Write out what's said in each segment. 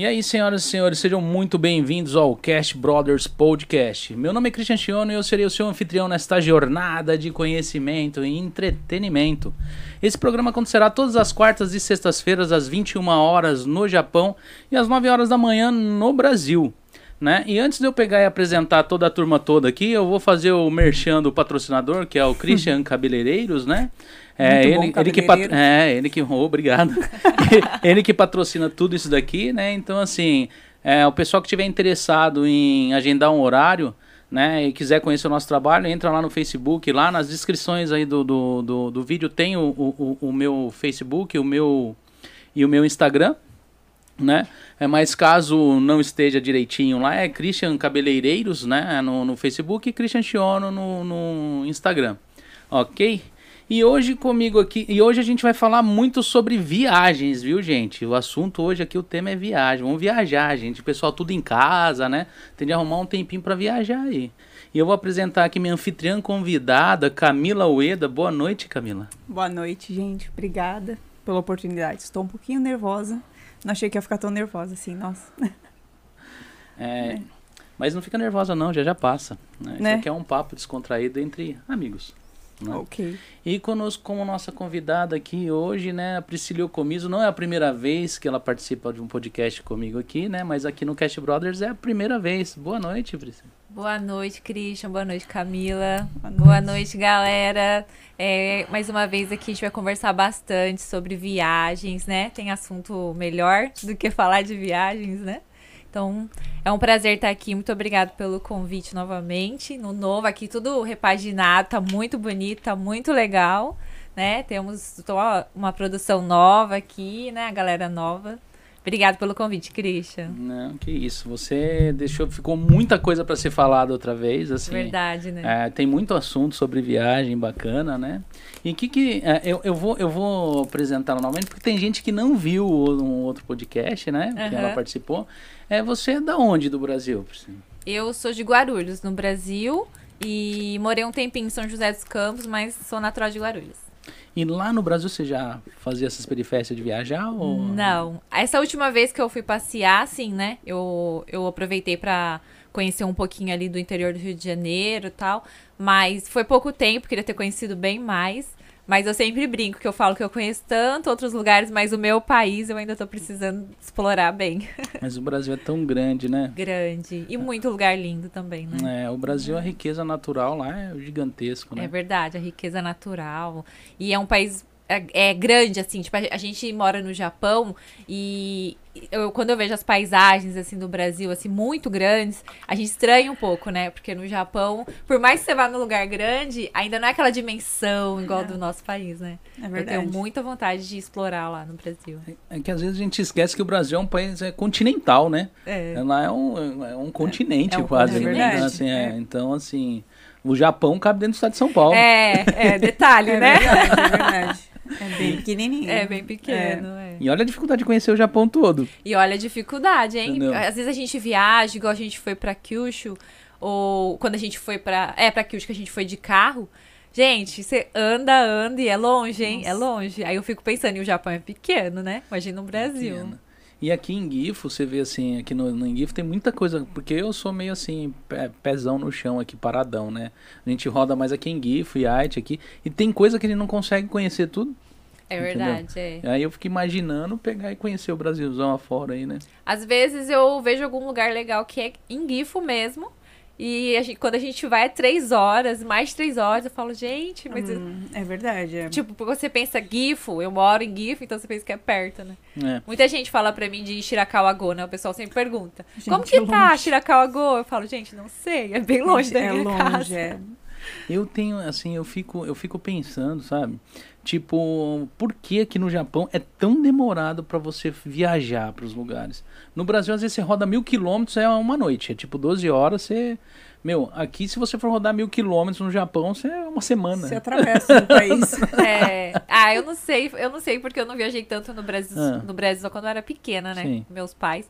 E aí, senhoras e senhores, sejam muito bem-vindos ao Cast Brothers Podcast. Meu nome é Christian Chiono e eu serei o seu anfitrião nesta jornada de conhecimento e entretenimento. Esse programa acontecerá todas as quartas e sextas-feiras às 21 horas no Japão e às 9 horas da manhã no Brasil. Né? E antes de eu pegar e apresentar toda a turma toda aqui, eu vou fazer o merchan do patrocinador, que é o Christian Cabeleireiros, né? É ele, ele que pat... é ele que oh, obrigado. ele que patrocina tudo isso daqui, né? Então assim, é, o pessoal que tiver interessado em agendar um horário, né, e quiser conhecer o nosso trabalho, entra lá no Facebook, lá nas descrições aí do, do, do, do vídeo tem o, o, o meu Facebook, o meu e o meu Instagram, né? É, mas caso não esteja direitinho lá, é Christian Cabeleireiros, né? No, no Facebook e Christian Chiono no, no Instagram. Ok? E hoje comigo aqui, e hoje a gente vai falar muito sobre viagens, viu, gente? O assunto hoje aqui, o tema é viagem. Vamos viajar, gente. O pessoal tudo em casa, né? Tem de arrumar um tempinho para viajar aí. E eu vou apresentar aqui minha anfitriã convidada, Camila Ueda. Boa noite, Camila. Boa noite, gente. Obrigada pela oportunidade. Estou um pouquinho nervosa. Não achei que ia ficar tão nervosa assim, nossa. É, mas não fica nervosa não, já já passa. Né? Né? Isso aqui é um papo descontraído entre amigos. né? Ok. E conosco como nossa convidada aqui hoje, né, a Priscila Comiso, não é a primeira vez que ela participa de um podcast comigo aqui, né, mas aqui no Cast Brothers é a primeira vez. Boa noite, Priscila. Boa noite, Christian. Boa noite, Camila. Boa Boa noite. noite, galera. É, mais uma vez aqui a gente vai conversar bastante sobre viagens, né? Tem assunto melhor do que falar de viagens, né? Então, é um prazer estar aqui. Muito obrigado pelo convite novamente. No novo aqui, tudo repaginado, tá muito bonito, tá muito legal, né? Temos uma produção nova aqui, né? A galera nova. Obrigado pelo convite, Christian. Não, que isso. Você deixou, ficou muita coisa para ser falada outra vez, assim. Verdade, né? É, tem muito assunto sobre viagem bacana, né? E que que é, eu, eu vou eu vou apresentar novamente porque tem gente que não viu um outro podcast, né? Que ela participou. É você é da onde do Brasil, Priscila? Eu sou de Guarulhos, no Brasil, e morei um tempinho em São José dos Campos, mas sou natural de Guarulhos. E lá no Brasil você já fazia essas peripécias de viajar ou Não. Essa última vez que eu fui passear, assim, né? Eu, eu aproveitei pra conhecer um pouquinho ali do interior do Rio de Janeiro e tal. Mas foi pouco tempo, queria ter conhecido bem mais. Mas eu sempre brinco que eu falo que eu conheço tanto outros lugares, mas o meu país eu ainda tô precisando explorar bem. Mas o Brasil é tão grande, né? Grande. E muito lugar lindo também, né? É, o Brasil, a riqueza natural lá é gigantesco, né? É verdade, a riqueza natural. E é um país é, é grande, assim, tipo, a, a gente mora no Japão e eu, quando eu vejo as paisagens, assim, do Brasil, assim, muito grandes, a gente estranha um pouco, né? Porque no Japão, por mais que você vá num lugar grande, ainda não é aquela dimensão igual do nosso país, né? É Eu verdade. tenho muita vontade de explorar lá no Brasil. É que às vezes a gente esquece que o Brasil é um país é, continental, né? É. Lá é um, é um continente é um quase, continente, né? verdade. Assim, é, É. Então, assim, o Japão cabe dentro do estado de São Paulo. É, é, detalhe, É né? verdade, é verdade. É bem pequenininho. É bem pequeno, é. E olha a dificuldade de conhecer o Japão todo. E olha a dificuldade, hein? Entendeu? Às vezes a gente viaja, igual a gente foi pra Kyushu, ou quando a gente foi pra. É, pra Kyushu que a gente foi de carro. Gente, você anda, anda e é longe, hein? É longe. Aí eu fico pensando, e o Japão é pequeno, né? Imagina no Brasil. Pequeno. E aqui em Gifo, você vê assim, aqui no, no Gifo tem muita coisa, porque eu sou meio assim, pezão no chão aqui, paradão, né? A gente roda mais aqui em Gifo e Haiti aqui, e tem coisa que a gente não consegue conhecer tudo. É Entendeu? verdade, é. Aí eu fico imaginando pegar e conhecer o Brasilzão afora aí, né? Às vezes eu vejo algum lugar legal que é em Gifo mesmo. E a gente- quando a gente vai é três horas, mais de três horas, eu falo, gente, mas. Hum, é verdade. É. Tipo, porque você pensa Gifo, eu moro em Gifo, então você pensa que é perto, né? É. Muita gente fala pra mim de Shirakawa-go, né? O pessoal sempre pergunta. Gente, como que é tá longe. Shirakawa-go? Eu falo, gente, não sei. É bem longe da é minha longe, casa. é. Eu tenho, assim, eu fico, eu fico pensando, sabe? Tipo, por que aqui no Japão é tão demorado pra você viajar pros lugares? No Brasil, às vezes, você roda mil quilômetros, é uma noite. É tipo 12 horas, você... Meu, aqui se você for rodar mil quilômetros no Japão, você é uma semana. Você atravessa o país. É. Ah, eu não sei, eu não sei porque eu não viajei tanto no Brasil, Ah. no Brasil só quando eu era pequena, né? Sim. Com Meus pais.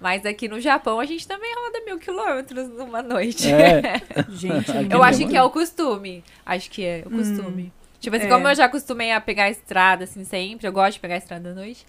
Mas aqui no Japão a gente também roda mil quilômetros numa noite. É. Gente, é Eu acho é. que é o costume. Acho que é o costume. Tipo assim, é. como eu já acostumei a pegar a estrada, assim, sempre, eu gosto de pegar a estrada à noite.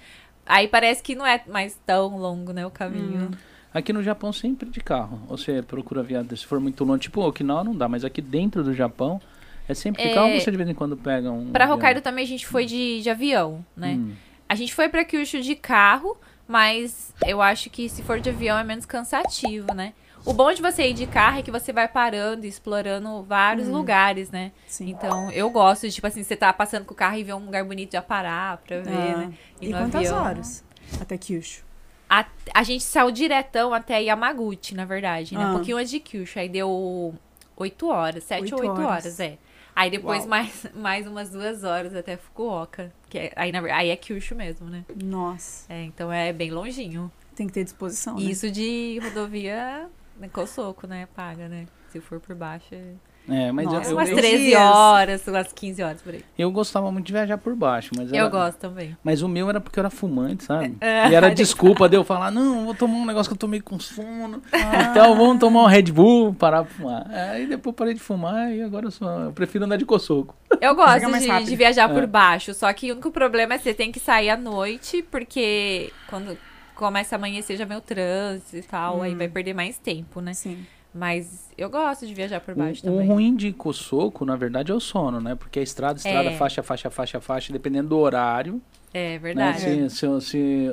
Aí parece que não é mais tão longo, né, o caminho. Aqui no Japão sempre de carro. Você procura viagem, se for muito longe, tipo Okinawa não dá, mas aqui dentro do Japão é sempre de É, carro ou você de vez em quando pega um. Pra avião? Hokkaido também a gente foi de, de avião, né? Hum. A gente foi pra Kyushu de carro, mas eu acho que se for de avião é menos cansativo, né? O bom de você ir de carro é que você vai parando e explorando vários lugares, né? Sim. Então, eu gosto de, tipo assim, você tá passando com o carro e ver um lugar bonito já parar pra ver, Ah, né? E no quantas avião- horas? Até Kyushu. A, a gente saiu diretão até Yamaguchi, na verdade, né? Ah. Um pouquinho antes de Kyushu. Aí deu oito horas, sete ou Oito horas, é. Aí depois Uau. mais, mais umas duas horas até Fukuoka. Que é, aí, na, aí é Kyushu mesmo, né? Nossa, É, então é bem longinho. tem que ter disposição, né? Isso de rodovia né, com soco, né? Paga, né? Se for por baixo. É É, mas eu- Nossa, eu, umas eu, 13 dias. horas, umas 15 horas por aí. eu gostava muito de viajar por baixo, mas Eu era- gosto também. Mas o meu era porque eu era fumante, sabe? É. E era desculpa de eu falar, não, vou tomar um negócio que eu tô meio com sono. Ah. Então vamos tomar um Red Bull, parar pra fumar. Aí depois parei de fumar e agora eu, só, eu prefiro andar de coçoco. Eu gosto de, de viajar É. por baixo, só que o único problema é que você tem que sair à noite, porque quando começa a amanhecer já vem o trânsito e tal, Hum. aí vai perder mais tempo, né? Sim. Mas eu gosto de viajar por baixo O, o também. ruim de coçoco, na verdade, é o sono, né? Porque a estrada, estrada, É. faixa, faixa, faixa, faixa, dependendo do horário. É Né? verdade. Se, se, se,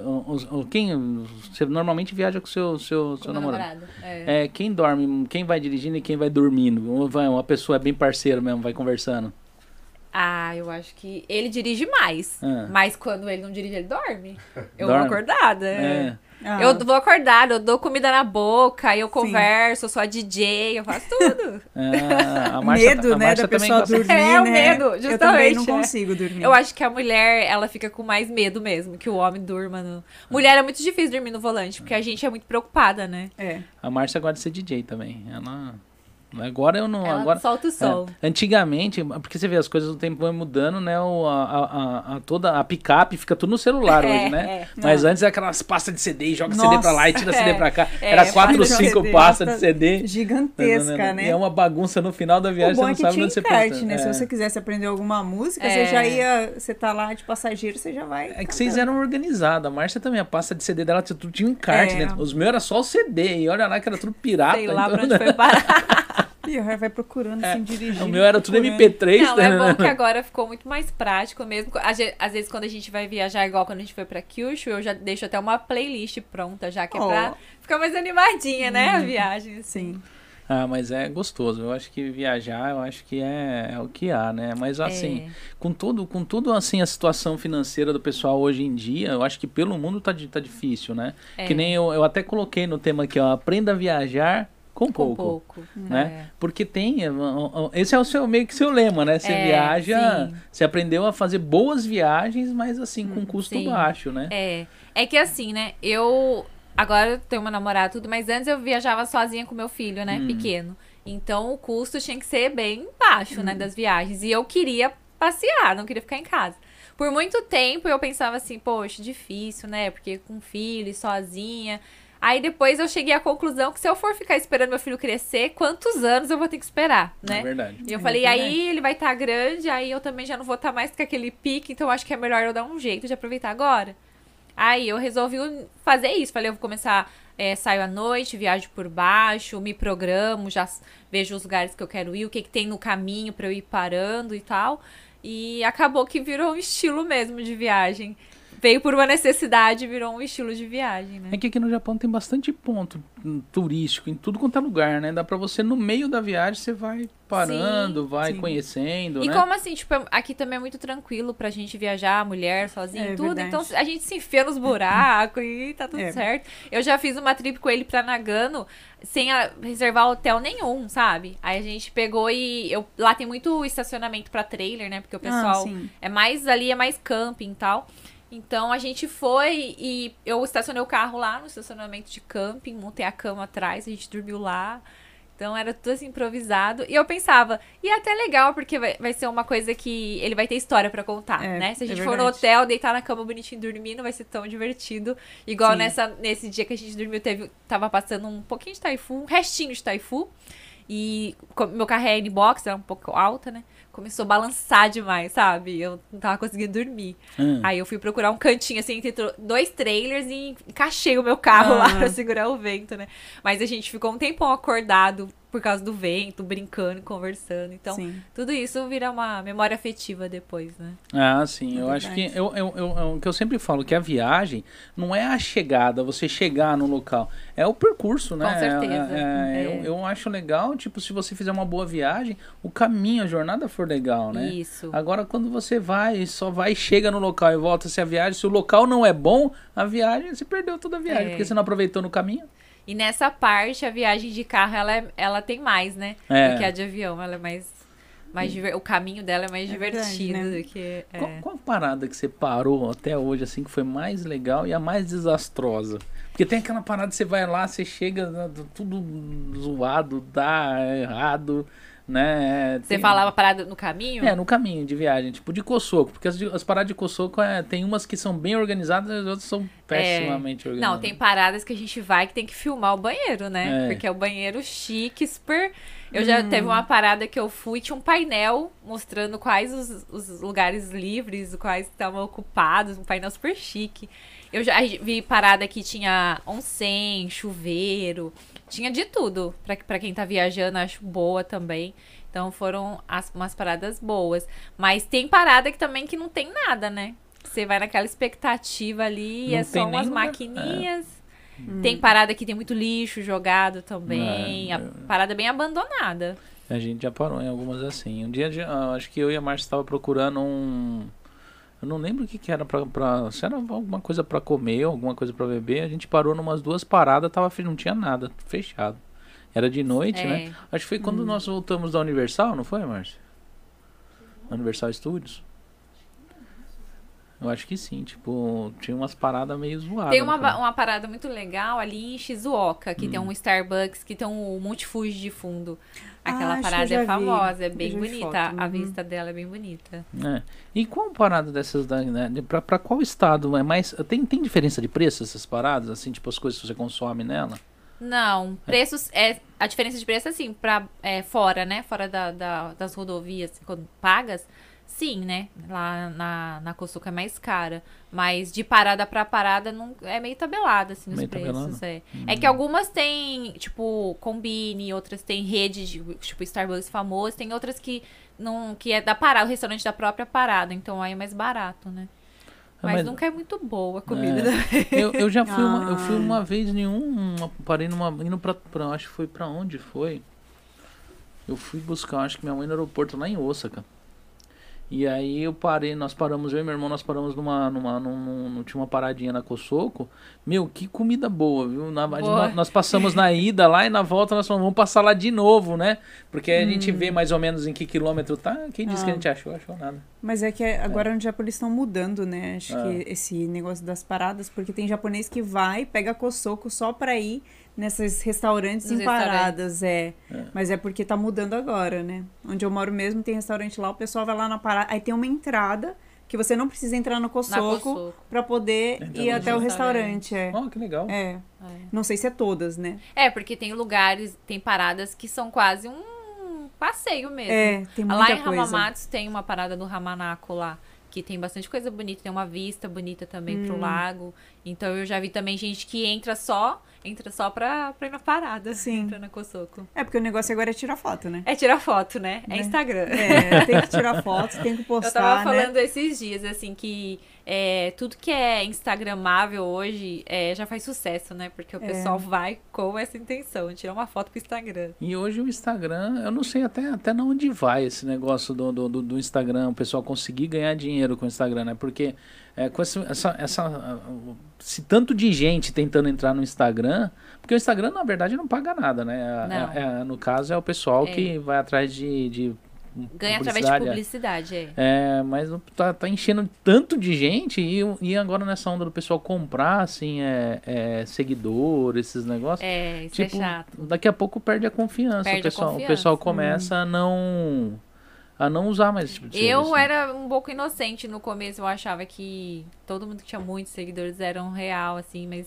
o- quem, você normalmente viaja com seu, seu, seu Com meu namorado. É. É, quem dorme, quem vai dirigindo e quem vai dormindo. Vai, uma pessoa é bem parceira mesmo, vai conversando. Ah, eu acho que ele dirige mais. Ah. Mas quando ele não dirige, ele dorme. Eu Dorme? vou acordada. é. Ah, Eu vou acordada, eu dou comida na boca, eu converso, eu sou a DJ, eu faço tudo. É, a Márcia- medo, a né, da pessoa dormir, É, o né? medo, Eu também justamente, não é. consigo dormir. Eu acho que a mulher, ela fica com mais medo mesmo, que o homem durma no... Mulher é muito difícil dormir no volante, porque a gente é muito preocupada, né? É. A Márcia gosta de ser DJ também. Ela. Agora eu não. Ela agora, solta o som. É, antigamente, porque você vê, as coisas do tempo vão mudando, né? O, a, a, a- toda a picape fica tudo no celular É, hoje, né? é. Mas antes é aquelas pastas de CD, joga CD Nossa, pra lá e tira CD é. pra cá. É, Era quatro ou cinco CD, pastas de CD. Gigantesca, né? E é uma bagunça no final da viagem, você é não sabe onde você encarte, né? É. Se você quisesse aprender alguma música, É. você já ia... Você tá lá de passageiro, você já vai... É que vocês eram organizados. A Márcia também, a pasta de CD dela tinha tudo tinha um encarte, É. né? Os meus era só o CD. E olha lá que era tudo pirata. Sei lá então, pra onde foi parar. E aí vai procurando, assim, dirigindo. O meu era tudo procurando. MP3. Não, né? é bom que agora ficou muito mais prático mesmo. Às ve- Às vezes, quando a gente vai viajar, igual quando a gente foi pra Kyushu, eu já deixo até uma playlist pronta, já que é pra Oh. ficar mais animadinha, né? A viagem. assim. Sim. Ah, mas é gostoso. Eu acho que viajar, eu acho que é, é o que há, né? Mas assim, É. com tudo, com tudo assim a situação financeira do pessoal hoje em dia, eu acho que pelo mundo tá, tá difícil, né? É. Que nem eu, eu até coloquei no tema aqui, ó, aprenda a viajar com, Com pouco. pouco. Né? Porque tem. ó, Esse é o seu meio que seu lema, né? Você É, viaja. sim. Você aprendeu a fazer boas viagens, mas assim, com custo sim. baixo, né? É. É que assim, né? Eu. Agora eu tenho uma namorada e tudo, mas antes eu viajava sozinha com meu filho, né? Hum. Pequeno. Então o custo tinha que ser bem baixo, né? Das viagens. E eu queria passear, não queria ficar em casa. Por muito tempo eu pensava assim, poxa, difícil, né? Porque com filho, e sozinha. Aí depois eu cheguei à conclusão que se eu for ficar esperando meu filho crescer, quantos anos eu vou ter que esperar, né? É verdade. E eu É falei, verdade. aí ele vai estar grande, aí eu também já não vou estar mais com aquele pique, então acho que é melhor eu dar um jeito de aproveitar agora. Aí eu resolvi fazer isso. Falei, eu vou começar, é, saio à noite, viajo por baixo, me programo, já vejo os lugares que eu quero ir, o que, que tem no caminho pra eu ir parando e tal. E acabou que virou um estilo mesmo de viagem. Veio por uma necessidade, virou um estilo de viagem, né? É que aqui no Japão tem bastante ponto hum, turístico em tudo quanto é lugar, né? Dá pra você, no meio da viagem, você vai parando, Sim, vai sim. conhecendo, E né? como assim, tipo, aqui também é muito tranquilo pra gente viajar, mulher, sozinha É e tudo. verdade. Então a gente se enfia nos buracos e tá tudo É. certo. Eu já fiz uma trip com ele pra Nagano sem a- reservar hotel nenhum, sabe? Aí a gente pegou e. Eu, lá tem muito estacionamento pra trailer, né? Porque o Ah, pessoal sim. é mais ali, é mais camping e tal. Então a gente foi e eu estacionei o carro lá no estacionamento de camping, montei a cama atrás, a gente dormiu lá. Então era tudo assim improvisado. E eu pensava, e é até legal, porque vai, vai ser uma coisa que ele vai ter história pra contar, É, né? Se a é gente for no hotel, deitar na cama bonitinho dormindo, vai ser tão divertido. Igual Sim. nessa, nesse dia que a gente dormiu, teve, tava passando um pouquinho de taifu, um restinho de taifu. E meu carro é N-Box, era um pouco alta, né? Começou a balançar demais, sabe? Eu não tava conseguindo dormir. Hum. Aí eu fui procurar um cantinho, assim, entre dois trailers e encaixei o meu carro Ah. lá pra segurar o vento, né? Mas a gente ficou um tempão acordado por causa do vento, brincando, conversando. Então, Sim. tudo isso vira uma memória afetiva depois, né? Ah, sim. É eu acho que eu, eu, eu, eu- o que eu sempre falo que a viagem não é a chegada, você chegar no local, é o percurso, né? Com certeza. É, é, É. Eu, eu acho legal, tipo, se você fizer uma boa viagem, o caminho, a jornada for legal, né? Isso. Agora, quando você vai, só vai, chega no local e volta se a viagem, se o local não é bom, a viagem, você perdeu toda a viagem, É. porque você não aproveitou no caminho. E nessa parte, a viagem de carro, ela, é- ela tem mais, né? É. Do que a de avião. Ela é mais. mais diver... O caminho dela é mais É divertido verdade, né? do que. é. Qual, qual a parada que você parou até hoje, assim, que foi mais legal e a mais desastrosa? Porque tem aquela parada que você vai lá, você chega, né, tudo zoado, dá errado, né? Você Tem- falava parada no caminho? É, no caminho de viagem, tipo de coçoco, porque as, as paradas de coçoco é, tem umas que são bem organizadas e as outras são pessimamente organizadas. É. Não, tem paradas que a gente vai que tem que filmar o banheiro, né? É. Porque é o banheiro chique, super. Eu já teve uma parada que eu fui, tinha um painel mostrando quais os, os lugares livres, quais estavam ocupados, um painel super chique. Eu já vi parada que tinha onsen, chuveiro, tinha de tudo. Pra, pra quem tá viajando, acho boa também. Então foram as, umas paradas boas. Mas tem parada que também que não tem nada, né? Você vai naquela expectativa ali e Não é só umas maquininhas. Tem parada que tem muito lixo jogado também. É, a parada bem abandonada. A gente já parou em algumas assim. Um dia, já- acho que eu e a Márcia estava procurando um. Eu não lembro o que, que era pra, pra. Se era alguma coisa pra comer, alguma coisa pra beber. A gente parou numas duas paradas, tava, não tinha nada, fechado. Era de noite, É. né? Acho que foi quando nós voltamos da Universal, não foi, Márcia? Universal Studios? Eu acho que sim, tipo, tinha umas paradas meio zoadas. Tem uma, caminho. uma parada muito legal ali em Shizuoka, que Hum. tem um Starbucks, que tem um Monte Fuji de fundo. Aquela Ah, acho que parada eu já é vi. famosa, é bem bonita. foto, A uhum. vista dela é bem bonita. É. E qual parada dessas daí, né? Pra, pra qual estado é mais. Tem, tem diferença de preço essas paradas? Assim, tipo, as coisas que você consome nela? Não, preços. É, a diferença de preço, assim, pra é, fora, né? Fora da, da- das rodovias, quando pagas, sim, né? Lá na, na Cosuca é mais cara. Mas de parada pra parada não, é meio tabelado, assim, os Meio preços. tabelado? É. é que algumas tem, tipo, Combine, outras tem rede, de, tipo, Starbucks famoso, tem outras que não que é da parada, o restaurante da própria parada, então aí é mais barato, né? Ah, Mas, nunca é muito boa a comida. É. Eu, eu já fui uma, eu fui Ah. uma vez um. uma- parei numa. indo pra, pra. Acho que foi pra onde foi? Eu fui buscar, acho que minha mãe no aeroporto lá em Osaka. E aí eu parei, nós paramos, eu e meu irmão, nós paramos numa. numa num, num- num- tinha uma paradinha na Cosoco. Meu, que comida boa, viu? Na, Boa. nós, nós passamos na ida lá e na volta nós falamos, vamos passar lá de novo, né? Porque a gente vê mais ou menos em que quilômetro tá. Quem disse que a Ah. gente achou? Achou nada. Mas é que agora no Japão eles estão mudando, né? Acho Ah. que esse negócio das paradas, porque tem japonês que vai, pega coçoco só pra ir nesses restaurantes Nos em paradas, é. Mas é porque tá mudando agora, né? Onde eu moro mesmo tem restaurante lá, o pessoal vai lá na parada, aí tem uma entrada que você não precisa entrar no Cosoco. pra poder ir até o restaurante. é. Ó, que legal. É. É. Não sei se é todas, né? É, porque tem lugares, tem paradas que são quase um passeio mesmo. É, tem muita lá em coisa. Hamamatsu tem uma parada do Hamanako lá, que tem bastante coisa bonita, tem uma vista bonita também Hum. pro lago. Então eu já vi também gente que entra só, entra só pra, pra ir na parada, Sim. entra na Kosoko. É porque o negócio agora é tirar foto, né? É tirar foto, né? É Né? Instagram. É, tem que tirar foto, tem que postar, Eu tava né? falando esses dias, assim, que é, tudo que é instagramável hoje é, já faz sucesso, né? Porque o É. pessoal vai com essa intenção, tirar uma foto pro Instagram. E hoje o Instagram, eu não sei até, até na onde vai esse negócio do, do, do- do Instagram, o pessoal conseguir ganhar dinheiro com o Instagram, né? Porque é, com essa, essa, essa, se tanto de gente tentando entrar no Instagram, porque o Instagram na verdade não paga nada, né? É- é- é, no caso é o pessoal É. que vai atrás de, de Ganha através de publicidade, é. é. É, mas tá, tá enchendo tanto de gente e, e agora nessa onda do pessoal comprar, assim, é, é, seguidor, esses negócios. É, isso Tipo, é chato. daqui a pouco perde a confiança. Perde a o, pessoal, confiança. o pessoal começa a não a não usar mais esse tipo de Eu serviço. era um pouco inocente no começo, eu achava que todo mundo que tinha muitos seguidores era um real, assim, mas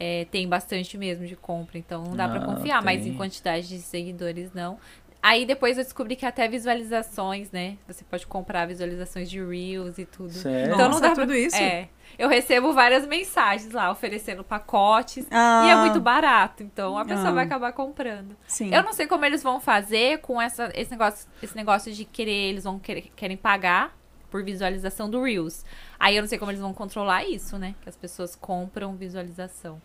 é, tem bastante mesmo de compra, então não dá pra Ah, confiar, mas tem. em quantidade de seguidores não. Aí depois eu descobri que até visualizações, né? Você pode comprar visualizações de Reels e tudo. Sério? Nossa, Então não dá tudo pra... isso? É. Eu recebo várias mensagens lá oferecendo pacotes. Ah, E é muito barato, então a pessoa Ah. vai acabar comprando. Sim. Eu não sei como eles vão fazer com essa, esse, negócio, esse negócio de querer, eles vão querer, querem pagar por visualização do Reels. Aí eu não sei como eles vão controlar isso, né? Que as pessoas compram visualização.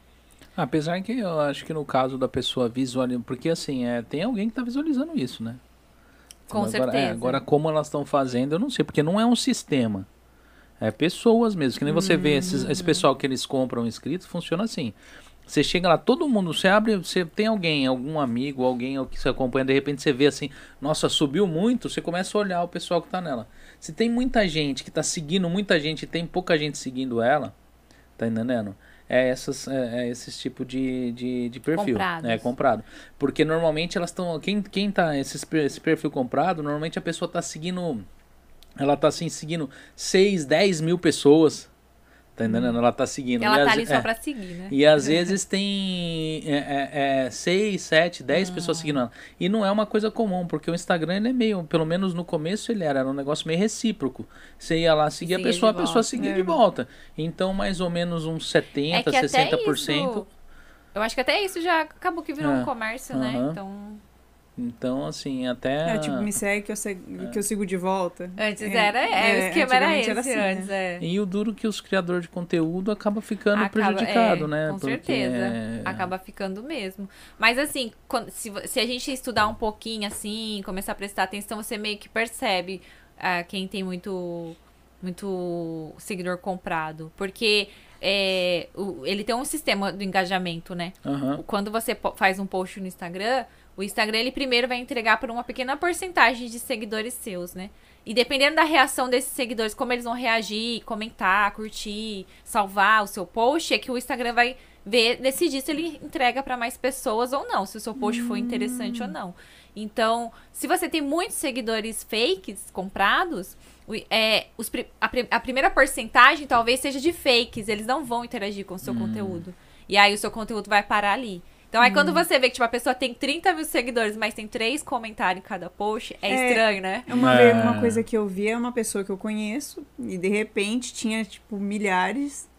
Apesar que eu acho que no caso da pessoa visualizando, porque assim, é, tem alguém que tá visualizando isso, né? Com agora, certeza. é, agora, como elas estão fazendo, eu não sei, porque não é um sistema. É pessoas mesmo. Que nem você vê esses, esse pessoal que eles compram inscritos, funciona assim. Você chega lá, todo mundo, você abre, você tem alguém, algum amigo, alguém que você acompanha, de repente você vê assim, nossa, subiu muito, você começa a olhar o pessoal que tá nela. Se tem muita gente que tá seguindo muita gente e tem pouca gente seguindo ela, tá entendendo? É, essas, é, é esses tipo de, de, de perfil. Comprados. É, comprado. Porque normalmente elas estão. Quem, quem tá. Esses, per- esse perfil comprado, normalmente a pessoa tá seguindo. Ela tá assim, seguindo 6, 10 mil pessoas. Tá entendendo? Ela tá seguindo. Ela E tá ali só é. pra seguir, né? E às vezes tem é, é, é, 6, 7, 10 pessoas seguindo ela. E não é uma coisa comum, porque o Instagram ele é meio, pelo menos no começo ele era, era um negócio meio recíproco. Você ia lá seguir a pessoa, a pessoa seguia É. de volta. Então, mais ou menos uns 70, É que até 60%. isso. Eu acho que até isso já acabou que virou É. um comércio, né? Então. Então, assim, até. É, tipo, me segue que eu, seg- que eu sigo de volta. Antes É, era. É, o esquema era esse era assim, antes, né? é. E o duro que os criadores de conteúdo acabam ficando Acaba- prejudicado, é, né? Com Porque certeza. é- Acaba ficando mesmo. Mas assim, quando- se, se a gente estudar um pouquinho assim, começar a prestar atenção, você meio que percebe ah, quem tem muito, muito seguidor comprado. Porque é, o- ele tem um sistema do engajamento, né? Aham. Quando você faz um post no Instagram, o Instagram ele primeiro vai entregar por uma pequena porcentagem de seguidores seus, né? E dependendo da reação desses seguidores, como eles vão reagir, comentar, curtir, salvar o seu post, é que o Instagram vai ver, decidir se ele entrega para mais pessoas ou não, se o seu post foi interessante ou não. Então, se você tem muitos seguidores fakes comprados, é, os a, a primeira porcentagem talvez seja de fakes, eles não vão interagir com o seu conteúdo. E aí o seu conteúdo vai parar ali. Então, aí quando você vê que tipo, a pessoa tem 30 mil seguidores, mas tem três comentários em cada post, é, É. estranho, né? Uma, É. vez- uma coisa que eu vi é uma pessoa que eu conheço e de repente tinha, tipo, milhares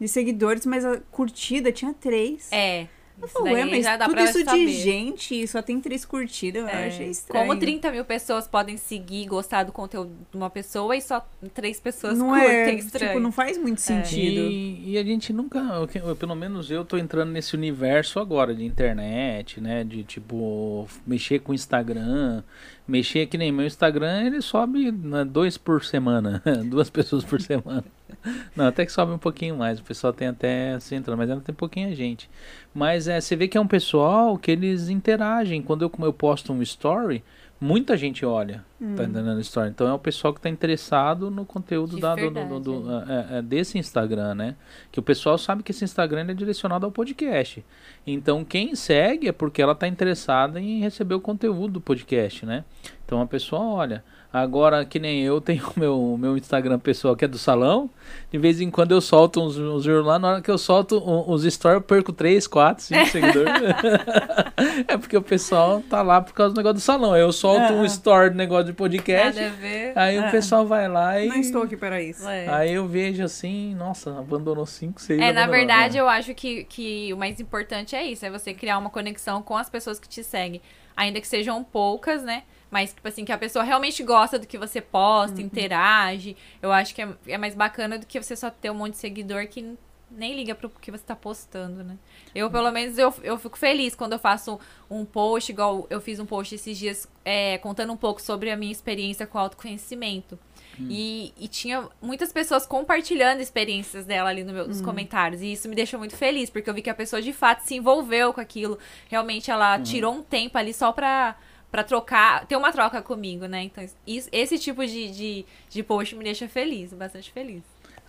de seguidores, mas a curtida tinha três. É. Eu Isso ué, mas já dá tudo pra isso saber. de gente só tem três curtidas, eu É. achei estranho. Como 30 mil pessoas podem seguir e gostar do conteúdo de uma pessoa e só três pessoas não curtem, é, estranho. tipo, não faz muito sentido. E, e a gente nunca, eu eu, pelo menos eu tô entrando nesse universo agora de internet, né? De tipo, mexer com o Instagram. Mexer que nem meu Instagram, ele sobe né, dois por semana. Duas pessoas por semana. Não, até que sobe um pouquinho mais. O pessoal tem até se entrando, mas ainda tem pouquinha gente. Mas é, você vê que é um pessoal que eles interagem. Quando eu, eu posto um story, muita gente olha. Tá entendendo a história? Então é o pessoal que tá interessado no conteúdo da- do- do- do- é, é, desse Instagram, né? Que o pessoal sabe que esse Instagram é direcionado ao podcast. Então quem segue é porque ela tá interessada em receber o conteúdo do podcast, né? Então a pessoa olha. Agora, que nem eu tenho o meu, meu Instagram pessoal que é do salão. De vez em quando eu solto uns, uns reels lá. Na hora que eu solto um- uns stories, eu perco 3, 4, 5 seguidores. é porque o pessoal tá lá por causa do negócio do salão. Eu solto um Ah. story do negócio de podcast. Nada a ver. Aí Ah. o pessoal vai lá e. Não estou aqui para isso. É. Aí eu vejo assim, nossa, abandonou 5, 6 É, na verdade, eu acho que, que o mais importante é isso, é você criar uma conexão com as pessoas que te seguem. Ainda que sejam poucas, né? Mas, tipo assim, que a pessoa realmente gosta do que você posta, interage. Eu acho que é, é mais bacana do que você só ter um monte de seguidor que nem liga pro que você tá postando, né? Eu, pelo menos, eu, eu fico feliz quando eu faço um post, igual eu fiz um post esses dias, é, contando um pouco sobre a minha experiência com autoconhecimento. E, e tinha muitas pessoas compartilhando experiências dela ali no meu, nos comentários. E isso me deixou muito feliz, porque eu vi que a pessoa de fato se envolveu com aquilo. Realmente ela tirou um tempo ali só pra, pra trocar, ter uma troca comigo, né? Então, isso, esse tipo de, de, de post me deixa feliz, bastante feliz.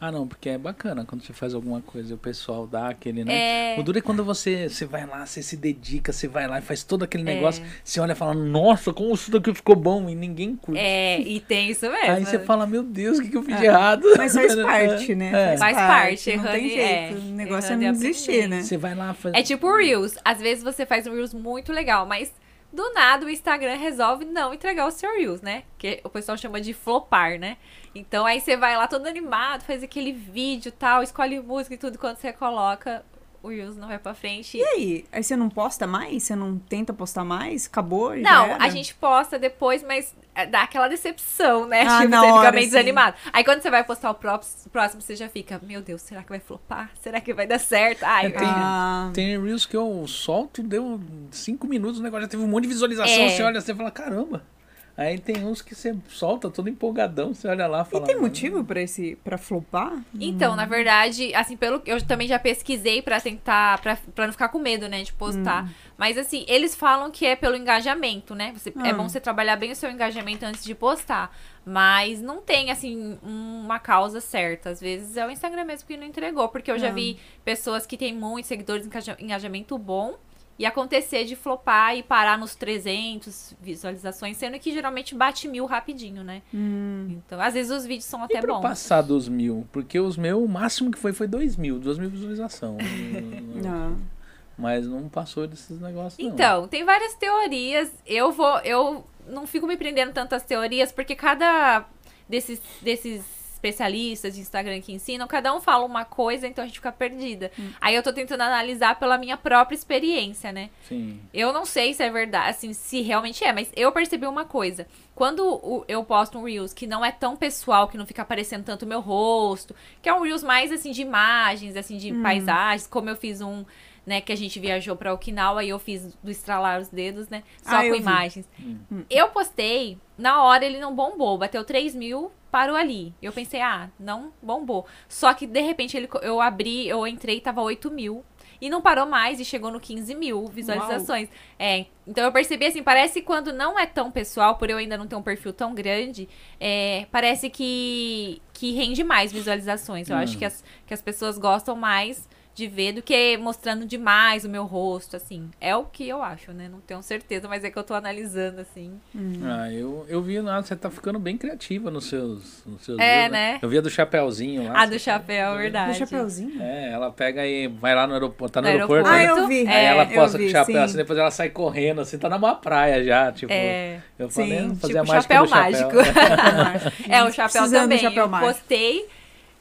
Ah, não, porque é bacana quando você faz alguma coisa e o pessoal dá aquele, né? É. O duro é quando você, você vai lá, você se dedica, você vai lá e faz todo aquele É. negócio, você olha e fala, nossa, como isso daqui ficou bom e ninguém curte. É, e tem isso mesmo. Aí você fala, meu Deus, o que, que eu fiz de É. errado? Mas faz parte, né? É. Faz parte, Não tem é, jeito. o negócio é não desistir, né? Você vai lá, faz... É tipo o Reels. Às vezes você faz um Reels muito legal, mas Do nada o Instagram resolve não entregar o seu Reels, né? Que o pessoal chama de flopar, né? Então aí você vai lá todo animado, faz aquele vídeo tal, escolhe música e tudo, quando você coloca, o Reels não vai pra frente. E aí? Aí você não posta mais? Você não tenta postar mais? Acabou? Não, a gente posta depois, mas dá aquela decepção, né? Ah, tipo, você hora, fica meio sim. desanimado. Aí quando você vai postar o próximo, próximo, você já fica, meu Deus, será que vai flopar? Será que vai dar certo? Ai, É, tem- Ah, Tem Reels que eu solto, deu cinco minutos, o negócio já teve um monte de visualização, É. você olha, você fala, caramba. Aí tem uns que você solta todo empolgadão, você olha lá e e fala. tem motivo pra esse para flopar? Então, na verdade, assim, pelo eu também já pesquisei pra tentar, pra, pra não ficar com medo, né, de postar. Mas assim, eles falam que é pelo engajamento, né? Você, É Ah. bom você trabalhar bem o seu engajamento antes de postar. Mas não tem, assim, uma causa certa. Às vezes é o Instagram mesmo que não entregou. Porque eu já Ah. vi pessoas que têm muitos seguidores, engaja- engajamento bom. E acontecer de flopar e parar nos 300 visualizações, sendo que geralmente bate mil rapidinho, né? Hum. Então, às vezes os vídeos são E até pra bons. passar dos mil? Porque os meus, o máximo que foi foi dois mil, duas mil visualizações. Ah. Mas não passou desses negócios, não. Então, tem várias teorias. Eu vou. Eu não fico me prendendo tanto às teorias, porque cada desses, desses especialistas de Instagram que ensinam, cada um fala uma coisa, então a gente fica perdida. Aí eu tô tentando analisar pela minha própria experiência, né? Sim. Eu não sei se é verdade, assim, se realmente é, mas eu percebi uma coisa. Quando eu posto um Reels que não é tão pessoal, que não fica aparecendo tanto o meu rosto, que é um Reels mais, assim, de imagens, assim, de paisagens, como eu fiz um, né, que a gente viajou pra Okinawa e eu fiz do estralar os dedos, né, só Ah, com eu vi. imagens. Eu postei, na hora ele não bombou, bateu 3 mil, parou ali. Eu pensei, ah, não bombou. Só que, de repente, ele, eu abri, eu entrei e tava 8 mil. E não parou mais e chegou no 15 mil visualizações. É, então eu percebi assim, parece quando não é tão pessoal, por eu ainda não ter um perfil tão grande, é, parece que, que rende mais visualizações. Eu acho Hum. que as, que as pessoas gostam mais de ver do que mostrando demais o meu rosto, assim. É o que eu acho, né? Não tenho certeza, mas é que eu tô analisando, assim. Ah, eu, eu vi, ah, você tá ficando bem criativa nos seus, nos seus É, reels, né? Eu vi a do chapéuzinho lá. A do chapéu, Do verdade. chapeuzinho? É, ela pega e vai lá no aeroporto, tá no, No aeroporto, aeroporto. né? Ah, eu vi. Aí É, ela eu posta com o chapéu sim. assim, depois ela sai correndo, assim, tá numa praia já, tipo. É. Eu falei, Sim, não fazia tipo mais chapéu do chapéu. mágico. É, o chapéu Precisando também. do chapéu eu mágico. postei,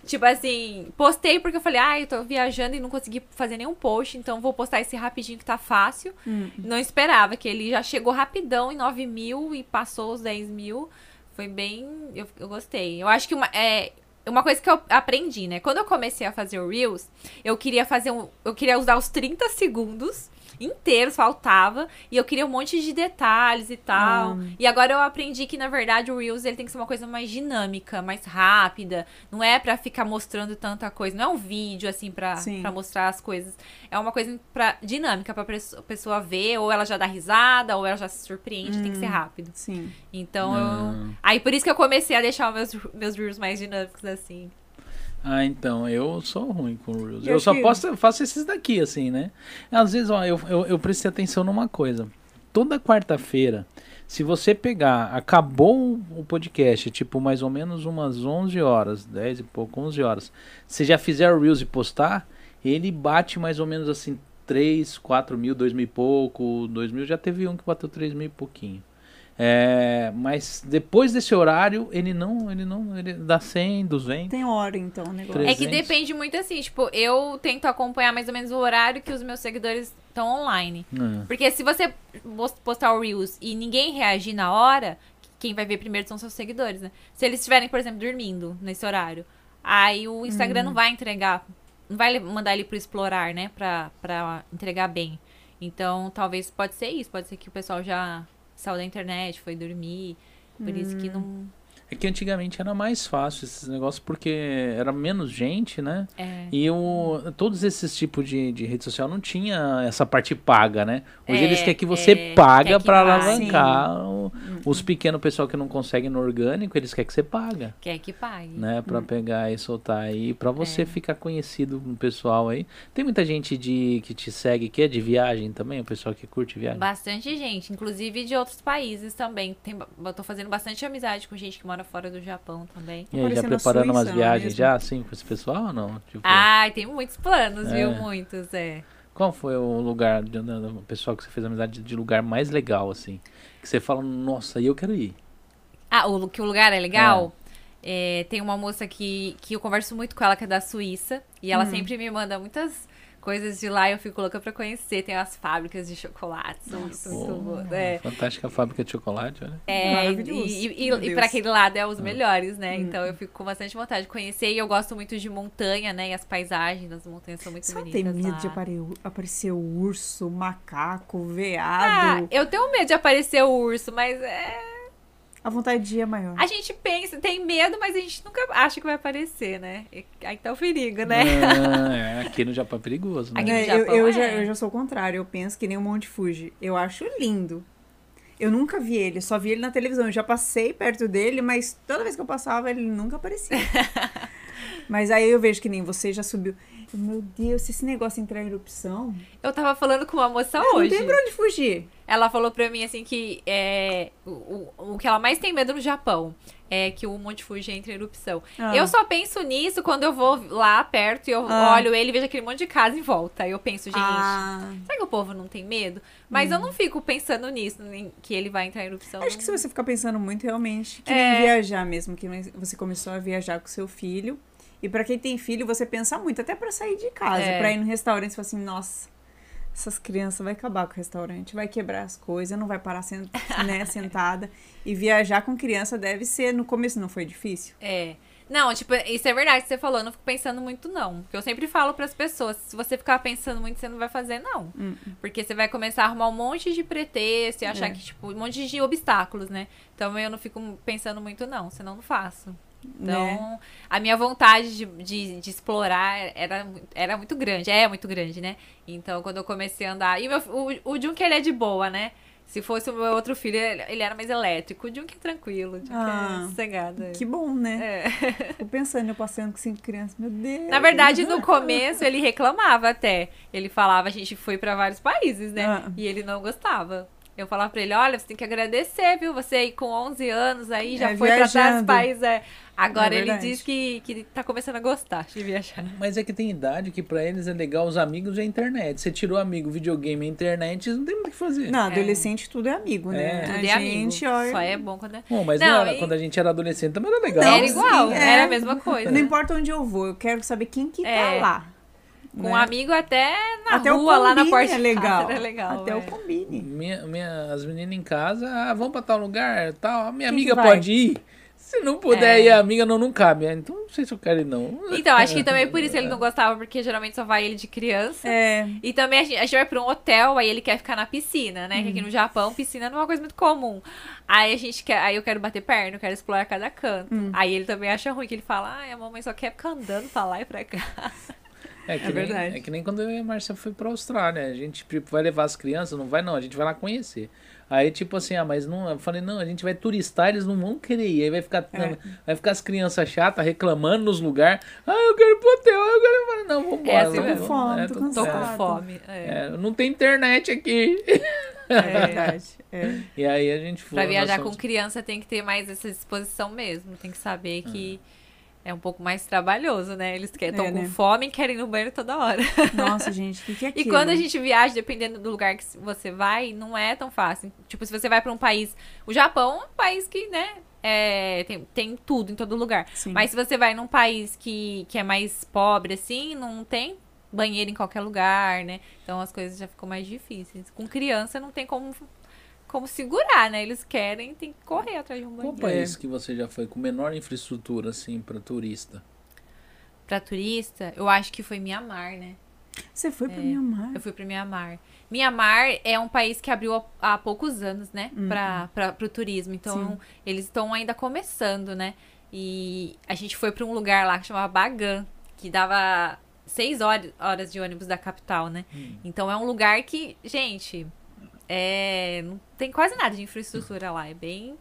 tipo assim, postei porque eu falei, ah, eu tô viajando e não consegui fazer nenhum post, então vou postar esse rapidinho que tá fácil. Hum. Não esperava, que ele já chegou rapidão em 9 mil e passou os 10 mil. Foi bem. Eu, eu gostei. Eu acho que uma, é, uma coisa que eu aprendi, né? Quando eu comecei a fazer o Reels, eu queria fazer um. Eu queria usar os 30 segundos inteiros, faltava. E eu queria um monte de detalhes e tal. Ah. E agora eu aprendi que, na verdade, o Reels ele tem que ser uma coisa mais dinâmica, mais rápida. Não é pra ficar mostrando tanta coisa. Não é um vídeo, assim, pra, mostrar as coisas. É uma coisa pra, dinâmica pra pessoa- pessoa ver. Ou ela já dá risada, ou ela já se surpreende. Tem que ser rápido. Sim. Então, Ah. eu... Aí, por isso que eu comecei a deixar os meus, meus Reels mais dinâmicos, assim. Ah, então, eu sou ruim com Reels. Eu Eu, só que- posto, faço esses daqui, assim, né? Às vezes, ó, eu, eu, eu prestei atenção numa coisa. Toda quarta-feira, se você pegar, acabou o podcast, tipo, mais ou menos umas 11 horas, 10 e pouco, 11 horas. Se já fizer o Reels e postar, ele bate mais ou menos assim, 3, 4 mil, 2 mil e pouco, 2 mil, já teve um que bateu 3 mil e pouquinho. É, mas depois desse horário, ele não, ele não, ele dá 100, 200. Tem hora, então, o negócio. É que 300. depende muito assim, tipo, eu tento acompanhar mais ou menos o horário que os meus seguidores estão online. Ah. Porque se você pos- postar o Reels e ninguém reagir na hora, quem vai ver primeiro são seus seguidores, né? Se eles estiverem, por exemplo, dormindo nesse horário, aí o Instagram não vai entregar, não vai mandar ele pro explorar, né? Pra, pra entregar bem. Então, talvez pode ser isso, pode ser que o pessoal já saiu da internet, foi dormir, por isso que não... É que antigamente era mais fácil esses negócios porque era menos gente, né? É, E o, todos esses tipos de, de rede social não tinha essa parte paga, né? Hoje É, eles querem que você é, paga para alavancar. o- os pequenos pessoal que não conseguem no orgânico, eles querem que você paga. quer que pague. Né, pra pegar e soltar aí, pra você É. ficar conhecido com o pessoal aí. Tem muita gente de que te segue que é de viagem também, o pessoal que curte viagem. Bastante gente, inclusive de outros países também. Tem, eu tô fazendo bastante amizade com gente que mora fora do Japão também. E aí, já preparando Suíça, umas é viagens mesmo? já, assim, com esse pessoal ou não? Tipo, Ai, tem muitos planos, viu? É. Muitos, é. Qual foi o lugar, o pessoal que você fez amizade de lugar mais legal, assim? Que você fala, nossa, aí eu quero ir. Ah, o, que o lugar é legal? É, tem uma moça que, que eu converso muito com ela, que é da Suíça. E ela sempre me manda muitas coisas de lá e eu fico louca pra conhecer. Tem as fábricas de chocolate, são muito, muito Oh, boas. É, Fantástica fábrica de chocolate, olha. É, Maravilhoso. e, e, e Deus. pra aquele lado é os melhores, né? Então eu fico com bastante vontade de conhecer. E eu gosto muito de montanha, né? E as paisagens das montanhas são muito Você não bonitas. tem medo lá. de apare- aparecer urso, macaco, Ah, veado? eu tenho medo de aparecer o urso, mas é. A vontade de ir é maior. A gente pensa, tem medo, mas a gente nunca acha que vai aparecer, né? E aí tá o perigo, né? Ah, é, aqui no Japão é perigoso, né? Aqui- É, no eu, Japão eu é. já, eu já sou o contrário, eu penso que nem o Monte Fuji. Eu acho lindo. Eu nunca vi ele, só vi ele na televisão. Eu já passei perto dele, mas toda vez que eu passava, ele nunca aparecia. mas aí eu vejo que nem você já subiu. Meu Deus, se esse negócio entrar em erupção, Eu tava falando com uma moça não hoje. tem pra onde fugir. Ela falou pra mim assim que é, o, o, o que ela mais tem medo no Japão é que o Monte Fuji entre em erupção. Ah. Eu só penso nisso quando eu vou lá perto e eu Ah. olho ele e vejo aquele monte de casa em volta. Eu penso, gente, Ah, será que o povo não tem medo? Mas eu não fico pensando nisso, que ele vai entrar em erupção. acho que se você ficar pensando muito, realmente, que É. nem viajar mesmo, que você começou a viajar com seu filho. E pra quem tem filho, você pensa muito, até pra sair de casa, É. pra ir no restaurante, você fala assim, nossa, essas crianças vai acabar com o restaurante, vai quebrar as coisas, não vai parar sent né, sentada. E viajar com criança deve ser, no começo não foi difícil? É. Não, tipo, isso é verdade que você falou, eu não fico pensando muito, não. Porque eu sempre falo pras pessoas, se você ficar pensando muito, você não vai fazer, não. Porque você vai começar a arrumar um monte de pretexto e achar É. que, tipo, um monte de obstáculos, né? Então eu não fico pensando muito, não, senão não faço. Então, Né? a minha vontade de, de, de explorar era, era muito grande, é muito grande, né? Então, quando eu comecei a andar. E o, meu, o, o Junk, ele é de boa, né? Se fosse o meu outro filho, ele, era mais elétrico. O Junk é tranquilo, o Junk Ah, é sossegado. Que bom, né? É. Tô pensando, eu passeando com cinco crianças, meu Deus. Na verdade, no começo, ele reclamava até. Ele falava, a gente foi pra vários países, né? Ah. E ele não gostava. Eu falava pra ele, olha, você tem que agradecer, viu? Você aí com 11 anos aí já É, foi pra vários viajando. países. é. Agora É ele diz que, que tá começando a gostar de viajar. Mas é que tem idade que pra eles é legal os amigos e a internet. Você tirou amigo, videogame e internet, eles não tem muito o que fazer. Não, adolescente tudo é amigo, né? É. Tudo a é amigo. gente, olha. Só é bom quando é... Bom, mas Não, não era- e- quando a gente era adolescente também era legal. Não, era igual, era é. a mesma coisa. Não importa onde eu vou, eu quero saber quem que É. tá lá. Com né? um amigo até na Até rua, o lá na porta é de legal. casa, era legal. Até é. o combine. Minha, minha, as meninas em casa, ah, vamos pra tal lugar, tal. A minha Quem amiga pode ir. Se não puder É. ir, a amiga não, não cabe. Ah, Então não sei se eu quero ir, não. Então, acho que também por isso ele não gostava, porque geralmente só vai ele de criança. É, E também a gente, a gente vai pra um hotel, aí ele quer ficar na piscina, né? Que aqui no Japão, piscina não é uma coisa muito comum. Aí a gente quer, aí eu quero bater perna, eu quero explorar cada canto. Aí ele também acha ruim, que ele fala, ai, a mamãe só quer ficar andando pra lá e pra cá. É, que É nem, verdade. É que nem quando eu e a Márcia foi pra Austrália. A gente tipo, vai levar as crianças, não vai não, a gente vai lá conhecer. Aí, tipo assim, ah, mas não. Eu falei, não, a gente vai turistar, eles não vão querer ir. Aí vai ficar, É. vai ficar as crianças chatas reclamando nos lugares. Ah, eu quero ir pro hotel, eu quero ir. Eu falei, Não, vambora. É vamos- mesmo. Fome, é, tô tô- Tô com fome. É. é, não tem internet aqui. é verdade. É. E aí a gente foi. Pra viajar com criança tem que ter mais essa disposição mesmo. Tem que saber que é um pouco mais trabalhoso, né? Eles estão É, com né? fome e querem ir no banheiro toda hora. Nossa, gente, o que, que é E aquilo? quando a gente viaja, dependendo do lugar que você vai, não é tão fácil. Tipo, se você vai pra um país. O Japão é um país que, né? é, tem, tem tudo em todo lugar. Sim. Mas se você vai num país que, que é mais pobre, assim, não tem banheiro em qualquer lugar, né? Então as coisas já ficam mais difíceis. Com criança não tem como, como segurar, né? Eles querem, tem que correr atrás de um Qual banheiro. país que você já foi com menor infraestrutura, assim, pra turista? Pra turista, eu acho que foi Mianmar, né? Você foi É. pra Mianmar? Eu fui para Mianmar. Mianmar é um país que abriu há, há poucos anos, né, para o turismo. Então, Sim. eles estão ainda começando, né? E a gente foi para um lugar lá que chamava Bagan, que dava seis horas, horas de ônibus da capital, né? Então, é um lugar que, gente, é, não tem quase nada de infraestrutura lá. É bem.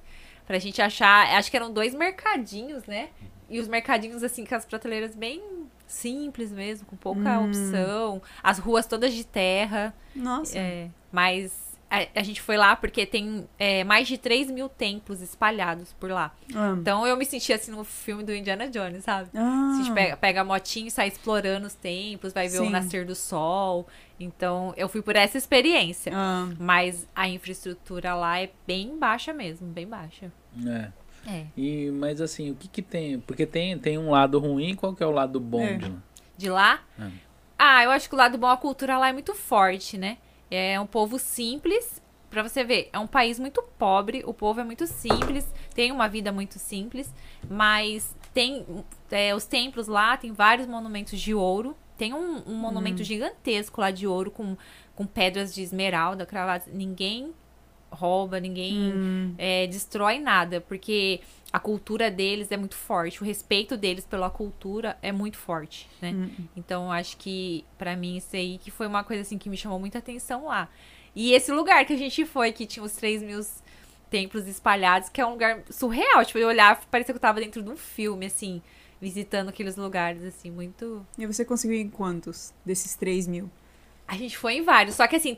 Pra gente achar. Acho que eram dois mercadinhos, né? E os mercadinhos, assim, com as prateleiras bem simples mesmo, com pouca opção. As ruas todas de terra. Nossa. É, mas a, a gente foi lá porque tem é, mais de 3 mil templos espalhados por lá. Ah. Então eu me senti assim no filme do Indiana Jones, sabe? Ah. A gente pega, pega a motinha e sai explorando os templos, vai ver Sim. o nascer do sol. Então eu fui por essa experiência. Ah. Mas a infraestrutura lá é bem baixa mesmo, bem baixa. É. É. E, mas assim, o que que tem? Porque tem, tem um lado ruim, qual que é o lado bom É. de lá? De lá? É. Ah, eu acho que o lado bom, a cultura lá é muito forte, né? É um povo simples. Pra você ver, é um país muito pobre, o povo é muito simples, tem uma vida muito simples, mas tem é, os templos lá, tem vários monumentos de ouro. Tem um, um monumento gigantesco lá de ouro com, com pedras de esmeralda cravadas. Ninguém rouba, ninguém é, destrói nada, porque a cultura deles é muito forte, o respeito deles pela cultura é muito forte, né? Então eu acho que pra mim isso aí que foi uma coisa assim que me chamou muita atenção lá. E esse lugar que a gente foi, que tinha os 3 mil templos espalhados, que é um lugar surreal. Tipo, eu olhava, parecia que eu tava dentro de um filme, assim, visitando aqueles lugares, assim, muito. E você conseguiu em quantos desses 3 mil? A gente foi em vários, só que assim,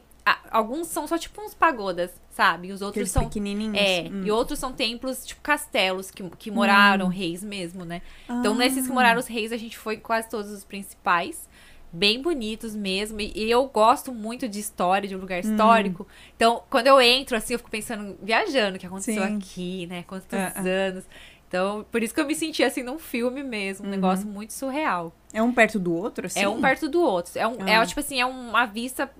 alguns são só tipo uns pagodas, sabe? E os outros Aqueles são. pequenininhos? É, Hum. e outros são templos, tipo castelos, que, que moraram reis mesmo, né? Então, Ah. nesses que moraram os reis, a gente foi em quase todos os principais. Bem bonitos mesmo. E, e eu gosto muito de história, de um lugar Hum. histórico. Então, quando eu entro, assim, eu fico pensando, viajando, o que aconteceu Sim. aqui, né? Quantos ah. anos. Então, por isso que eu me senti assim num filme mesmo, um Uhum. negócio muito surreal. É um perto do outro, assim? É um perto do outro. É, um, Ah. é tipo assim, é uma vista.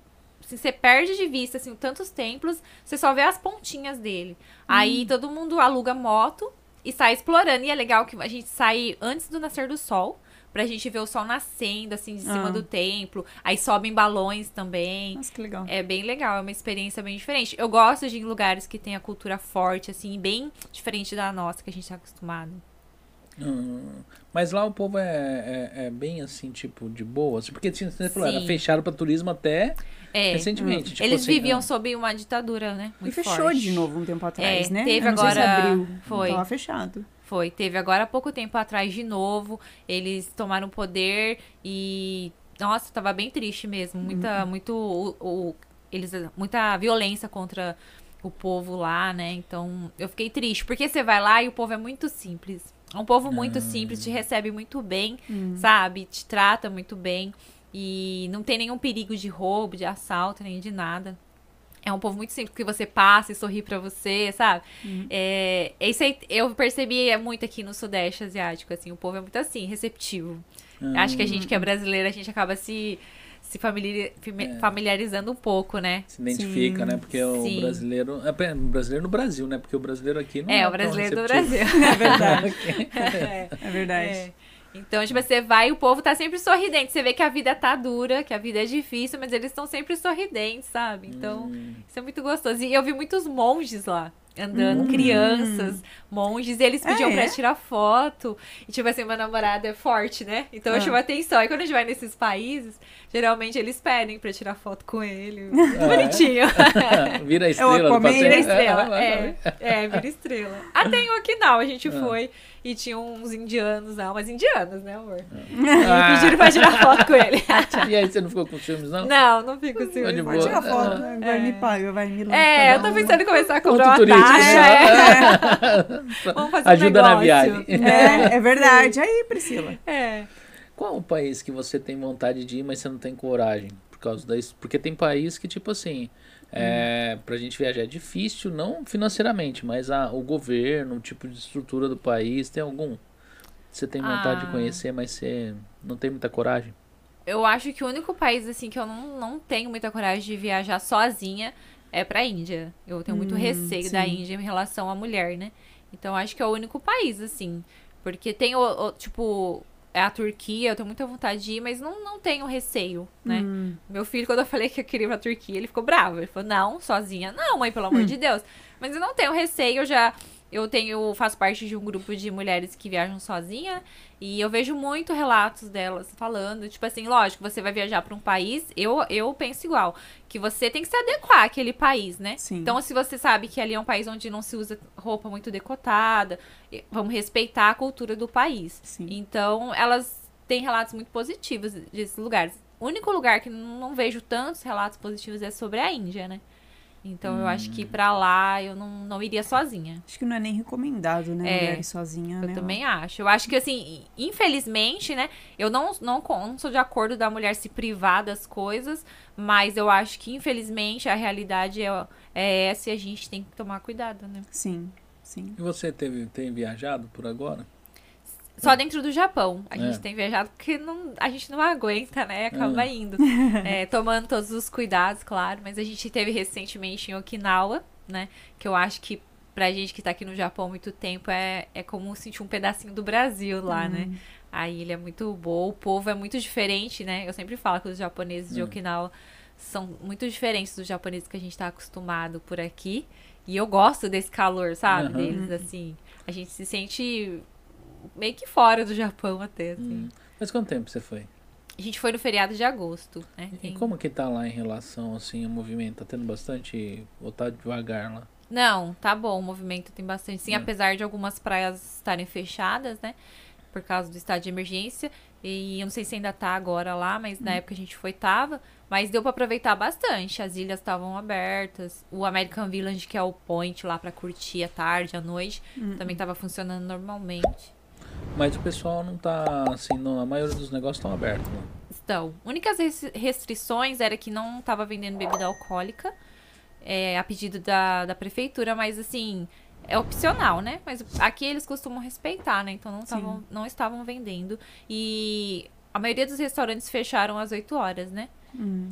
Assim, você perde de vista, assim, tantos templos, você só vê as pontinhas dele. Hum. Aí todo mundo aluga moto e sai explorando. E é legal que a gente sai antes do nascer do sol, pra gente ver o sol nascendo, assim, de cima Ah. do templo. Aí sobem balões também. Nossa, que legal. É bem legal, é uma experiência bem diferente. Eu gosto de ir em lugares que tem a cultura forte, assim, bem diferente da nossa, que a gente tá acostumado. Hum, mas lá o povo é, é, é bem assim, tipo, de boa. assim, Porque assim, você falou, era fechado pra turismo até É. recentemente. tipo Eles assim, viviam ah, sob uma ditadura, né? E Muito fechou forte. de novo um tempo atrás, É, né? teve Eu não sei se agora- abriu. foi. Tava fechado. Foi, teve agora há pouco tempo atrás de novo. Eles tomaram poder e. Nossa, tava bem triste mesmo. Muita, muito. O, o- eles, muita violência contra o povo lá, né? Então eu fiquei triste. Porque você vai lá e o povo é muito simples. É um povo muito simples, te recebe muito bem, sabe? Te trata muito bem. E não tem nenhum perigo de roubo, de assalto, nem de nada. É um povo muito simples, que você passa e sorri pra você, sabe? É, é isso aí, eu percebi é muito aqui no Sudeste Asiático, assim, o povo é muito assim, receptivo. Acho que a gente que é brasileira, a gente acaba se, se fami- familiarizando um pouco, né? Se identifica, Sim. né? Porque o Sim. brasileiro. É o brasileiro no Brasil, né? Porque o brasileiro aqui não é. É, o tão brasileiro do. Brasil. É verdade. É. É verdade. É. Então, tipo, você vai e o povo tá sempre sorridente. Você vê que a vida tá dura, que a vida é difícil, mas eles estão sempre sorridentes, sabe? Então, Hum. isso é muito gostoso. E eu vi muitos monges lá. Andando, crianças, monges, e eles pediam Ah, pra é? tirar foto. E, tipo assim, meu namorado é forte, né? Então eu Ah. chamo atenção. E quando a gente vai nesses países, geralmente eles pedem pra tirar foto com ele. Ah, é? Bonitinho. Vira a estrela do passeio. Vira estrela. É, É, é, vira estrela. Até em Okinawa a gente Ah. foi e tinha uns indianos lá, umas indianas, né, amor? Ah. E pediram pra tirar foto com ele. E aí você não ficou com ciúmes, não? Não, não fico assim. de Pode tirar foto, né? Agora me paga, vai me É, eu tô pensando em começar a cobrar Ponto uma turístico. taxa. é. Vamos fazer um Ajuda na negócio. viagem. É, é verdade. Aí, Priscila. É. Qual o país que você tem vontade de ir, mas você não tem coragem? Por causa da... Porque tem país que, tipo assim, é, pra gente viajar é difícil, não financeiramente, mas a, o governo, o tipo de estrutura do país, tem algum? Você tem vontade Ah. de conhecer, mas você não tem muita coragem? Eu acho que o único país, assim, que eu não, não tenho muita coragem de viajar sozinha é pra Índia. Eu tenho muito Hum, receio da sim. Índia em relação à mulher, né? Então acho que é o único país, assim. Porque tem o, o- tipo, é a Turquia, eu tenho muita vontade de ir, mas não, não tenho receio, né? Hum. Meu filho, quando eu falei que eu queria ir pra Turquia, ele ficou bravo. Ele falou, não, sozinha. Não, mãe, pelo amor de Deus. Mas eu não tenho receio, eu já. Eu tenho, faço parte de um grupo de mulheres que viajam sozinha e eu vejo muito relatos delas falando, tipo assim, lógico, você vai viajar para um país, eu, eu penso igual, que você tem que se adequar àquele país, né? Sim. Então, se você sabe que ali é um país onde não se usa roupa muito decotada, vamos respeitar a cultura do país. Sim. Então, elas têm relatos muito positivos desses lugares. O único lugar que não vejo tantos relatos positivos é sobre a Índia, né? Então eu acho que pra lá eu não, não iria sozinha. Acho que não é nem recomendado, né? É, Mulher ir sozinha, Eu né? também acho. Eu acho que, assim, infelizmente, né? Eu não, não, não sou de acordo da mulher se privar das coisas, mas eu acho que, infelizmente, a realidade é, é essa e a gente tem que tomar cuidado, né? Sim, sim. E você teve, tem viajado por agora? Só dentro do Japão. A É. gente tem viajado porque não, a gente não aguenta, né? Acaba indo. É, tomando todos os cuidados, claro. Mas a gente teve recentemente em Okinawa, né? Que eu acho que pra gente que tá aqui no Japão há muito tempo é, é como sentir um pedacinho do Brasil lá, né? A ilha é muito boa, o povo é muito diferente, né? Eu sempre falo que os japoneses de Hum. Okinawa são muito diferentes dos japoneses que a gente tá acostumado por aqui. E eu gosto desse calor, sabe? Aham. Deles, assim. A gente se sente meio que fora do Japão até, assim. Hum. Mas quanto tempo você foi? A gente foi no feriado de agosto, né? E Tem- como que tá lá em relação, assim, ao movimento? Tá tendo bastante... Ou tá devagar lá? Não, tá bom, o movimento tem bastante. Sim, Hum. apesar de algumas praias estarem fechadas, né? Por causa do estado de emergência. E eu não sei se ainda tá agora lá, mas Hum. na época a gente foi, tava. Mas deu pra aproveitar bastante. As ilhas estavam abertas. O American Village, que é o point lá pra curtir à tarde, à noite, também tava funcionando normalmente. Mas o pessoal não tá, assim, não, a maioria dos negócios estão abertos, né? Então, únicas res- restrições era que não tava vendendo bebida alcoólica, é, a pedido da, da prefeitura, mas assim, é opcional, né? Mas aqui eles costumam respeitar, né? Então não, tavam, não estavam vendendo. E a maioria dos restaurantes fecharam às 8 horas, né?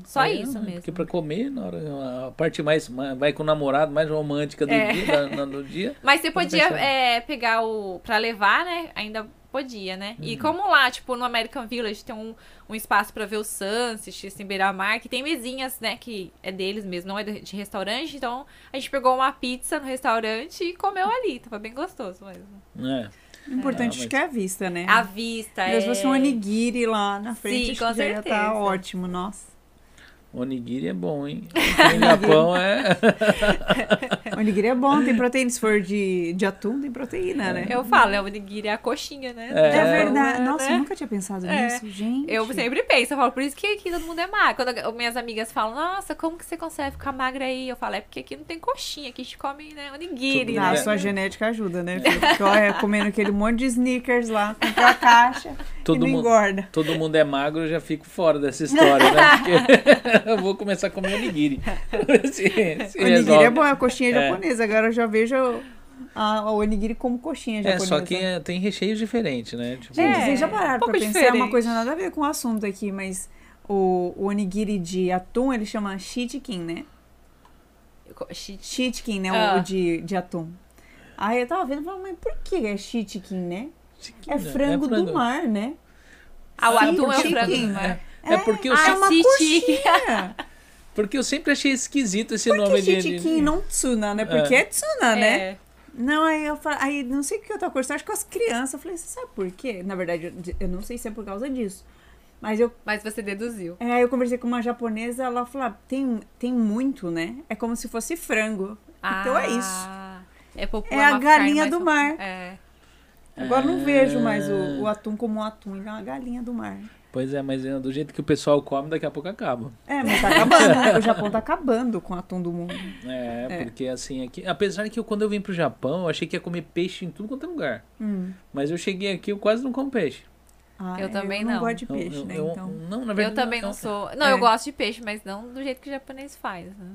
Só É, isso mesmo. Porque pra comer, na hora, a parte mais, ma- vai com o namorado, mais romântica do É. dia, da- do dia. Mas você podia é, pegar o. pra levar, né? Ainda podia, né? E Uhum. como lá, tipo, no American Village tem um, um espaço pra ver o sunset, assim, beira-mar, que tem mesinhas, né? Que é deles mesmo, não é de, de restaurante. Então a gente pegou uma pizza no restaurante e comeu ali. Tava bem gostoso mesmo. É. O importante acho mas- que é a vista, né? A vista é. Mesmo se fosse um onigiri lá na frente, Sim, acho com que já ia certeza. tá ótimo, nossa. Onigiri é bom, hein? Aqui no Japão é. Onigiri é bom, tem proteína. Se for de, de atum, tem proteína, né? Eu falo, é o onigiri é a coxinha, né? É. É verdade. Né? Nossa, eu nunca tinha pensado É. nisso, gente. Eu sempre penso, eu falo, por isso que aqui todo mundo é magro. Quando as minhas amigas falam, nossa, como que você consegue ficar magra aí? Eu falo, é porque aqui não tem coxinha, aqui a gente come, né, onigiri, Tudo Ah, né? a sua genética ajuda, né? Porque olha, comendo aquele monte de sneakers lá, comprou a caixa Todo e não mundo- engorda. Todo mundo é magro, eu já fico fora dessa história, né? Porque eu vou começar a comer onigiri. se, se onigiri resolve. é bom, é a coxinha É. japonesa. Agora eu já vejo a, o onigiri como coxinha É, japonesa. só que é, tem recheios diferentes, né? Tipo, Gente, É, vocês já um pararam pouco pra pensar é uma coisa nada a ver com o assunto aqui, mas o, o onigiri de atum, ele chama shitikin, né? Shitikin, né? Ah. O de, de atum. Aí eu tava vendo e falei, mas por que é shitikin, né? É frango, do mar, né? Ah, o atum é o frango do mar. É porque eu, Ah, sempre, É porque eu sempre achei esquisito esse Por nome que de. de- shitikin e não tsuna, né? Porque é, tsuna, né? É. Não, aí eu falei, aí não sei o que eu tava conversando, acho que com as crianças. Eu falei, você sabe por quê? Na verdade, eu, eu não sei se é por causa disso. Mas eu, Mas você deduziu. é, aí eu conversei com uma japonesa, ela falou, ah, tem, tem muito, né? É como se fosse frango. Então é isso. Ah, É, popular, É a galinha do mar. É. Agora eu não vejo mais Ah. o, o atum como um atum, é uma galinha do mar. Pois é, mas é do jeito que o pessoal come, daqui a pouco acaba. É, mas tá acabando, né? O Japão tá acabando com o atum do mundo. É, É. porque assim, aqui, apesar que eu, quando eu vim pro Japão, eu achei que ia comer peixe em tudo quanto é lugar. Hum. Mas eu cheguei aqui, eu quase não como peixe. Ah, Eu é, também eu não. não. gosto de Eu- peixe, eu, né? eu- então. não, na Eu verdade, também não eu- sou. Não, É. eu gosto de peixe, mas não do jeito que o japonês faz. Né?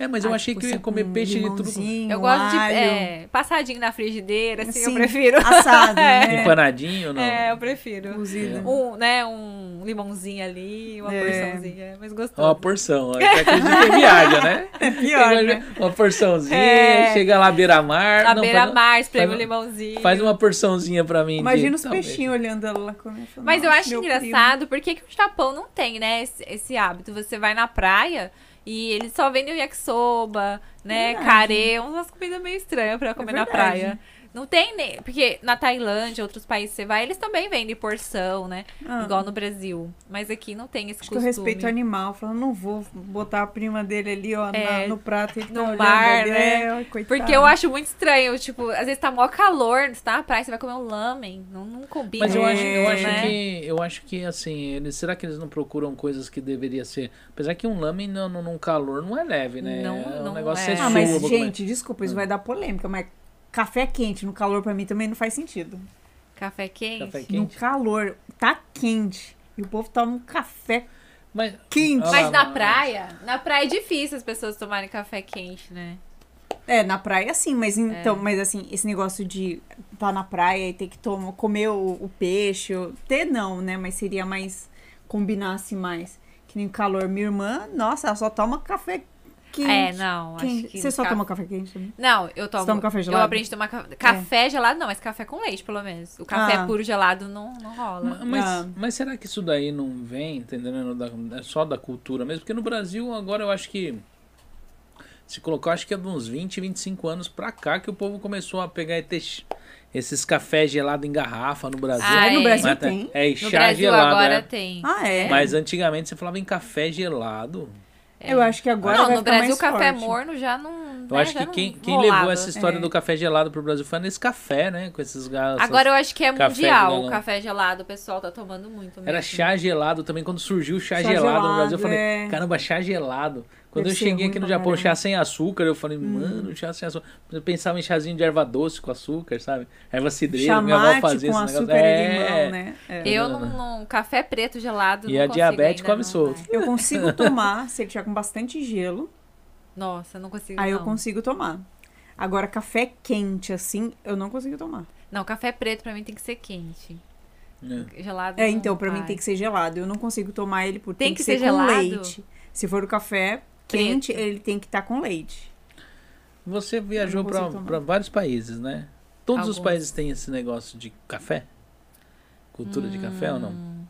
É, mas eu Ah, achei tipo, que eu ia comer com peixe de tudo. Eu gosto de é, passadinho na frigideira, assim, eu assim, prefiro. Assado, né? Empanadinho, não. É, eu prefiro. Cozido. Um, né, um limãozinho ali, uma É. porçãozinha, é mais gostoso. Uma porção. acredito que viaja, né? É pior, né? Uma porçãozinha, É. chega lá à beira-mar. Não, beira-mar, espreme o faz- limãozinho. Faz uma porçãozinha pra mim. de- Imagina os talvez. peixinhos olhando ela lá comendo. Mas eu acho engraçado, porque que o Japão não tem, né, esse, esse hábito. Você vai na praia e eles só vendem o yakisoba, né, Verdade. carê, umas comidas meio estranhas pra comer na verdade. praia. Não tem nem. Porque na Tailândia, outros países você vai, eles também vendem porção, né? Ah. Igual no Brasil. Mas aqui não tem esse Acho que eu costume. respeito animal. Falando, não vou botar a prima dele ali, ó, É, na- no prato. e no tá mar, ali. né? É. Porque eu acho muito estranho, tipo, às vezes tá mó calor, você tá na praia, você vai comer um lamen. Não, não combina. Mas eu É, acho, eu acho né? que eu acho que assim, eles, será que eles não procuram coisas que deveria ser? Apesar que um lamen no, no, num calor não é leve, né? Não- é um não negócio é. que você Ah, mas, sua, gente, desculpa, isso vai dar polêmica, mas café quente no calor pra mim também não faz sentido. Café quente. Café No quente. calor, tá quente. E o povo toma um café Mas, quente. Olha Mas na mas- praia, na praia é difícil as pessoas tomarem café quente, né? É, na praia sim, mas É. então, mas assim, esse negócio de estar na praia e ter que tomar, comer o, o peixe, ou- ter não, né? Mas seria mais, combinasse mais. Que nem calor. Minha irmã, nossa, ela só toma café quente. É, não, acho quente. que Você só ca- toma café quente também? Não, eu tomo. toma café Eu gelado? aprendi a tomar ca- café gelado, não, mas café com leite, pelo menos. O café Ah. puro gelado não, não rola. Ma- Mas, Ah. mas será que isso daí não vem, entendendo? Da, é só da cultura mesmo? Porque no Brasil, agora eu acho que. Se colocar, acho que é de uns 20, 25 anos pra cá que o povo começou a pegar e ter esses cafés gelados em garrafa no Brasil. Ah, no é. Brasil Mas tá- tem? É, No chá Brasil gelado. agora é. tem. Ah, é? Mas antigamente você falava em café gelado. Eu acho que agora não, vai no ficar Brasil mais café forte. morno já não. Eu né, acho que quem, quem rolava. levou essa história É. do café gelado pro Brasil foi nesse café, né? Com esses gatos. Agora eu acho que é Café mundial gelado. o café gelado, o pessoal tá tomando muito mesmo. Era chá gelado também, quando surgiu o chá, Chá gelado, no Brasil, eu gelado, falei, é. caramba, chá gelado. Quando Deve eu cheguei aqui no Japão, chá. Hum. sem açúcar, eu falei, mano, chá sem açúcar. Eu pensava em chazinho de erva doce com açúcar, sabe? Erva cidreira, minha avó fazia com esse negócio. açúcar e É. limão, né? É. Eu não, não- Café preto gelado. E não a diabetes come solto. Eu consigo tomar se ele tiver com bastante gelo. Nossa, eu não consigo. Aí eu não. consigo tomar. Agora, café quente, assim, eu não consigo tomar. Não, café preto pra mim tem que ser quente. É. Gelado. É, então, pra mim tem que ser gelado. Eu não consigo tomar ele porque Tem tem, que que, ser, ser com gelado? leite. Se for o café quente, ele tem que estar com leite. Você viajou pra vários países, né? Todos os Alguns. países têm esse negócio de café? Cultura de café ou não? Hum,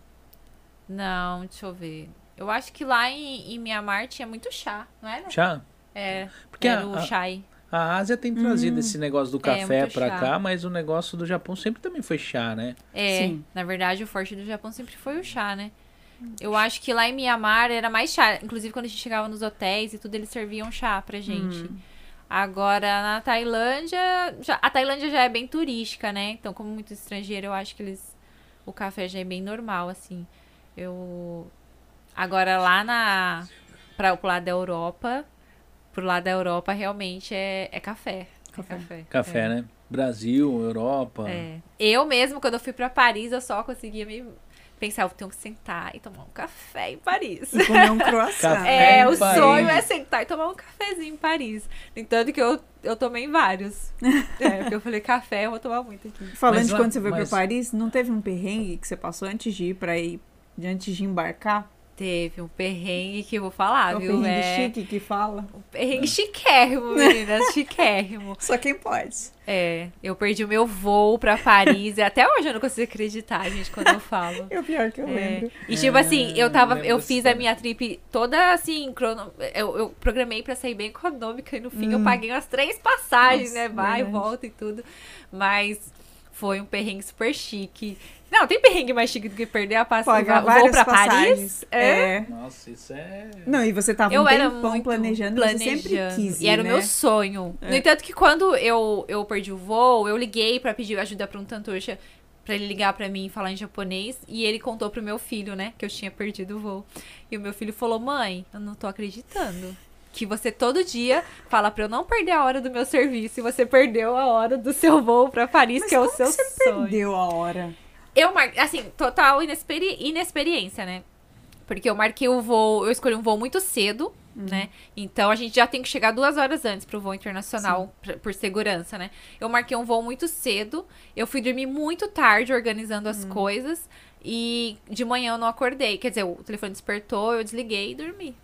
Não, deixa eu ver. Eu acho que lá em, em Mianmar tinha muito chá, não era? Chá? É, Porque era a- o a- chai. A Ásia tem trazido Hum. esse negócio do É, café pra chá. cá, mas o negócio do Japão sempre também foi chá, né? É, Sim. na verdade o forte do Japão sempre foi o chá, né? Eu acho que lá em Mianmar era mais chá. Inclusive, quando a gente chegava nos hotéis e tudo, eles serviam chá pra gente. Hum. Agora, na Tailândia, já- a Tailândia já é bem turística, né? Então, como muito estrangeiro, eu acho que eles. O café já é bem normal, assim. Eu. Agora, lá na. Pra, pro lado da Europa. Pro lado da Europa, realmente é, é café. É Café. café. Café, é. né? Brasil, Europa. É. Eu mesmo, quando eu fui pra Paris, eu só conseguia me pensar, eu tenho que sentar e tomar um café em Paris. E comer um croissant. É, o Paris. sonho é sentar e tomar um cafezinho em Paris. No entanto que eu, eu tomei vários. É, porque eu falei, café eu vou tomar muito aqui. Falando Mas de quando você foi mas- pra Paris, não teve um perrengue que você passou antes de ir pra ir, antes de embarcar? Teve um perrengue que eu vou falar, É o viu? perrengue É chique que fala? um perrengue chiquérrimo, meninas, chiquérrimo. Só quem pode. É, eu perdi o meu voo pra Paris e até hoje eu não consigo acreditar, gente, quando eu falo. É o pior que eu É. lembro. E tipo assim, eu É, tava, eu dessa fiz a minha trip toda assim, crono, eu, eu programei pra sair bem econômica e no fim eu Hum. paguei umas três passagens, Nossa, né? Vai, verdade. volta e tudo. Mas foi um perrengue super chique. Não, tem perrengue mais chique do que perder a passagem. Pagar O voo pra passagens. Paris? É. É. Nossa, isso é. Não, e você tava Eu um era tempão muito planejando, você sempre quis E era ir, o né? meu sonho. É. No entanto que quando eu, eu perdi o voo, eu liguei pra pedir ajuda pra um tantocha pra ele ligar pra mim e falar em japonês. E ele contou pro meu filho, né, que eu tinha perdido o voo. E o meu filho falou, mãe, eu não tô acreditando. Que você todo dia fala pra eu não perder a hora do meu serviço e você perdeu a hora do seu voo pra Paris, Mas que é o seu que você sonho. perdeu a hora? Eu marquei, assim, total inexperi inexperiência, né? Porque eu marquei o voo, eu escolhi um voo muito cedo, né? Então a gente já tem que chegar duas horas antes pro voo internacional, pra- por segurança, né? Eu marquei um voo muito cedo, eu fui dormir muito tarde organizando as coisas e de manhã eu não acordei. Quer dizer, o telefone despertou, eu desliguei e dormi.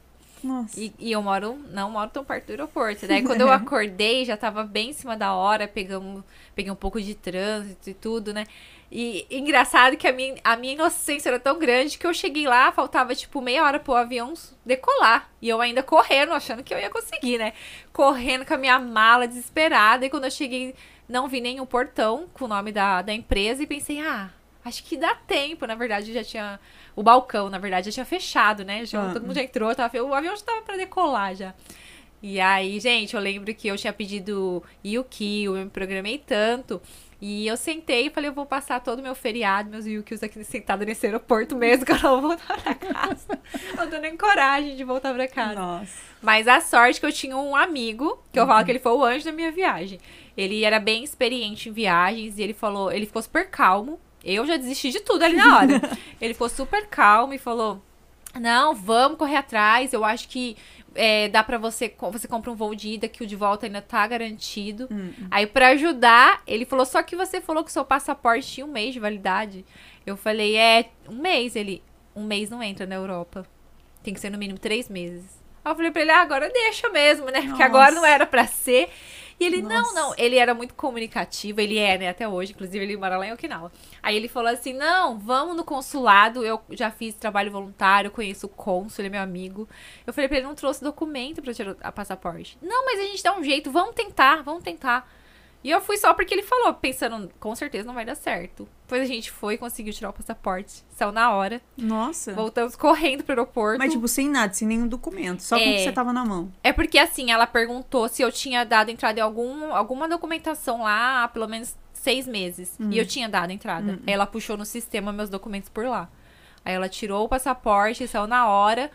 Nossa. E, e eu moro, não moro tão perto do aeroporto. Daí quando eu acordei, já tava bem em cima da hora, pegamos, peguei um pouco de trânsito e tudo, né? E engraçado que a minha, a minha inocência era tão grande que eu cheguei lá, faltava tipo meia hora pro avião decolar. E eu ainda correndo, achando que eu ia conseguir, né? Correndo com a minha mala desesperada. E quando eu cheguei não vi nenhum portão com o nome da, da empresa e pensei, ah, acho que dá tempo. Na verdade, já tinha. O balcão, na verdade, já tinha fechado, né? Já, Ah. Todo mundo já entrou, tava, o avião já tava pra decolar já. E aí, gente, eu lembro que eu tinha pedido Yuki, eu me programei tanto. E eu sentei e falei, eu vou passar todo o meu feriado, meus Yukis aqui sentada nesse aeroporto mesmo, que eu não vou voltar pra casa. não tô nem coragem de voltar pra casa. Nossa. Mas a sorte que eu tinha um amigo, que eu falo que ele foi o anjo da minha viagem. Ele era bem experiente em viagens e ele falou, ele ficou super calmo. Eu já desisti de tudo ali na hora. ele ficou super calmo e falou: Não, vamos correr atrás. Eu acho que é, dá pra você. Você compra um voo de ida que o de volta ainda tá garantido. Hum. Aí, pra ajudar, ele falou: Só que você falou que o seu passaporte tinha um mês de validade. Eu falei: É, um mês. Ele: Um mês não entra na Europa. Tem que ser no mínimo três meses. Aí eu falei pra ele: ah, agora deixa mesmo, né? Porque Nossa. agora não era pra ser. E ele, não, Nossa. não, ele era muito comunicativo, ele é, né, até hoje, inclusive ele mora lá em Okinawa. Aí ele falou assim: não, vamos no consulado, eu já fiz trabalho voluntário, conheço o cônsul, ele é meu amigo. Eu falei pra ele, não trouxe documento pra tirar a passaporte. Não, mas a gente dá um jeito, vamos tentar, vamos tentar. E eu fui só porque ele falou, pensando, com certeza não vai dar certo. Depois a gente foi, conseguiu tirar o passaporte, saiu na hora, Nossa. voltamos correndo pro aeroporto. Mas, tipo, sem nada, sem nenhum documento. Só com o É. que você tava na mão. É porque assim, ela perguntou se eu tinha dado entrada em algum, alguma documentação lá há pelo menos seis meses. E eu tinha dado entrada. Aí ela puxou no sistema meus documentos por lá. Aí ela tirou o passaporte, saiu na hora.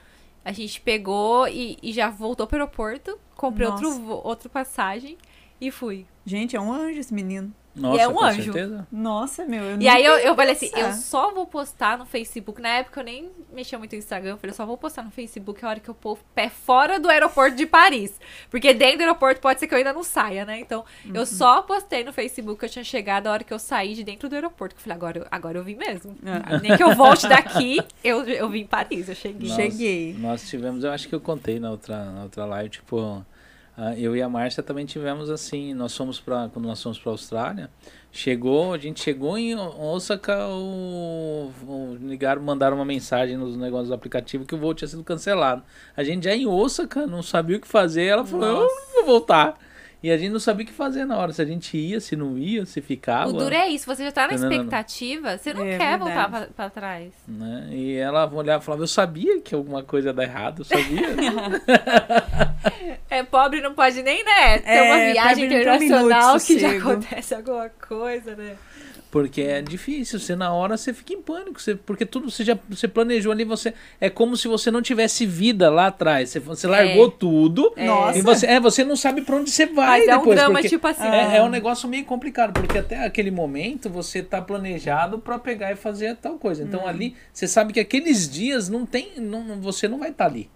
A gente pegou e, e já voltou pro aeroporto. Comprei Nossa. outro, outro passagem e fui. Gente, é um anjo esse menino. Nossa, é um com anjo. certeza. Nossa, meu. Eu E aí eu, eu falei assim, eu só vou postar no Facebook. Na época eu nem mexia muito no Instagram. Eu falei, eu só vou postar no Facebook a hora que eu pôr o pé fora do aeroporto de Paris. Porque dentro do aeroporto pode ser que eu ainda não saia, né? Então, Uhum. eu só postei no Facebook que eu tinha chegado a hora que eu saí de dentro do aeroporto. Que eu falei, agora, eu- agora eu vim mesmo. É. Nem que eu volte daqui, eu, eu vim em Paris, eu cheguei. Nós- Cheguei. Nós tivemos, eu acho que eu contei na outra, na outra live, tipo, eu e a Márcia também tivemos assim, nós fomos para quando nós fomos para Austrália, chegou, a gente chegou em Osaka, o, o ligaram, mandaram uma mensagem nos negócios do aplicativo que o voo tinha sido cancelado. A gente já em Osaka, não sabia o que fazer, ela falou, eu não vou voltar. E a gente não sabia o que fazer na hora, se a gente ia, se não ia, se ficava. O duro é isso, você já tá na expectativa, você não É quer verdade. voltar pra, pra trás. né? E ela olhava e falava, eu sabia que alguma coisa ia dar errado, eu sabia. É, pobre não pode nem, né? Ter É, uma viagem um internacional que já acontece alguma coisa, né? Porque é difícil, você na hora você fica em pânico, você, porque tudo você já você planejou ali, você é como se você não tivesse vida lá atrás, você, você largou tudo Nossa. e você é você não sabe pra onde você vai Mas é um depois, drama, tipo assim. é, é um negócio meio complicado, porque até aquele momento você tá planejado pra pegar e fazer tal coisa. Hum. Então ali você sabe que aqueles dias não tem, não, você não vai estar ali.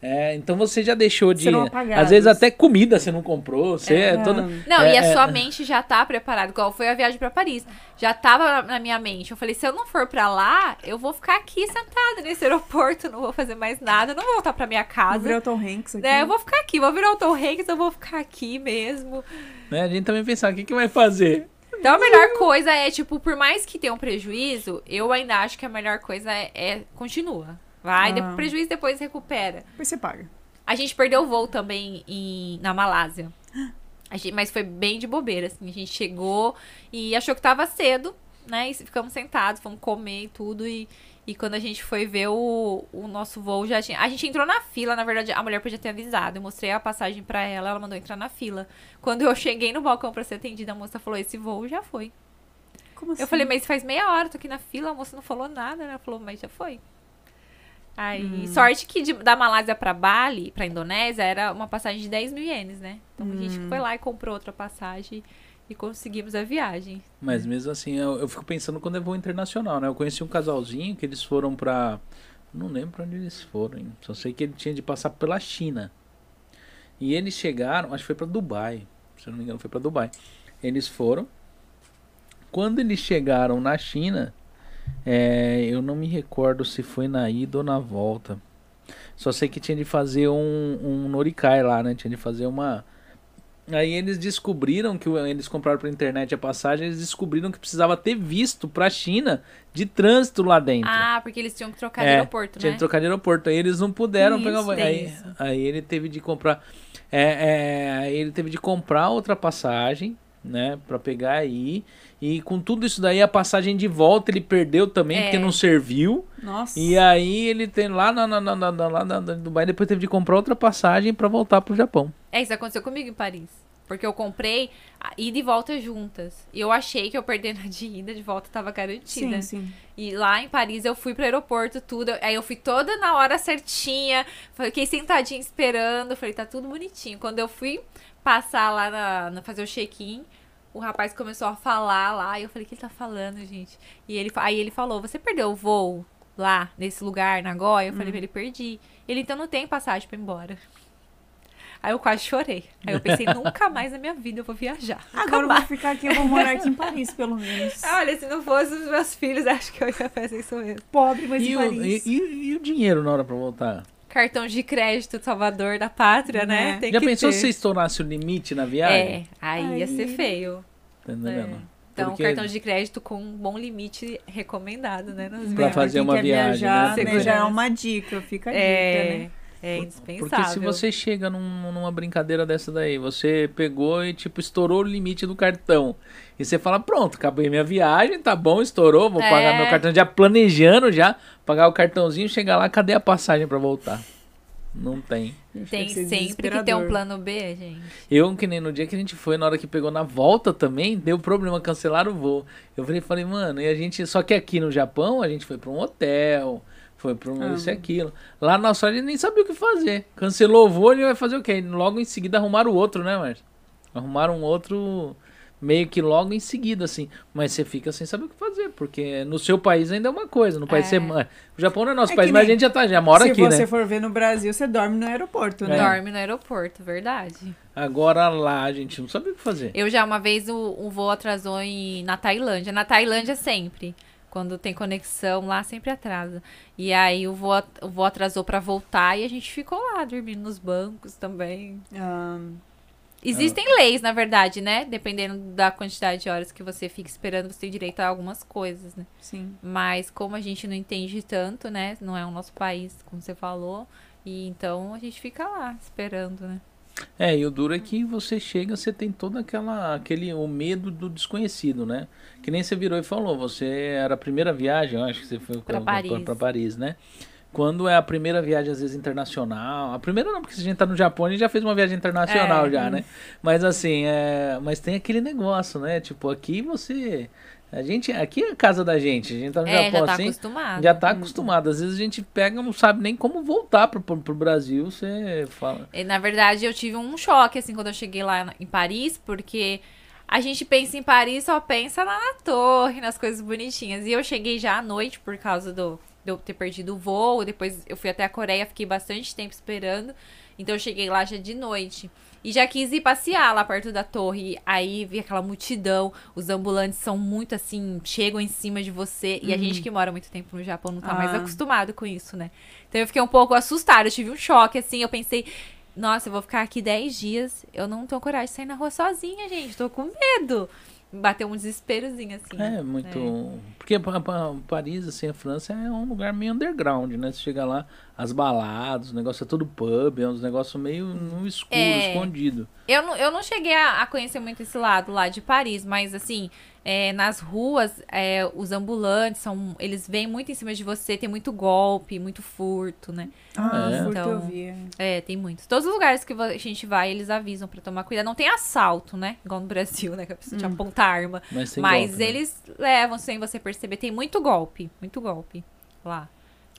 É, então você já deixou de. Às vezes até comida você não comprou. Você é, toda. Não, é, e a é, sua mente já tá preparada, igual foi a viagem pra Paris. Já tava na minha mente. Eu falei, se eu não for pra lá, eu vou ficar aqui sentada nesse aeroporto, não vou fazer mais nada, não vou voltar pra minha Vou casa. virar o Tom Hanks aqui. É, eu vou ficar aqui, vou virar o Tom Hanks, eu vou ficar aqui mesmo. né, a gente também pensava, o que, que vai fazer? Então a melhor coisa é, tipo, por mais que tenha um prejuízo, eu ainda acho que a melhor coisa é, é continua. Vai, Ah. depois, prejuízo depois recupera. Depois você paga. A gente perdeu o voo também em, na Malásia. A gente- mas foi bem de bobeira, assim. A gente chegou e achou que tava cedo, né? E ficamos sentados, fomos comer e tudo. E, e quando a gente foi ver o, o nosso voo, já tinha. A gente entrou na fila, na verdade, a mulher podia ter avisado. Eu mostrei a passagem pra ela, ela mandou entrar na fila. Quando eu cheguei no balcão pra ser atendida, a moça falou: esse voo já foi. Como assim? Eu falei, mas faz meia hora, tô aqui na fila, a moça não falou nada, né? Ela falou, mas já foi. Aí, sorte que de- da Malásia pra Bali, pra Indonésia, era uma passagem de 10 mil ienes, né? Então a gente foi lá e comprou outra passagem e conseguimos a viagem. Mas mesmo assim, eu, eu fico pensando quando é voo internacional, né? Eu conheci um casalzinho que eles foram pra. Não lembro pra onde eles foram, hein? Só sei que ele tinha de passar pela China. E eles chegaram, acho que foi pra Dubai. Se eu não me engano, foi pra Dubai. Eles foram. Quando eles chegaram na China, é, eu não me recordo se foi na ida ou na volta. Só sei que tinha de fazer um, um Norikai lá, né? Tinha de fazer uma. Aí eles descobriram que eles compraram pela internet a passagem, eles descobriram que precisava ter visto pra China de trânsito lá dentro. Ah, porque eles tinham que trocar de É, aeroporto, Tinha né? que trocar de aeroporto. Aí eles não puderam pegar. isso, o- tem aí, aí ele teve de comprar. É, é, aí ele teve de comprar outra passagem. Né, para pegar aí. E com tudo isso daí, a passagem de volta ele perdeu também, É. porque não serviu. Nossa. E aí ele tem lá na, na, na, na, na- lá na- na Dubai, depois teve de comprar outra passagem para voltar pro Japão. É, isso aconteceu comigo em Paris. Porque eu comprei a ida e volta juntas. E eu achei que eu perdendo a de ida, de volta tava garantida. Sim, sim. E lá em Paris eu fui pro aeroporto, tudo. Aí eu fui toda na hora certinha. Fiquei sentadinha esperando. Falei, tá tudo bonitinho. Quando eu fui passar lá na, na- fazer o check-in, o rapaz começou a falar lá. E eu falei, o que ele tá falando, gente? E ele, aí ele falou: Você perdeu o voo lá, nesse lugar, na Goia? Eu falei, pra ele, perdi. Ele, então não tem passagem pra ir embora. Aí eu quase chorei. Aí eu pensei, nunca mais na minha vida eu vou viajar. Nunca Agora eu vou ficar aqui, eu vou morar aqui em Paris, pelo menos. Olha, se não fosse os meus filhos, acho que eu ia fazer isso mesmo. Pobre, mas E em o, Paris. e, e- e o dinheiro na hora pra voltar? Cartão de crédito Salvador da pátria, né? É. Tem Já que pensou ter. se você estourasse o limite na viagem? É, aí ia ser Aí- feio. Tá É. entendendo? Então, Porque- cartão de crédito com um bom limite recomendado, né? Nas Pra É, fazer uma viagem, Viajar, né? né, já é uma dica, fica a dica, É, né? É indispensável. Porque se você chega num- numa brincadeira dessa daí, você pegou e, tipo, estourou o limite do cartão. E você fala, pronto, acabei minha viagem, tá bom, estourou, vou É. pagar meu cartão, já planejando já, pagar o cartãozinho, chegar lá, cadê a passagem pra voltar? Não tem. Tem sempre que ter um plano B, gente. Eu, que nem no dia que a gente foi, na hora que pegou na volta também, deu problema, cancelaram o voo. Eu falei, falei, mano, e a gente. Só que aqui no Japão, a gente foi pra um hotel, foi pra um Ah. isso e aquilo. Lá na Austrália, ele nem sabia o que fazer. Cancelou o voo, ele vai fazer o quê? Logo em seguida arrumaram o outro, né, Márcio? Arrumaram um outro meio que logo em seguida, assim. Mas você fica sem saber o que fazer, porque no seu país ainda é uma coisa. No país É. você. O Japão não é nosso É país, mas a gente já tá, já mora Se aqui, você né? for ver no Brasil, você dorme no aeroporto, né? É. Dorme no aeroporto, verdade. Agora lá, a gente não sabia o que fazer. Eu já uma vez o, um voo atrasou em, na Tailândia. Na Tailândia sempre. Quando tem conexão lá, sempre atrasa. E aí o voo, o voo atrasou pra voltar e a gente ficou lá dormindo nos bancos também. Ah, Existem leis, na verdade, né? Dependendo da quantidade de horas que você fica esperando, você tem direito a algumas coisas, né? sim. Mas como a gente não entende tanto, né? Não é o nosso país, como você falou. E então a gente fica lá esperando, né? É, e o duro é que você chega, você tem todo aquela, aquele, o medo do desconhecido, né? Que nem você virou e falou, você era a primeira viagem, eu acho que você foi Pra Paris. Paris, né? Quando é a primeira viagem, às vezes, internacional. A primeira não, porque se a gente tá no Japão, a gente já fez uma viagem internacional É. já, né? Mas assim, é... mas tem aquele negócio, né? Tipo, aqui você. A gente. Aqui é a casa da gente. A gente tá no é, Japão já tá assim. acostumado. Já tá acostumado. Às vezes a gente pega, não sabe nem como voltar pro, pro, pro Brasil. Você fala. E, Na verdade, eu tive um choque, assim, quando eu cheguei lá em Paris, porque a gente pensa em Paris, só pensa lá na torre, nas coisas bonitinhas. E eu cheguei já à noite por causa do, de eu ter perdido o voo. Depois eu fui até a Coreia, fiquei bastante tempo esperando. Então eu cheguei lá já de noite. E já quis ir passear lá perto da torre. Aí vi aquela multidão. Os ambulantes são muito assim, chegam em cima de você. E a gente que mora muito tempo no Japão não tá mais Ah. acostumado com isso, né? Então eu fiquei um pouco assustada. Eu tive um choque, assim. Eu pensei, nossa, eu vou ficar aqui 10 dias. Eu não tenho coragem de sair na rua sozinha, gente. Tô com medo. Bateu um desesperozinho, assim. É, muito. Porque pa- pa- Paris, assim, a França é um lugar meio underground, né? Você chega lá, as baladas, o negócio é todo pub, é uns negócios meio no escuro, É. escondido. Eu não, eu não cheguei a, a conhecer muito esse lado lá de Paris, mas assim, é, nas ruas, é, os ambulantes são. Eles vêm muito em cima de você, tem muito golpe, muito furto, né? Ah, É. furto eu Então, vi. é. É, tem muitos. Todos os lugares que a gente vai, eles avisam pra tomar cuidado. Não tem assalto, né? Igual no Brasil, né? Que a pessoa te aponta a arma. Mas tem Mas golpe, né? eles levam sem você perceber. Tem muito golpe, muito golpe lá.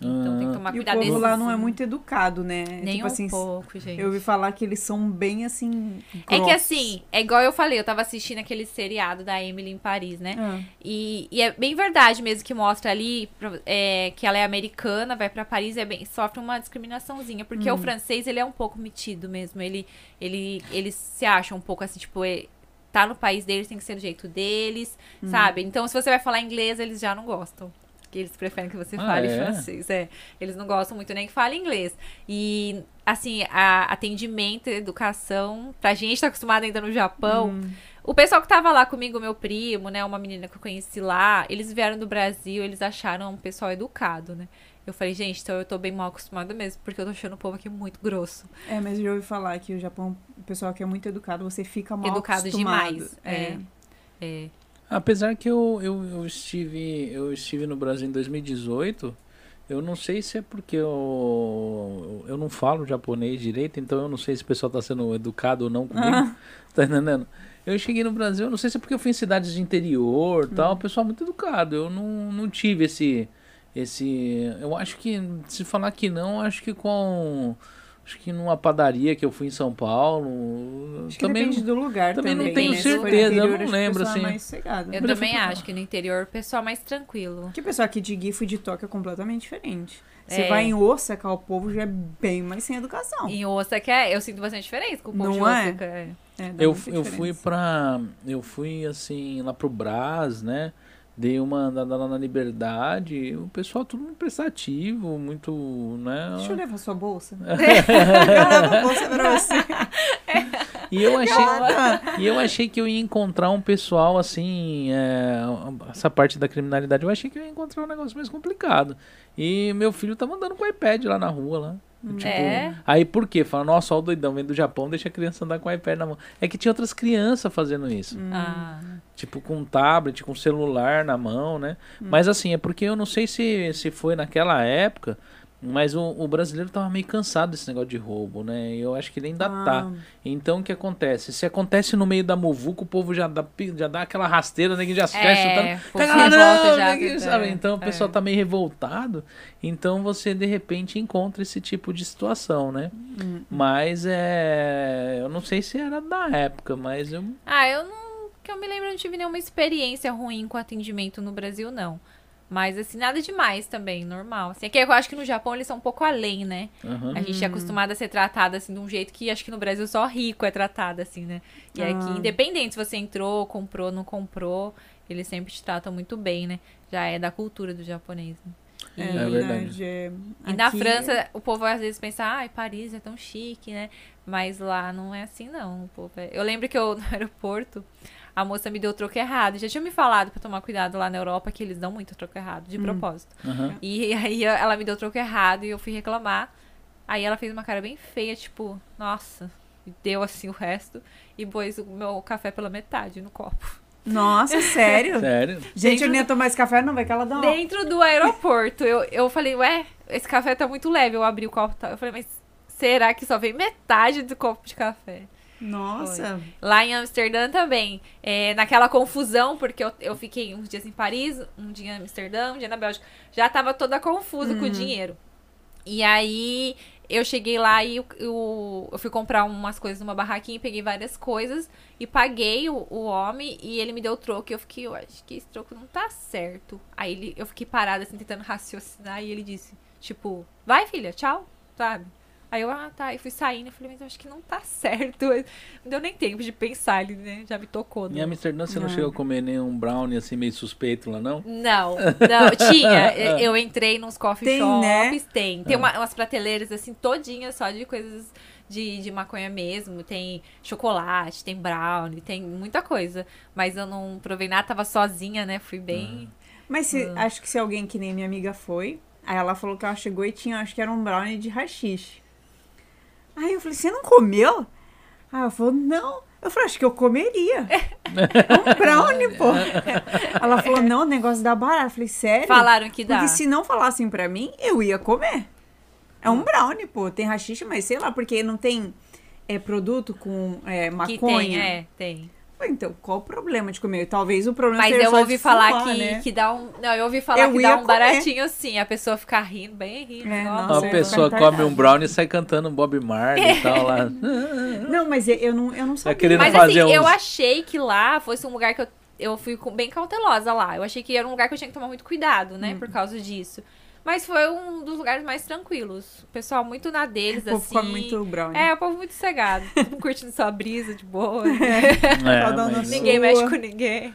Então tem que Ah. tomar E o cuidado. povo lá não é muito educado, né? Nem tipo um assim, pouco, gente. eu ouvi falar que eles são bem assim. É que grossos. assim, é igual eu falei, eu tava assistindo aquele seriado da Emily em Paris, né? Ah, E, e é bem verdade mesmo que mostra ali é, que ela é americana, vai pra Paris e é bem, sofre uma discriminaçãozinha. Porque o francês, ele é um pouco metido mesmo. Ele, ele, ele se acha um pouco assim, tipo, é- tá no país deles, tem que ser do jeito deles, sabe? Então, se você vai falar inglês, eles já não gostam. Que eles preferem que você Ah, fale é? francês. É. Eles não gostam muito nem que fale inglês. E, assim, a, atendimento, educação, pra gente tá acostumado ainda no Japão, hum. o pessoal que tava lá comigo, meu primo, né? Uma menina que eu conheci lá, eles vieram do Brasil, eles acharam um pessoal educado, né? Eu falei, gente, então eu tô bem mal acostumada mesmo, porque eu tô achando o povo aqui muito grosso. É, mas eu já ouvi falar que o Japão, o pessoal que é muito educado, você fica mal Educado acostumado. demais. É. É. É. Apesar que eu, eu, eu estive eu estive no Brasil em 2018, eu não sei se é porque eu, eu não falo japonês direito, então eu não sei se o pessoal está sendo educado ou não comigo. Ah. Tá entendendo? Eu cheguei no Brasil, eu não sei se é porque eu fui em cidades de interior e tal, o pessoal muito educado. Eu não, não tive esse. esse Eu acho que, se falar que não, acho que com. Acho que numa padaria que eu fui em São Paulo. Acho que também depende do lugar também também. não tenho né? Certeza, eu interior, não acho que o lembro, é assim. mais. Eu Mas eu também pra acho que no interior o pessoal é mais tranquilo. Porque o pessoal aqui de Gifu e de Tóquio é completamente diferente. Você É. vai em Osaka, o povo já é bem mais sem educação. Em Osaka, é- eu sinto bastante diferença com o povo Não de é? Osaka. é. É, Eu, eu fui pra. Eu fui assim, lá pro Brás, né? Dei uma andada lá na Liberdade. O pessoal tudo muito prestativo, muito. né? Deixa eu levar sua bolsa. eu levo a bolsa pra você. E eu achei. Nada. E eu achei que eu ia encontrar um pessoal assim. é, essa parte da criminalidade, eu achei que eu ia encontrar um negócio mais complicado. E meu filho tava andando com o iPad lá na rua lá. Tipo, É? Aí por quê? Fala, nossa, ó o doidão vem do Japão, deixa a criança andar com o iPad na mão. É que tinha outras crianças fazendo isso. Ah, Tipo, com um tablet, com celular na mão, né? Mas assim, é porque eu não sei se, se foi naquela época, mas o, o brasileiro tava meio cansado desse negócio de roubo, né? E eu acho que ele ainda tá. Ah. Então o que acontece? Se acontece no meio da muvuca, o povo já dá, já dá aquela rasteira, né? Que já sai É, chutando. Pega se lá, não, já, ninguém é, sabe? Então o é. pessoal tá meio revoltado. Então você de repente encontra esse tipo de situação, né? Hum. Mas é. Eu não sei se era da época, mas eu. Ah, eu não. Que eu me lembro, eu não tive nenhuma experiência ruim com atendimento no Brasil, não. Mas, assim, nada demais também, normal. Assim, é que eu acho que no Japão eles são um pouco além, né? Aham. A gente é acostumado a ser tratado, assim, de um jeito que acho que no Brasil só rico é tratado, assim, né? E Ah. aqui, independente se você entrou, comprou, não comprou, eles sempre te tratam muito bem, né? Já é da cultura do japonês. Né? E, É, É verdade. é- e na aqui- França, o povo às vezes pensa, ai, Paris é tão chique, né? Mas lá não é assim, não. O povo é- Eu lembro que eu, no aeroporto, a moça me deu o troco errado. Já tinha me falado pra tomar cuidado lá na Europa, que eles dão muito troco errado, Hum. de propósito. Aham. E aí ela me deu o troco errado e eu fui reclamar. Aí ela fez uma cara bem feia, tipo, nossa, e deu assim o resto e pôs o meu café pela metade no copo. Nossa, sério? Sério? Gente, eu nem ia tomar esse café, não vai que ela dá uma... Dentro do aeroporto, eu, eu falei, ué, esse café tá muito leve. Eu abri o copo, tá? eu falei, mas será que só vem metade do copo de café? Nossa. Lá em Amsterdã também, é, naquela confusão, porque eu, eu fiquei uns dias em Paris, um dia em Amsterdã, um dia na Bélgica, já tava toda confusa com o dinheiro. E aí eu cheguei lá e eu, eu, eu fui comprar umas coisas numa barraquinha, e peguei várias coisas e paguei o, o homem e ele me deu o troco. E eu fiquei, eu acho que esse troco não tá certo. Aí ele, eu fiquei parada assim, tentando raciocinar, e ele disse, tipo, vai filha, tchau, sabe? Aí eu, ah, tá. E fui saindo. Eu falei, mas eu acho que não tá certo. Não deu nem tempo de pensar, ele né, já me tocou. Em né? Amsterdã você não Não. chegou a comer nenhum brownie assim meio suspeito lá, não? Não, não, tinha. Eu entrei nos coffee Tem, shops, né? tem. Tem É. uma- umas prateleiras assim, todinhas só de coisas de, de maconha mesmo. Tem chocolate, tem brownie, tem muita coisa. Mas eu não provei nada, tava sozinha, né? Fui bem. Mas se, Ah. acho que se alguém que nem minha amiga foi, aí ela falou que ela chegou e tinha, acho que era um brownie de rachixe. Aí eu falei, você não comeu? Aí ela falou, não. Eu falei, acho que eu comeria. Um brownie, pô. Ela falou, não, o negócio dá barato. Eu falei, sério? Falaram que dá. Porque se não falassem pra mim, eu ia comer. É um brownie, pô. Tem rachixe, mas sei lá, porque não tem é, produto com é, que maconha. tem, é, tem. Então, qual o problema de comer? Talvez o problema Mas seja eu só ouvi de falar fumar, que, né? que dá um. Não, eu ouvi falar Eu que dá um comer. baratinho sim, a pessoa ficar rindo, bem rindo. É, nossa. a eu pessoa come um brownie e sai cantando Bob Marley e tal lá. Não, mas eu- eu não, eu não sabia. querendo Mas fazer assim, eu uns- achei que lá fosse um lugar que eu, eu fui bem cautelosa lá. Eu achei que era um lugar que eu tinha que tomar muito cuidado, né? Hum. Por causa disso. Mas foi um dos lugares mais tranquilos. O pessoal muito na deles, O povo assim. come muito brownie. É, o povo muito cegado. curtindo sua brisa de boa. É, Cada um na mas, sua. Ninguém mexe com ninguém.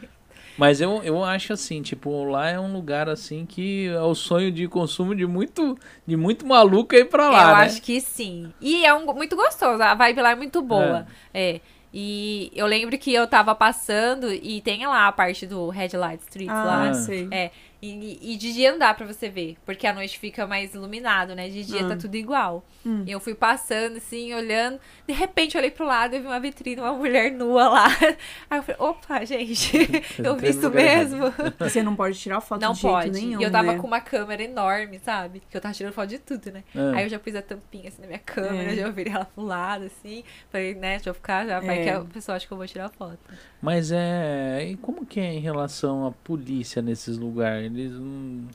mas eu, eu acho assim, tipo, lá é um lugar assim que é o sonho de consumo de muito, de muito maluco aí pra lá, eu né? acho que sim. E é um, muito gostoso, a vibe lá é muito boa. É. E eu lembro que eu tava passando e tem lá a parte do Red Light Street Ah, lá. sei. É. E, e de dia não dá pra você ver, porque a noite fica mais iluminado, né? De dia Ah. tá tudo igual. Hum. E eu fui passando, assim, olhando. De repente, eu olhei pro lado e vi uma vitrine, uma mulher nua lá. Aí eu falei, opa, gente, eu vi isso mesmo. Você não pode tirar foto Não de jeito pode. nenhum, e eu tava né? com uma câmera enorme, sabe? Que eu tava tirando foto de tudo, né? Ah. Aí eu já pus a tampinha assim na minha câmera, É. já virei ela pro lado, assim. Falei, né, deixa eu ficar já, vai É. que a pessoa acha que eu vou tirar foto. Mas é. E como que é em relação à polícia nesses lugares? Eles não.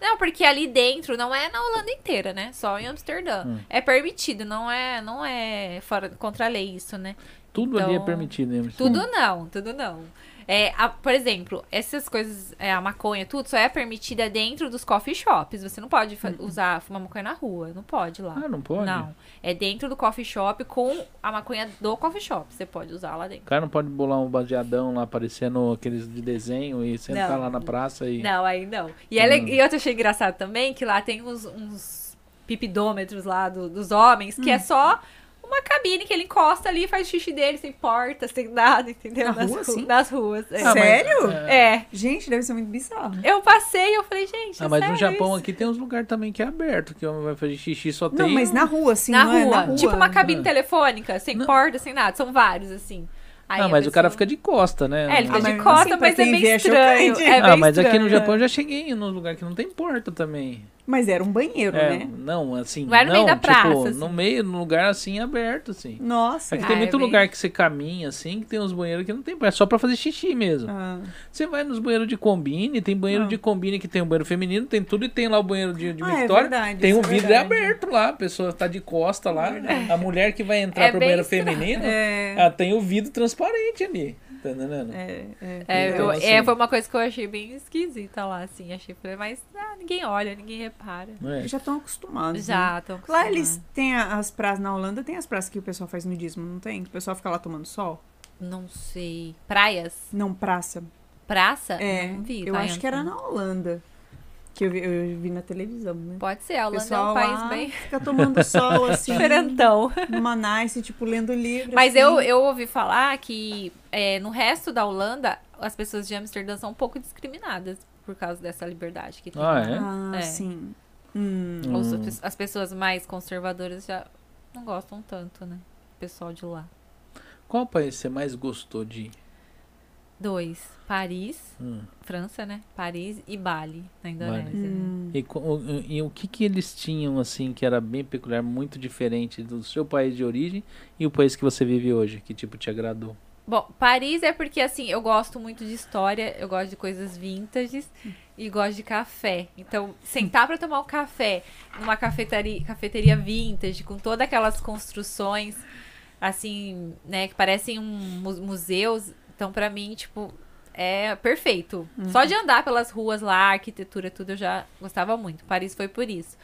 Não, porque ali dentro não é na Holanda inteira, né? Só em Amsterdã. Hum. É permitido, não é, não é fora contra a lei isso, né? Tudo ali é Então, permitido, né? Tudo não, tudo não. É, a- por exemplo, essas coisas, é, a maconha, tudo, só é permitida dentro dos coffee shops. Você não pode fa- usar, fumar maconha na rua. Não pode lá. Ah, não pode? Não. É dentro do coffee shop com a maconha do coffee shop. Você pode usar lá O dentro. cara não pode bolar um baseadão lá parecendo aqueles de desenho e sentar Não. lá na praça e. Não, aí não. E, é le- e eu achei engraçado também que lá tem uns, uns pipidômetros lá do- dos homens, que é só uma cabine que ele encosta ali e faz o xixi dele sem porta, sem nada, entendeu? Na nas, rua, ru- assim? nas ruas. É. Ah, Sério? É. Gente, deve ser muito bizarro. Eu passei e eu falei, gente. Ah, é mas no sério Japão isso? aqui tem uns lugares também que é aberto, que o homem vai fazer xixi só tem. Não, mas na rua, assim, na, não é? rua. na rua. Tipo uma cabine Ah. telefônica, sem Não. porta, sem nada. São vários, assim. Aí Ah, mas o cara fica de costa, né? É, ele fica Ah, de costa, assim, mas é vê, é estranho. chocante. É ah, mas aqui no estranho. Japão eu já cheguei num lugar que não tem porta também. Mas era um banheiro, É, né? não, assim. Não era no meio da tipo, praça, assim. no meio, num lugar assim aberto, assim. Nossa. Aqui Ah, tem é muito bem- lugar que você caminha, assim, que tem uns banheiros que não tem é só pra fazer xixi mesmo. Ah, Você vai nos banheiros de combine, tem banheiro Ah. de combine que tem um banheiro feminino, tem tudo e tem lá o banheiro de, de Ah, é Victoria. verdade, tem um é vidro aberto lá, a pessoa tá de costa lá. A mulher que vai entrar É pro banheiro estranho. feminino, é, ah, tem o vidro transparente ali. Tá entendendo? é, é. É, Então, eu- assim- é, foi uma coisa que eu achei bem esquisita lá, assim. Achei, falei, mas ah, ninguém olha, ninguém repara. É? Já estão acostumados. né? Já, estão Lá eles têm as praças, na Holanda tem as praças que o pessoal faz nudismo, não tem? Que o pessoal fica lá tomando sol? Não sei. Praias? Não, praça. Praça? É, Não vi. eu acho que era na Holanda. Que eu vi, eu vi na televisão, né? Pode ser, a Holanda é um país lá bem fica tomando sol, assim, diferentão. numa nice, tipo, lendo livro. Mas assim. eu, eu ouvi falar que é, no resto da Holanda, as pessoas de Amsterdã são um pouco discriminadas por causa dessa liberdade que tem. Ah, é? Ah, É. sim. Hum. Os- Hum. as pessoas mais conservadoras já não gostam tanto, né? O pessoal de lá. Qual país você mais gostou de ir? Dois. Paris, Hum. França, né? Paris e Bali, na Indonésia. né? Hum. E, o- e o que que eles tinham, assim, que era bem peculiar, muito diferente do seu país de origem e o país que você vive hoje? Que tipo te agradou? Bom, Paris é porque, assim, eu gosto muito de história, eu gosto de coisas vintages e gosto de café. Então, sentar pra tomar um café numa cafeteria, cafeteria vintage, com todas aquelas construções, assim, né, que parecem um mu- museus. Então, pra mim, tipo, é perfeito. Só de andar pelas ruas lá, a arquitetura, tudo, eu já gostava muito. Paris foi por isso.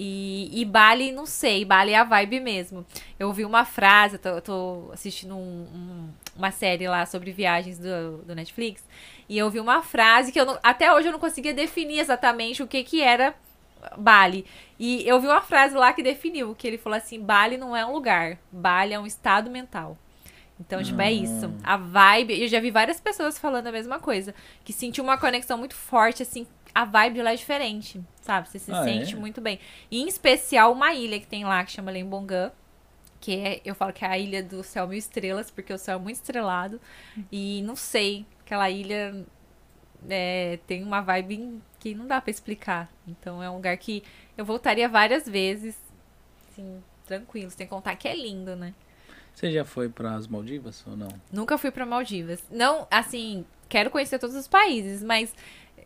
E, e Bali, não sei, Bali é a vibe mesmo. Eu ouvi uma frase, eu tô, eu tô assistindo um- um- uma série lá sobre viagens do, do Netflix, e eu ouvi uma frase que eu não- até hoje eu não conseguia definir exatamente o que que era Bali. E eu vi uma frase lá que definiu, que ele falou assim, Bali não é um lugar, Bali é um estado mental. Então, tipo, é isso. A vibe, eu já vi várias pessoas falando a mesma coisa, que sentiu uma conexão muito forte, assim, a vibe de lá é diferente, sabe? Você se Ah, sente é? muito bem. E, em especial uma ilha que tem lá, que chama Lembongan, que é, eu falo que é a ilha do céu mil estrelas, porque o céu é muito estrelado. E não sei, aquela ilha é, tem uma vibe que não dá pra explicar. Então é um lugar que eu voltaria várias vezes, assim, tranquilo, sem contar que é lindo, né? Você já foi para as Maldivas ou não? Nunca fui pra Maldivas. Não, assim, quero conhecer todos os países, mas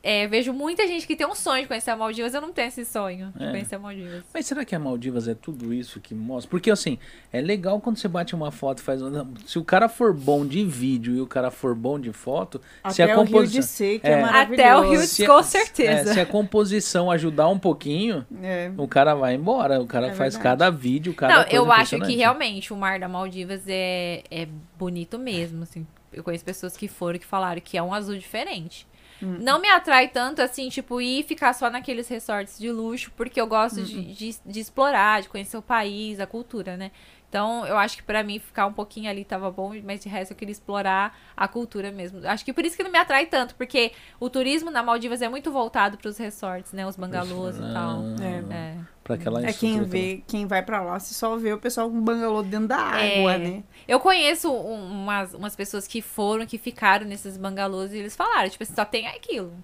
é, vejo muita gente que tem um sonho de conhecer a Maldivas. Eu não tenho esse sonho de É. conhecer a Maldivas. Mas será que a Maldivas é tudo isso que mostra? Porque assim, é legal quando você bate uma foto e faz. Se o cara for bom de vídeo e o cara for bom de foto, se Até a o Rio composição. de Ser, que É. é. Até o Rio de- se com certeza. é, se a composição ajudar um pouquinho, É. o cara vai embora. O cara É faz verdade. cada vídeo, cada não, eu acho que realmente o mar da Maldivas é, é bonito mesmo, assim. Eu conheço pessoas que foram que falaram que é um azul diferente. Não me atrai tanto assim, tipo, ir e ficar só naqueles resorts de luxo, porque eu gosto de, de, de explorar, de conhecer o país, a cultura, né? Então, eu acho que pra mim ficar um pouquinho ali tava bom, mas de resto eu queria explorar a cultura mesmo. Acho que por isso que não me atrai tanto, porque o turismo na Maldivas é muito voltado pros resorts, né? Os bangalôs e tal. É. É. Pra aquela É quem vê, quem vai pra lá, você só vê o pessoal com bangalô dentro da água, É. né? Eu conheço um- umas, umas pessoas que foram, que ficaram nesses bangalôs e eles falaram, tipo, assim, só tem aquilo.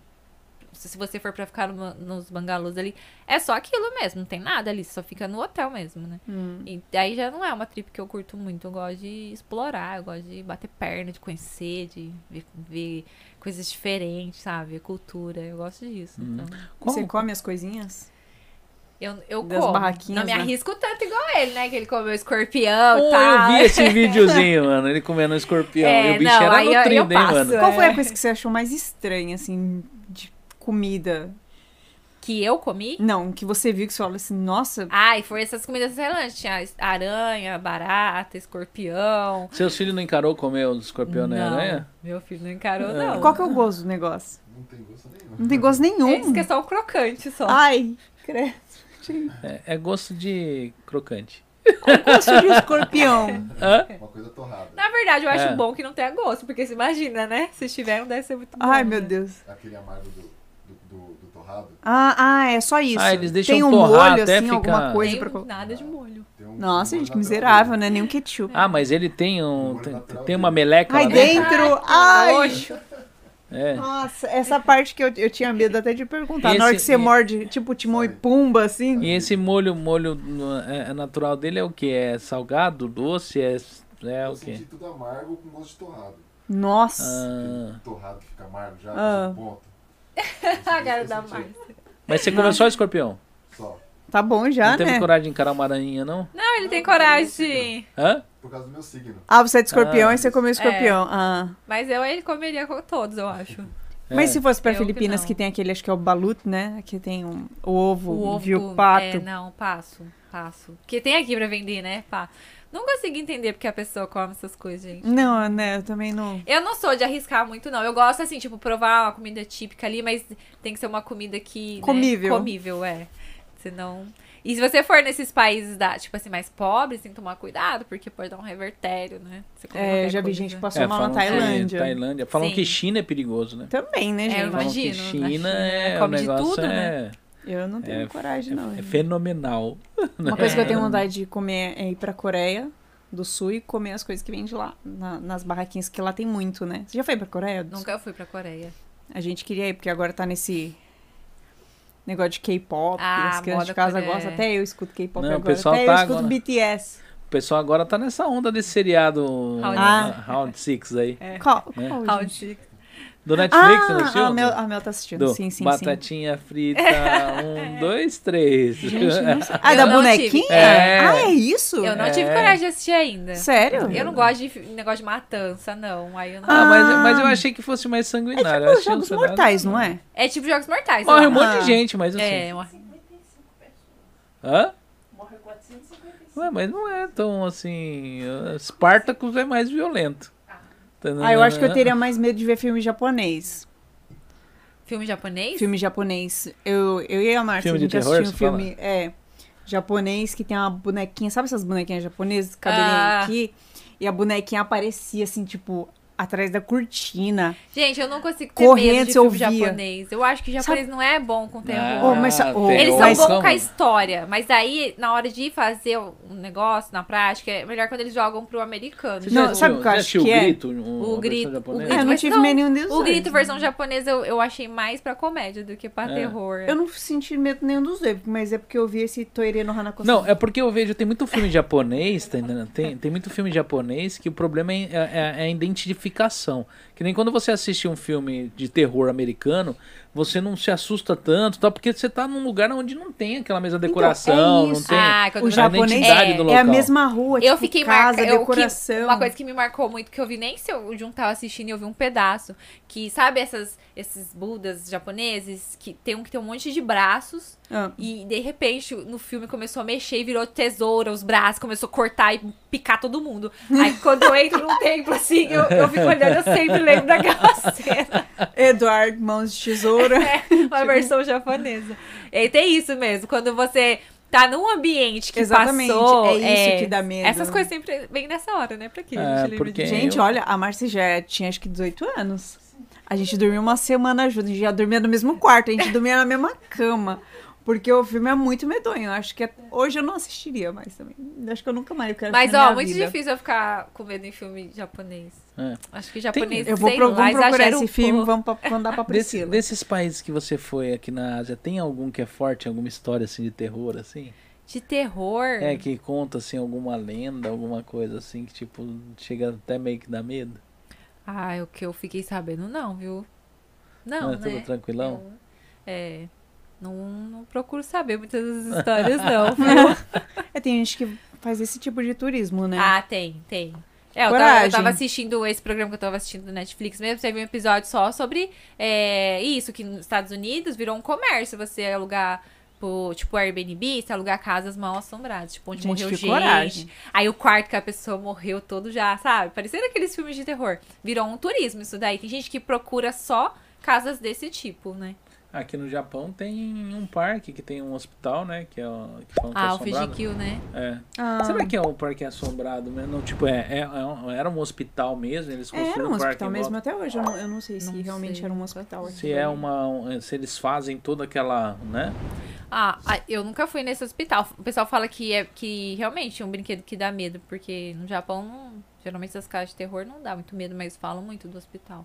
Se se você for pra ficar numa- nos bangalôs ali, é só aquilo mesmo, não tem nada ali, só fica no hotel mesmo, né? Hum. E daí já não é uma trip que eu curto muito. Eu gosto de explorar, eu gosto de bater perna, de conhecer, de ver, ver coisas diferentes, sabe? Ver cultura. Eu gosto disso. Hum. Então, Como? Você come as coisinhas? eu, eu Das como. barraquinhas, não me né? arrisco tanto igual ele, né? Que ele comeu escorpião e Oh, tal. eu vi esse videozinho, mano. Ele comendo um escorpião. É, e o bicho não, era nutrido, hein, passo. mano? Qual foi É. a coisa que você achou mais estranha, assim, comida? Que eu comi? Não, que você viu que você falou assim, nossa, Ai, foi essas comidas tailandes. Tinha aranha, barata, escorpião. Seus filhos não encarou comer o escorpião na Não, aranha? Meu filho não encarou, É. não. qual que é o gosto do negócio? Não tem gosto nenhum. Não tem gosto nenhum. Ele disse que é só um crocante só. Ai, credo. É, é gosto de crocante. Gosto de escorpião. Hã? Uma coisa torrada. Na verdade, eu acho É. bom que não tenha gosto, porque se imagina, né? Se tiver, não deve ser muito bom. Ai, meu né? Deus. Aquele amargo do torrado. Ah, ah, é só isso. Ah, eles deixam Tem um torrar molho, até assim, ficar- alguma coisa Tem pra... nada de molho. Um, Nossa, um gente, que miserável, né? Nem um ketchup. Ah, mas ele tem um. Molho Tem, tem uma meleca Ai, lá dentro. dentro! Ai! Roxo. É. Nossa, essa parte que eu, eu tinha medo até de perguntar. Na hora que Esse- você e- morde, tipo Timão e Pumba, assim. E esse molho, molho é, é natural dele é o que? É salgado, doce? É, é Eu o senti quê? tudo amargo com gosto de torrado. Nossa. Ah, torrado que fica amargo já, Ah. ponto. A cara da Márcia. mas você comeu só escorpião? Só. Tá bom já, não teve né? coragem de encarar uma aranha, não? Não, ele tem coragem. Hã? Por causa do meu signo. Ah, você é de escorpião Ah. e você comeu escorpião. Ah. Mas eu ele comeria com todos, eu acho. Mas É. se fosse pra Eu que Filipinas, não. que, tem aquele, acho que é o balut, né? Que tem um, o ovo, O ovo. viu, pato. É, não, passo. Passo. Porque tem aqui pra vender, né? Pá. Não consigo entender porque a pessoa come essas coisas, gente. Não, né? Eu também não. Eu não sou de arriscar muito, não. Eu gosto, assim, tipo, provar uma comida típica ali, mas tem que ser uma comida que. né, Comível. comível, é. Senão. E se você for nesses países, da, tipo assim, mais pobres, tem que tomar cuidado, porque pode dar um revertério, né? É, eu já vi coisa. gente que passou É, mal na falam que Tailândia. Tailândia. Falam Sim. que China é perigoso, né? Também, né, É, eu gente? Falam que imagino, na China China, é. come o de negócio tudo, é, né? Eu não tenho é, coragem, é não. É, é fenomenal. Uma coisa que eu tenho é. vontade de comer é ir pra Coreia do Sul e comer as coisas que vende lá, na, nas barraquinhas, que lá tem muito, né? Você já foi pra Coreia? Nunca fui pra Coreia. A gente queria ir, porque agora tá nesse negócio de K-pop, ah, as crianças de casa Coreia. gostam. Até eu escuto K-pop agora. O pessoal Até tá eu escuto agora... BTS. O pessoal agora tá nessa onda desse seriado Round 6 ah. aí. É. Qual, é. qual. Round 6. Do Netflix, você não Ah, assistiu? a Mel, a Mel tá assistindo. Do sim, sim, sim. Batatinha frita, um, dois, três. Gente, não sei. Ah, Eu da não bonequinha? É. Ah, é isso? Eu não É. tive coragem de assistir ainda. Sério? Eu não gosto de negócio de matança, não. Aí eu não... Ah, mas, Ah. mas eu achei que fosse mais sanguinário. Achei um Jogos Mortais, não é? É tipo Jogos Mortais. Morre um monte Ah. de gente, mas assim. É, uma- Hã? Ué, mas não é tão assim. Spartacus é mais violento. Ah, eu acho que eu teria mais medo de ver filme japonês. filme japonês? Filme japonês. Eu, eu e a Márcia, Filme a de gente terror, assistiu um filme é, japonês que tem uma bonequinha. Sabe essas bonequinhas japonesas? Cabelinho Ah. aqui. E a bonequinha aparecia assim, tipo, atrás da cortina. Gente, eu não consigo ter Correndo, medo de filme ouvia. japonês. Eu acho que japonês não é bom com terror. Oh, mas- Ah, oh, tem Eles são mas- bons com a história, mas aí, na hora de fazer um negócio na prática, é melhor quando eles jogam pro americano. Você Não, já sabe o que eu acho que o é? grito? um- O grito- o japonesa? grito- É, eu não tive não, medo nenhum deles. O dois. grito versão japonesa eu, eu achei mais pra comédia do que pra É. terror. Eu não senti medo nenhum dos dois, mas é porque eu vi esse Toire no Hanako. Não, é porque eu vejo, tem muito filme japonês, tá entendendo? Tem, tem muito filme japonês que o problema é, é- é a Que nem quando você assiste um filme de terror americano, você não se assusta tanto, tá? porque você tá num lugar onde não tem aquela mesma decoração, é não tem Ah, quando O japonês identidade é, do É local. a mesma rua, Eu tipo, fiquei casa, marcada. eu- que- decoração. Uma coisa que me marcou muito, que eu vi nem se o Jun tava assistindo e eu vi um pedaço. Que sabe essas, esses budas japoneses que tem um que tem um monte de braços. Ah. E de repente no filme começou a mexer e virou tesoura, os braços, começou a cortar e picar todo mundo. Aí quando eu entro num templo assim, eu, eu fico olhando, eu sempre lembro daquela cena. Eduardo Mãos de Tesoura. É, uma versão japonesa. E tem isso mesmo, quando você tá num ambiente que Exatamente, passou... é isso que dá medo. Essas coisas sempre vêm nessa hora, né? Pra quê? A É, porque- disso. Gente, eu- olha, a Márcia já tinha acho que 18 anos. A gente dormiu uma semana junto, a gente já dormia no mesmo quarto, a gente dormia na mesma cama. Porque o filme é muito medonho. Acho que é- hoje eu não assistiria mais também. Acho que eu nunca mais quero Mas, ó, muito vida. difícil eu ficar com medo em filme japonês. É. Acho que japonês, Eu vou pro, lá, vamos procurar esse um filme, vamos pra, mandar pra Desse- Priscila. desses países que você foi aqui na Ásia, tem algum que é forte, alguma história assim de terror, assim? De terror. É, que conta assim alguma lenda, alguma coisa assim, que tipo, chega até meio que dá medo? Ah, o que eu fiquei sabendo, não, viu? Não, Não, é né? tudo tranquilão? Eu- é. Não, não procuro saber muitas das histórias, não. É, tem gente que faz esse tipo de turismo, né? ah, tem, tem. É, eu tava, eu tava assistindo esse programa que eu tava assistindo no Netflix mesmo, teve um episódio só sobre é, isso, que nos Estados Unidos virou um comércio, você alugar, tipo, Airbnb, você alugar casas mal assombradas, tipo, onde Gente, morreu gente. coragem. Aí o quarto que a pessoa morreu todo já, sabe? Parecendo aqueles filmes de terror. Virou um turismo isso daí. Tem gente que procura só casas desse tipo, né? Aqui no Japão tem um parque que tem um hospital, né? Que é o que falam que é Ah, o assombrado. Fujikyu, né? É. Ah, Será que é um parque assombrado mesmo? Não, tipo, é, é- é um- era um hospital mesmo, eles é, construíram era um em hospital mesmo até hoje. Eu não, eu não sei se Não realmente sei, era um hospital. aqui. Se é uma. um- Se eles fazem toda aquela. né? Ah, ah, eu nunca fui nesse hospital. O pessoal fala que é que realmente é um brinquedo que dá medo, porque no Japão, geralmente essas casas de terror não dá muito medo, mas falam muito do hospital.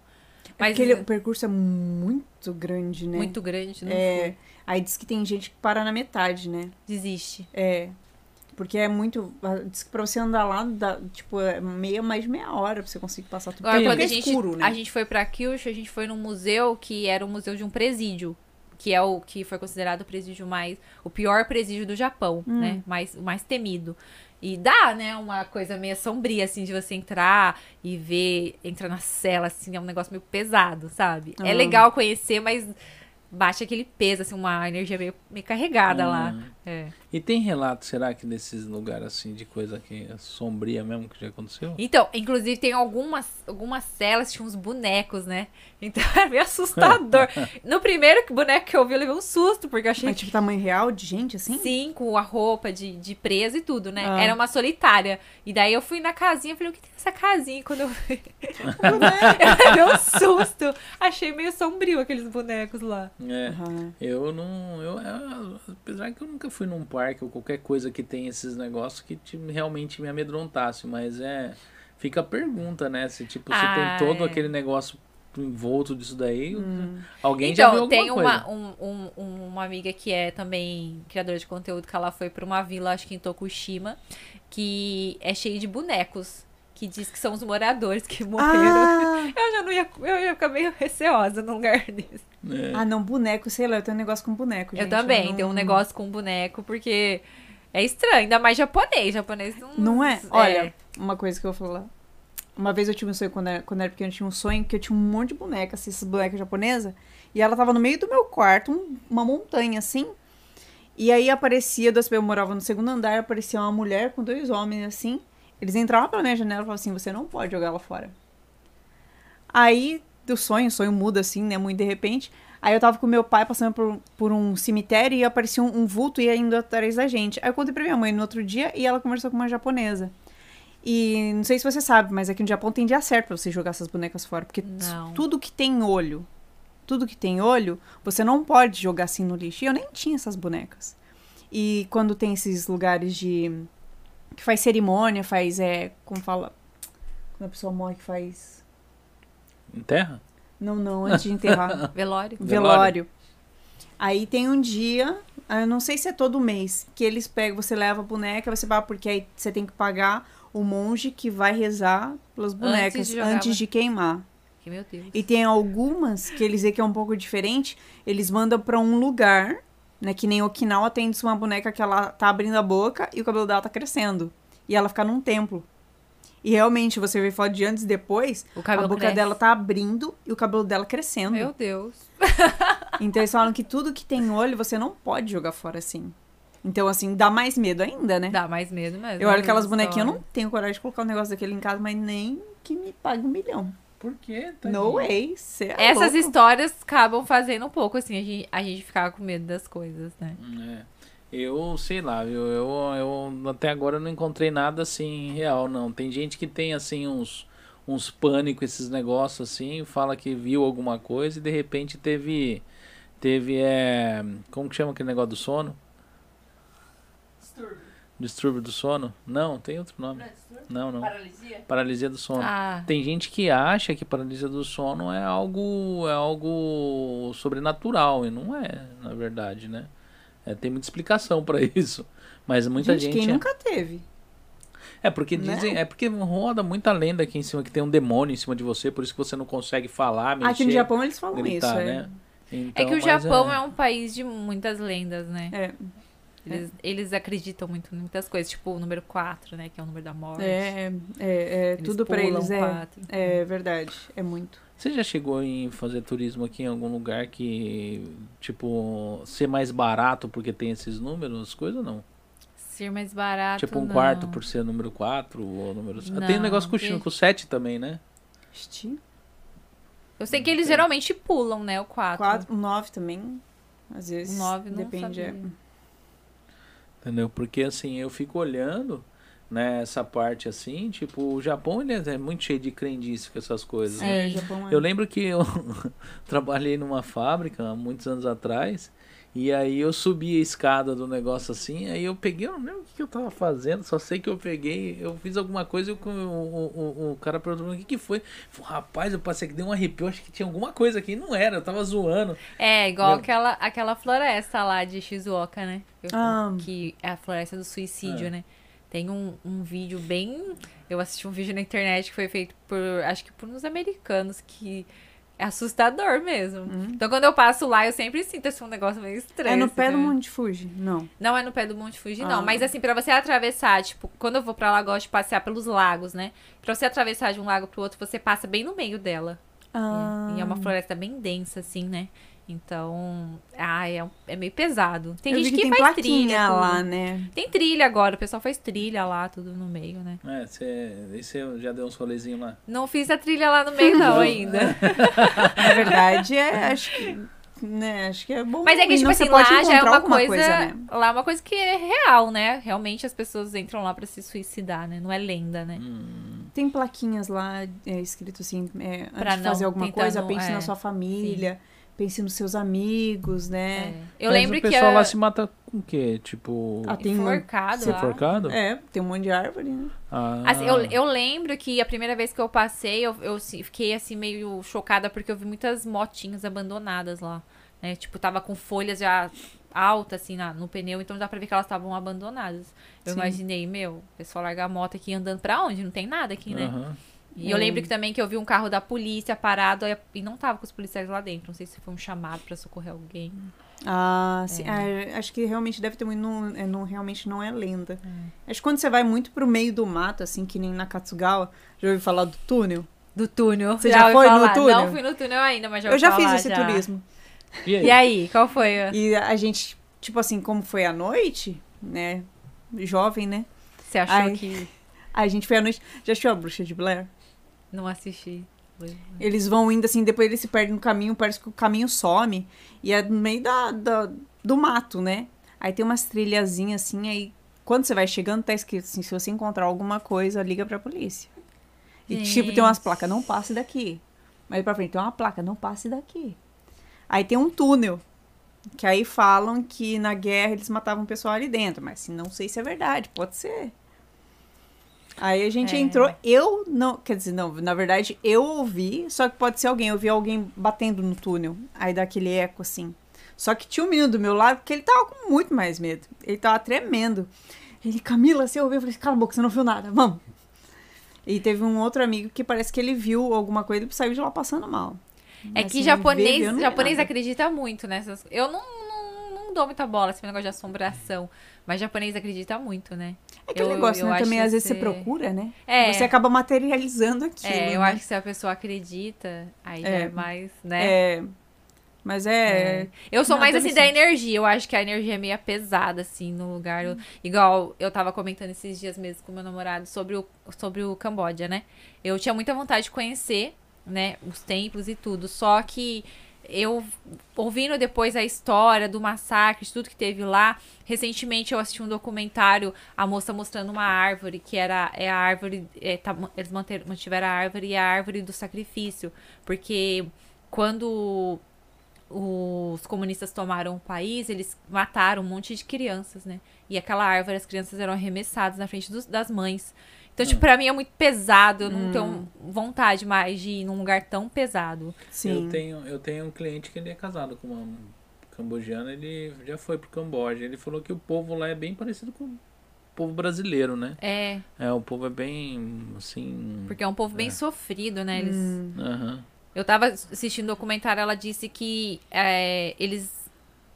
É Mas porque ele- o percurso é muito grande, né? muito grande, não É, aí diz que tem gente que para na metade, né? Desiste. É. Porque é muito. Diz que pra você andar lá, dá, tipo, é meia, mais de meia hora pra você conseguir passar tudo. Agora, quando é a gente, escuro, né? a gente foi pra Kyushu, a gente foi num museu que era um museu de um presídio. Que é o que foi considerado o presídio mais. O pior presídio do Japão, Hum. né? Mais, o mais temido. E dá, né? Uma coisa meio sombria, assim, de você entrar e ver. Entrar na cela, assim, é um negócio meio pesado, sabe? É Ah. legal conhecer, mas baixa aquele peso, assim, uma energia meio, meio carregada lá. Hum. É. E tem relato, será que desses lugares assim, de coisa que é sombria mesmo que já aconteceu? Então, inclusive tem algumas, algumas celas que tinham uns bonecos, né? Então era meio assustador. no primeiro boneco que eu vi, eu levei um susto, porque eu achei Mas, que tipo, tamanho real de gente, assim? sim, com a roupa de, de presa e tudo, né? Ah. Era uma solitária. E daí eu fui na casinha e falei, o que tem nessa casinha? E quando eu vi, eu levei um susto. Achei meio sombrio aqueles bonecos lá. É. Aham. Eu não. Eu, eu- apesar que eu nunca fui num parque ou qualquer coisa que tem esses negócios que te- realmente me amedrontasse, mas é. Fica a pergunta, né? Se tipo, se tem todo aquele negócio envolto disso daí, Hum. alguém já viu Então, alguma tem coisa. uma, um- um- uma amiga que é também criadora de conteúdo, que ela foi pra uma vila, acho que em Tokushima, que é cheio de bonecos. Que diz que são os moradores que morreram. Ah, Eu já não ia. Eu ia ficar meio receosa num lugar desse. É. ah, não, boneco, sei lá, eu tenho um negócio com boneco, gente. eu também não- tenho um negócio com boneco, porque é estranho, ainda mais japonês. Japonês não. Não é? Olha, uma coisa que eu vou falar. Uma vez eu tive um sonho, quando era, quando era pequena, eu tinha um sonho que eu tinha um monte de boneca, assim, essas bonecas japonesas. E ela tava no meio do meu quarto, um- uma montanha, assim. E aí aparecia, eu morava no segundo andar, aparecia uma mulher com dois homens, assim. Eles entravam pela minha janela e falavam assim, você não pode jogar ela fora. Aí, do sonho, o sonho muda, assim, né, muito de repente. Aí eu tava com meu pai passando por, por um cemitério e aparecia um, um vulto e indo atrás da gente. Aí eu contei pra minha mãe no outro dia e ela conversou com uma japonesa. E não sei se você sabe, mas aqui no Japão tem dia certo pra você jogar essas bonecas fora. Porque Não. tudo que tem olho, tudo que tem olho, você não pode jogar assim no lixo. E eu nem tinha essas bonecas. E quando tem esses lugares de. Que faz cerimônia, faz. É, como fala? Quando a pessoa morre, que faz. Em terra? Não, não, antes de enterrar. Velório. velório. Aí tem um dia, ah, eu não sei se é todo mês, que eles pegam, você leva a boneca, você vai, porque aí você tem que pagar o monge que vai rezar pelas bonecas de jogar antes de queimar. Que, meu Deus. E tem algumas que eles veem que é um pouco diferente, eles mandam pra um lugar, né, que nem Okinawa tem uma boneca que ela tá abrindo a boca e o cabelo dela tá crescendo. E ela fica num templo. E realmente, você vê foto de antes e depois, O a cabelo boca cresce. dela tá abrindo e o cabelo dela crescendo. Meu Deus. Então eles falam que tudo que tem olho você não pode jogar fora assim. Então, assim, dá mais medo ainda, né? Dá mais medo mesmo. Eu olho aquelas Essa bonequinhas, eu não tenho coragem de colocar um negócio daquele em casa, mas nem que me pague um milhão. Por quê? No way. Cê é Essas louco. histórias acabam fazendo um pouco assim, a gente, a gente ficar com medo das coisas, né? É. Eu sei lá, eu, eu, eu até agora não encontrei nada assim real, não. Tem gente que tem assim uns, uns pânico, esses negócios assim, fala que viu alguma coisa e de repente teve. Teve. É, como que chama aquele negócio do sono? Distúrbio do sono? Não, tem outro nome. Não, não. Paralisia? Paralisia do sono. Ah, Tem gente que acha que paralisia do sono é algo é algo sobrenatural e não é, na verdade, né? É, tem muita explicação pra isso, mas muita Gente, gente, quem é, nunca teve? é porque né? dizem, é porque roda muita lenda aqui em cima que tem um demônio em cima de você, por isso que você não consegue falar, mexer, Aqui no Japão eles falam gritar, isso. é. né? é Então, que o mas Japão é... um país de muitas lendas, né? É, Eles, eles acreditam muito em muitas coisas, tipo o número 4, né? Que é o número da morte. é, é, é, tudo pra eles é, quatro. é verdade. É muito. Você já chegou em fazer turismo aqui em algum lugar que tipo ser mais barato porque tem esses números, coisa ou não? Ser mais barato. Tipo um não. quarto por ser número 4 ou número. Tem um Não, negócio com, o- com o 7 também, né? Esti- Eu sei que eles geralmente pulam, né? O 4. Quatro, o nove também. Às vezes. O 9 não depende. é. Entendeu? Porque assim, eu fico olhando né, essa parte assim, tipo, o Japão ele é muito cheio de crendice com essas coisas. né? É, o Japão é. Eu lembro que eu trabalhei numa fábrica há muitos anos atrás. E aí eu subi a escada do negócio assim, aí eu peguei, eu não lembro o que, eu tava fazendo, só sei que eu peguei, eu fiz alguma coisa e o, o, o, o cara perguntou o que, que foi. Falei, rapaz, eu passei que deu um arrepio, acho que tinha alguma coisa aqui, não era, eu tava zoando. É, igual aquela, aquela floresta lá de Shizuoka, né? Eu- Ah. Que é a floresta do suicídio, É. né? Tem um, um vídeo bem. Eu assisti um vídeo na internet que foi feito por. Acho que por uns americanos que. É assustador mesmo. Então, quando eu passo lá, eu sempre sinto assim, um negócio meio estranho. É no assim, pé do né? Monte Fuji? Não. Não é no pé do Monte Fuji, não. Ah. Mas assim, pra você atravessar, tipo, quando eu vou pra lá, eu gosto de passear pelos lagos, né? Pra você atravessar de um lago pro outro, você passa bem no meio dela. Ah, E é uma floresta bem densa, assim, né? Então, ah, é, um- é meio pesado. Tem eu gente vi que, tem faz plaquinha trilha tudo. lá, né? Tem trilha agora, o pessoal faz trilha lá, tudo no meio, né? É, você, você já deu uns rolezinhos lá. Não fiz a trilha lá no meio, não, ainda. Na verdade, é, acho que. Né, acho que é bom. Mas é que, tipo assim, lá já é uma alguma coisa. né? Lá é uma coisa que é real, né? Realmente as pessoas entram lá pra se suicidar, né? Não é lenda, né? Hum, Tem plaquinhas lá é, escrito assim, é, antes Pra de fazer alguma coisa, não- pense é, na sua família, pense nos seus amigos, né? É. Eu mas lembro o que. pessoal a- lá se mata com o quê? Tipo, Ah, tem um- enforcado ser lá. forcado? É, tem um monte de árvore, né? Ah, Assim, eu, eu lembro que a primeira vez que eu passei, eu, eu fiquei assim meio chocada porque eu vi muitas motinhas abandonadas lá. Né? Tipo, tava com folhas já altas assim na- no pneu, então dá pra ver que elas estavam abandonadas. Eu Sim. imaginei, meu, o pessoal largar a moto aqui andando pra onde? Não tem nada aqui, né? aham. E eu É. lembro que também que eu vi um carro da polícia parado e- não tava com os policiais lá dentro. Não sei se foi um chamado pra socorrer alguém. Ah, sim. É. Ah, acho que realmente deve ter muito. Não, é, não, realmente não é lenda. Acho que quando você vai muito pro meio do mato, assim, que nem na Katsugawa, já ouviu falar do túnel? Do túnel. Você já ouvi foi no falar. túnel? Não fui no túnel ainda, mas já Eu já fiz falar, esse já. turismo. E aí? E aí, qual foi? a- E a gente, tipo assim, como foi à noite, né? Jovem, né? Você achou Ai. que A gente foi à noite. Já assistiu a Bruxa de Blair? Não assisti? Eles vão indo assim, depois eles se perdem no caminho, parece que o caminho some. E é no meio da, da- do mato, né? Aí tem umas trilhazinhas assim, aí quando você vai chegando, tá escrito assim: se você encontrar alguma coisa, liga pra polícia. E tipo, tem umas Gente. placas, não passe daqui. Mas pra frente tem uma placa, não passe daqui. Aí tem um túnel. Que aí falam que na guerra eles matavam o pessoal ali dentro. Mas assim, não sei se é verdade, pode ser. Aí a gente É. entrou, eu não, quer dizer, não, na verdade eu ouvi, só que pode ser alguém, eu vi alguém batendo no túnel, aí dá aquele eco assim. Só que tinha um menino do meu lado que ele tava com muito mais medo, ele tava tremendo. Ele, Camila, você ouviu? Eu falei, cala a boca, você não viu nada, vamos. E teve um outro amigo que parece que ele viu alguma coisa e saiu de lá passando mal. É Mas, que assim, japonês, japonês nada. acredita muito nessas. Eu não, não, dou muita bola esse negócio de assombração. Mas japonês acredita muito, né? É aquele eu- negócio, eu né? Também às vezes você procura, né? É. Você acaba materializando aquilo. É, eu né? acho que se a pessoa acredita, aí É. é mais, né? É. Mas é. É. Eu sou Não, mais assim da energia. Eu acho que a energia é meio pesada, assim, no lugar. Eu- igual eu tava comentando esses dias mesmo com meu namorado sobre o, sobre o Camboja, né? Eu tinha muita vontade de conhecer. né, os templos e tudo. Só que eu ouvindo depois a história do massacre, de tudo que teve lá, recentemente eu assisti um documentário, a moça mostrando uma árvore, que era é a árvore, é, tá- eles mantiveram a árvore e a árvore do sacrifício, porque quando os comunistas tomaram o país, eles mataram um monte de crianças, né? E aquela árvore, as crianças eram arremessadas na frente dos- das mães. Então, tipo, pra mim é muito pesado. Eu não tenho vontade mais de ir num lugar tão pesado. Sim. Eu tenho, eu tenho um cliente que ele é casado com uma cambojana, ele já foi pro Camboja. Ele falou que o povo lá é bem parecido com o povo brasileiro, né? É, É, o povo é bem, assim... porque é um povo bem É. sofrido, né? Eles Aham. Eu tava assistindo um documentário, ela disse que é, eles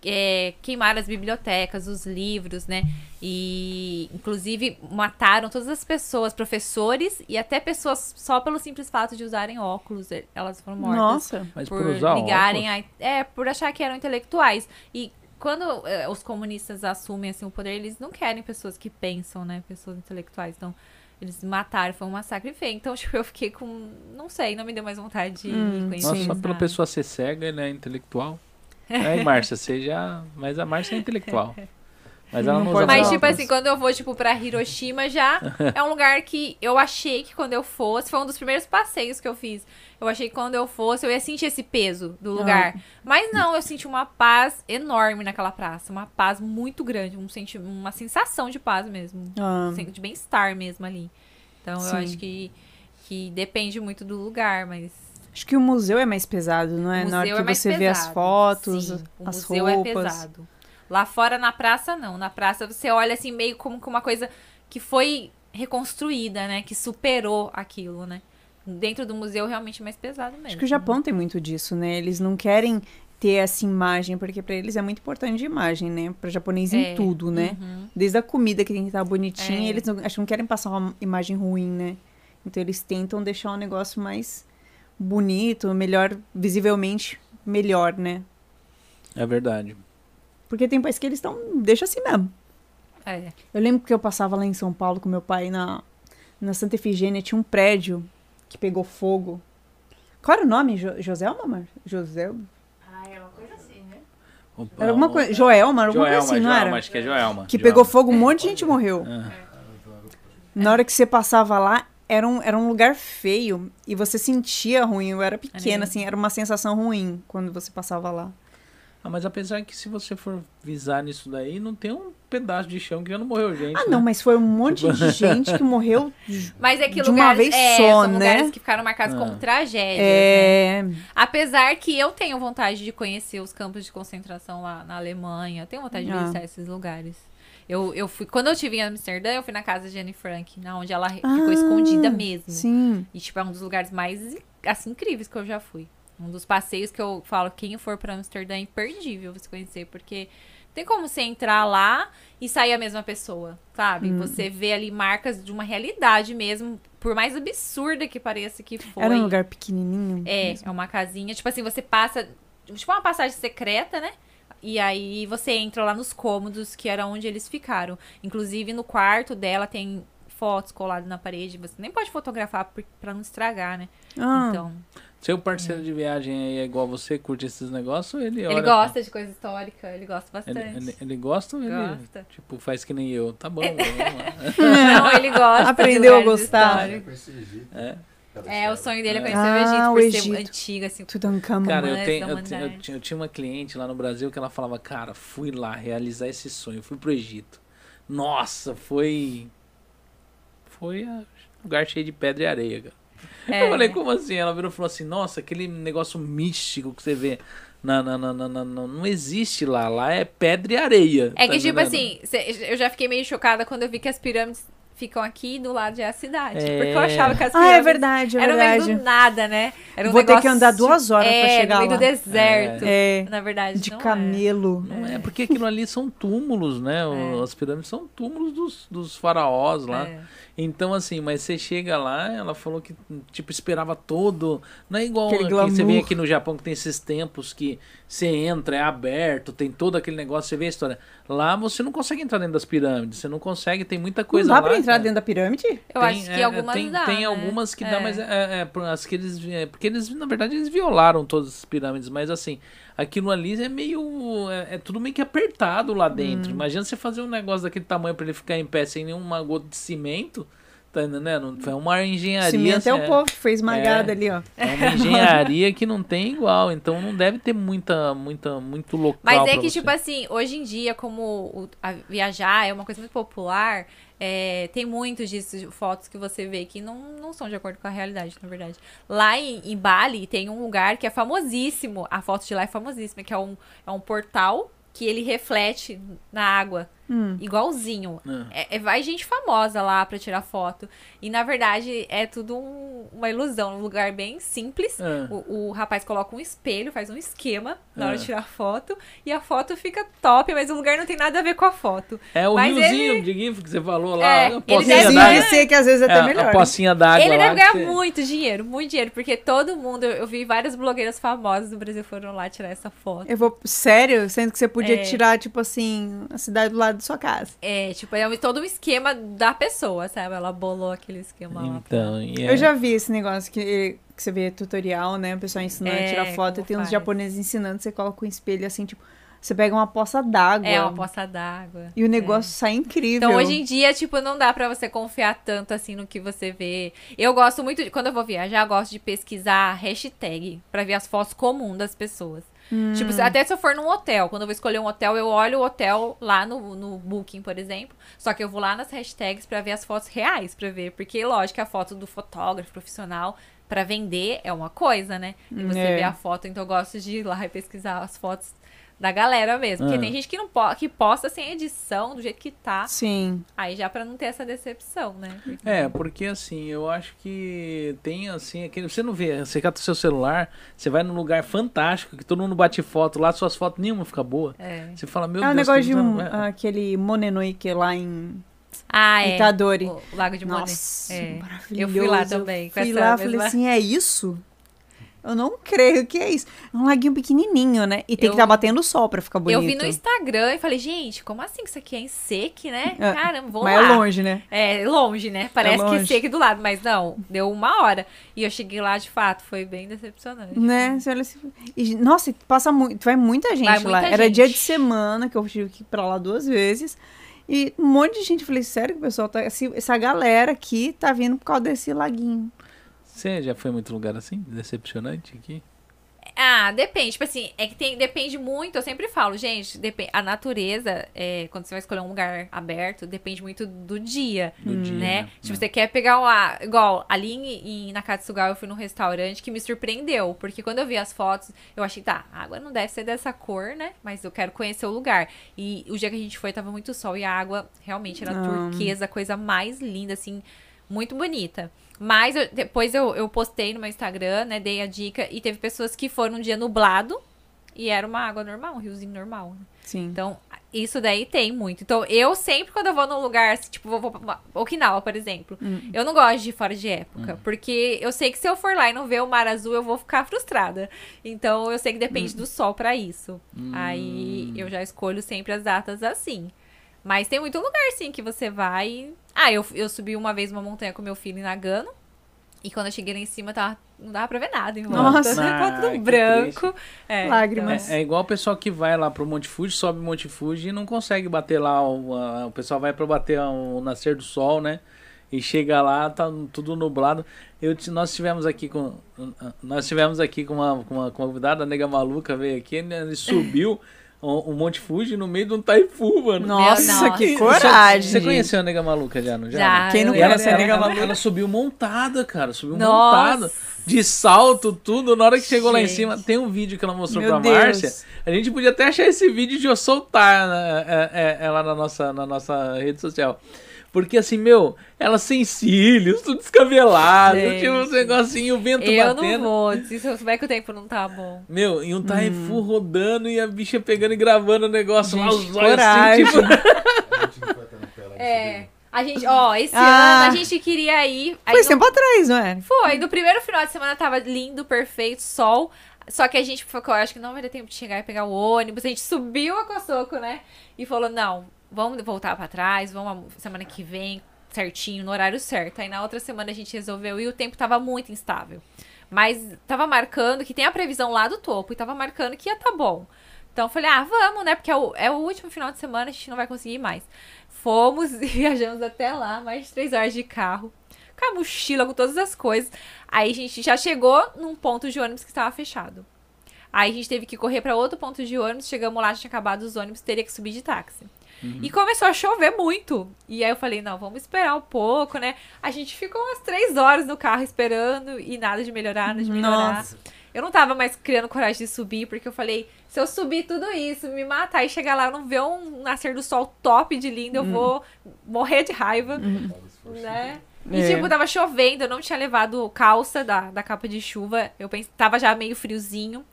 é, queimaram as bibliotecas, os livros, né? E, inclusive, mataram todas as pessoas, professores e até pessoas só pelo simples fato de usarem óculos. Elas foram mortas. Nossa. Mas por, por, usar ligarem óculos, a, É, por achar que eram intelectuais. E quando é, os comunistas assumem assim, o poder, eles não querem pessoas que pensam, né? Pessoas intelectuais. Então, eles mataram, foi um massacre feio. Então, tipo, eu fiquei com. Não sei, não me deu mais vontade de Hum, conhecer. Nossa, só pela pessoa ser cega, ele é intelectual. É, e Márcia, você já... Mas a Márcia é intelectual. Mas ela Não não, usa Mas, tipo assim, quando eu vou, tipo, pra Hiroshima já, é um lugar que eu achei que quando eu fosse, foi um dos primeiros passeios que eu fiz. Eu achei que quando eu fosse, eu ia sentir esse peso do lugar. Mas não, eu senti uma paz enorme naquela praça. Uma paz muito grande, um senti uma sensação de paz mesmo. Ah, De bem-estar mesmo ali. Então, Sim. eu acho que, que depende muito do lugar, mas... acho que o museu é mais pesado, não é? O Na hora que é você vê as pesado. fotos, Sim, o as museu roupas. é pesado. Lá fora, na praça, não. Na praça, você olha assim, meio como que uma coisa que foi reconstruída, né? Que superou aquilo, né? Dentro do museu, realmente é mais pesado mesmo. Acho que o Japão tem muito disso, né? Eles não querem ter essa imagem, porque pra eles é muito importante a imagem, né? Pra japonês É. em tudo, né? Uhum. Desde a comida que tem que estar bonitinha, É. eles não, acho que não querem passar uma imagem ruim, né? Então eles tentam deixar um negócio mais bonito, melhor, visivelmente melhor, né? É verdade. Porque tem países que eles estão. Deixa assim mesmo. É. Eu lembro que eu passava lá em São Paulo com meu pai na, na Santa Efigênia, tinha um prédio que pegou fogo. Qual era o nome? Jo Joselma, amor? José? Ah, é uma coisa assim, né? Opa, Era alguma coisa. Joelma, era alguma Joelma, coisa assim, não Joelma, era? acho que é Joelma. Que Joelma. pegou fogo, um monte de gente morreu. Ah. Na hora que você passava lá, era um, era um lugar feio e você sentia ruim. Eu era pequena, assim, era uma sensação ruim quando você passava lá. Ah, mas apesar que se você for visar nisso daí, não tem um pedaço de chão que já não morreu gente. Ah, né? não, mas foi um monte de gente que morreu. Mas é que De uma lugares, vez é, só, são lugares né? que ficaram marcados Ah. como tragédias, né? É. Apesar que eu tenho vontade de conhecer os campos de concentração lá na Alemanha. Eu tenho vontade de Ah. visitar esses lugares. Eu, eu fui, quando eu estive em Amsterdã, eu fui na casa de Anne Frank, na onde ela re- ficou Ah, escondida mesmo. Sim. E, tipo, é um dos lugares mais, assim, incríveis que eu já fui. Um dos passeios que eu falo, quem for pra Amsterdã é imperdível você conhecer, porque tem como você entrar lá e sair a mesma pessoa, sabe? Hum. Você vê ali marcas de uma realidade mesmo, por mais absurda que pareça que foi. Era um lugar pequenininho. É, é uma casinha. Tipo assim, você passa. Tipo uma passagem secreta, né? E aí você entra lá nos cômodos, que era onde eles ficaram. Inclusive, no quarto dela tem fotos coladas na parede. Você nem pode fotografar pra não estragar, né? Ah, Então. Seu parceiro de viagem aí é igual você, curte esses negócios, ele olha... Ele gosta de coisa histórica, ele gosta Ele, bastante. ele, ele gosta ou ele, Gosta. tipo, faz que nem eu? Tá bom, vamos lá. Não, ele gosta. Aprendeu a gostar. É. É, o sonho dele é É. conhecer Ah, o Egito, o por Egito. ser antigo, assim. Tutankhamon. Cara, eu, tenho, eu, tinha- eu, tinha- eu tinha uma cliente lá no Brasil que ela falava, cara, fui lá realizar esse sonho, fui pro Egito. Nossa, foi. Foi um lugar cheio de pedra e areia, cara. É. Eu falei, como assim? Ela virou e falou assim, nossa, aquele negócio místico que você vê. Na, na, na, na, na- na- não existe lá, lá é pedra e areia. É tá que, tipo assim, cê- eu já fiquei meio chocada quando eu vi que as pirâmides ficam aqui do lado é a cidade. É. Porque eu achava que as Ah, pirâmides é verdade, é eram no meio do nada, né? Era um Vou ter que negócio andar duas horas pra é, chegar no meio lá. do deserto. É, Na verdade, de não é. camelo. Não é, porque aquilo ali são túmulos, né? É. As pirâmides são túmulos dos, dos faraós lá. É. Então, assim, mas você chega lá, ela falou que, tipo, esperava todo. Não é igual aqui, você vê aqui no Japão que tem esses templos que você entra, é aberto, tem todo aquele negócio, você vê a história. Lá você não consegue entrar dentro das pirâmides, você não consegue, tem muita coisa não dá lá. pra entrar cara. dentro da pirâmide? Eu Tem, acho é, que algumas tem, dá, tem né? algumas que dá, É. mas é, é, por- as que eles. é, porque porque eles, na verdade, eles violaram todas as pirâmides, mas assim, aquilo ali é meio. É, é tudo meio que apertado lá dentro. Imagina você fazer um negócio daquele tamanho pra ele ficar em pé sem nenhuma gota de cimento. Tá entendendo? Foi uma engenharia. Cimento é assim, o povo que foi esmagado É. ali, ó. é uma engenharia que não tem igual, então não deve ter muita, muita, muito local. Mas é pra que, você. tipo assim, hoje em dia, como o- a- viajar é uma coisa muito popular, é, tem muitos disso, fotos que você vê que não, não são de acordo com a realidade, na verdade. Lá em, em Bali tem um lugar que é famosíssimo, a foto de lá é famosíssima, que é um, é um portal que ele reflete na água. Hum. Igualzinho. Ah. É, é- vai gente famosa lá pra tirar foto. E na verdade é tudo um- uma ilusão, um lugar bem simples. Ah. O, o rapaz coloca um espelho, faz um esquema na hora Ah. de tirar foto. E a foto fica top, mas o lugar não tem nada a ver com a foto. É o Mas riozinho ele- de GIF que você falou lá, É, a ele deve sei que às vezes é até É, melhor. a pocinha d'água Ele lá. deve ganhar você- muito dinheiro, muito dinheiro, porque todo mundo, eu eu vi várias blogueiras famosas do Brasil foram lá tirar essa foto. Eu vou. Sério? Sendo que você podia É. tirar, tipo assim, a cidade do lado da sua casa. É, tipo, é todo um esquema da pessoa, sabe? Ela bolou aquele esquema lá. Então, e é- Eu já vi esse negócio que, que você vê tutorial, né? O pessoal ensinando a É, tirar foto e tem uns faz. japoneses ensinando, você coloca um espelho assim, tipo, você pega uma poça d'água. É, uma poça d'água. E o negócio sai incrível. Então, hoje em dia, tipo, não dá pra você confiar tanto assim no que você vê. Eu gosto muito, de, quando eu vou viajar, eu gosto de pesquisar hashtag pra ver as fotos comuns das pessoas. Tipo, se- até se eu for num hotel, quando eu vou escolher um hotel, eu olho o hotel lá no, no Booking, por exemplo. Só que eu vou lá nas hashtags pra ver as fotos reais, pra ver. Porque, lógico, a foto do fotógrafo profissional pra vender é uma coisa, né? E você É. vê a foto, então eu gosto de ir lá e pesquisar as fotos da galera mesmo. Porque Ah. tem gente que não po que posta sem edição, do jeito que tá. Sim. Aí já pra não ter essa decepção, né? Porque- É, porque assim, eu acho que tem assim, aquele, você não vê, você cata o seu celular, você vai num lugar fantástico, que todo mundo bate foto lá, suas fotos nenhuma fica boa. É. Você fala, meu é o Deus, negócio de um, é. aquele Monenoike lá em Ah, é. Itadori. O Lago de Monet. Nossa, É. maravilhoso. Eu fui lá também, com Fui essa lá, mesma- falei assim, é isso? Eu não creio que é isso. É um laguinho pequenininho, né? E tem Eu- que estar batendo sol pra ficar bonito. Eu vi no Instagram e falei, gente, como assim que isso aqui é em seque, né? É, Caramba, vou Mas lá. é longe, né? É longe, né? Parece que longe. seque do lado, mas não, deu uma hora. E eu cheguei lá, de fato, foi bem decepcionante. Né? Você olha assim. e, nossa, passa muito. Vai muita gente Vai lá. muita Era gente. dia de semana que eu tive que ir pra lá duas vezes. E um monte de gente. Eu falei, sério que o pessoal tá. essa galera aqui tá vindo por causa desse laguinho. Você já foi em muito lugar assim? Decepcionante aqui? Ah, depende. Tipo assim, é que tem, depende muito. Eu sempre falo, gente, depen- a natureza, é, quando você vai escolher um lugar aberto, depende muito do dia. Do dia, né? né? Tipo, você quer pegar uma. Igual, ali em, em Nakatsugawa eu fui num restaurante que me surpreendeu. Porque quando eu vi as fotos, eu achei, tá, a água não deve ser dessa cor, né? Mas eu quero conhecer o lugar. E o dia que a gente foi, tava muito sol e a água realmente era Ah. turquesa, a coisa mais linda, assim, muito bonita. Mas eu- depois eu, eu postei no meu Instagram, né? Dei a dica e teve pessoas que foram um dia nublado e era uma água normal, um riozinho normal. né? Sim. Então, isso daí tem muito. Então, eu sempre, quando eu vou num lugar, assim, tipo, vou, vou pra Okinawa, por exemplo, Hum. eu não gosto de ir fora de época. Porque eu sei que se eu for lá e não ver o mar azul, eu vou ficar frustrada. Então, eu sei que depende Hum. do sol pra isso. Aí, eu já escolho sempre as datas assim. Mas tem muito lugar, sim, que você vai. Ah, eu, eu subi uma vez uma montanha com meu filho em Nagano. E quando eu cheguei lá em cima, tava, não dava pra ver nada em volta. Nossa. tá tudo branco. É, Lágrimas. É, é igual o pessoal que vai lá pro Monte Fuji, sobe o Monte Fuji e não consegue bater lá. O, o pessoal vai pra bater o nascer do sol, né? E chega lá, tá tudo nublado. Eu, nós tivemos aqui com. Nós tivemos aqui com uma, com uma convidada, a nega maluca veio aqui, né, ele subiu o, o Monte Fuji no meio de um taifu, mano. Nossa, nossa. que coragem. Você conheceu a nega maluca já, não? Já, Quem não conhece a nega ela- maluca? ela subiu montada, cara. Subiu Nossa. montada. De salto, tudo. Na hora que chegou lá em Gente. cima, tem um vídeo que ela mostrou Meu pra Deus. Márcia. A gente podia até achar esse vídeo de eu soltar né, é, é, ela na nossa, na nossa rede social. Porque assim, meu, ela sem cílios, tudo descabelado, Gente. tinha uns negocinhos, o vento Eu batendo. não vou. Se eu souber que o tempo não tá bom. Meu, e um taifu rodando e a bicha pegando e gravando o negócio lá, Hum. Gente, os olhos coragem. assim, tipo... Lá É. A gente, ó, esse Ah. ano a gente queria ir. Foi no- tempo atrás, não é? Foi, no primeiro final de semana tava lindo, perfeito, sol. Só que a gente ficou, acho que não vai ter tempo de chegar e pegar o ônibus. A gente subiu a Cosoco, né? E falou: não, vamos voltar pra trás, vamos semana que vem. certinho, no horário certo. Aí na outra semana a gente resolveu e o tempo tava muito instável. Mas tava marcando que tem a previsão lá do topo e tava marcando que ia tá bom. Então eu falei, ah, vamos, né? Porque é o, é o último final de semana, a gente não vai conseguir mais. Fomos e viajamos até lá, mais de três horas de carro. Com a mochila, com todas as coisas. Aí a gente já chegou num ponto de ônibus que estava fechado. Aí a gente teve que correr para outro ponto de ônibus. Chegamos lá, tinha acabado os ônibus, teria que subir de táxi. E começou a chover muito. E aí eu falei, não, vamos esperar um pouco, né? A gente ficou umas três horas no carro esperando e nada de melhorar, nada de melhorar. Nossa. Eu não tava mais criando coragem de subir, porque eu falei, se eu subir tudo isso, me matar e chegar lá não ver um nascer do sol top de lindo, eu vou morrer de raiva, né? E, É. tipo, tava chovendo, eu não tinha levado calça da, da capa de chuva. Eu pensei, tava já meio friozinho.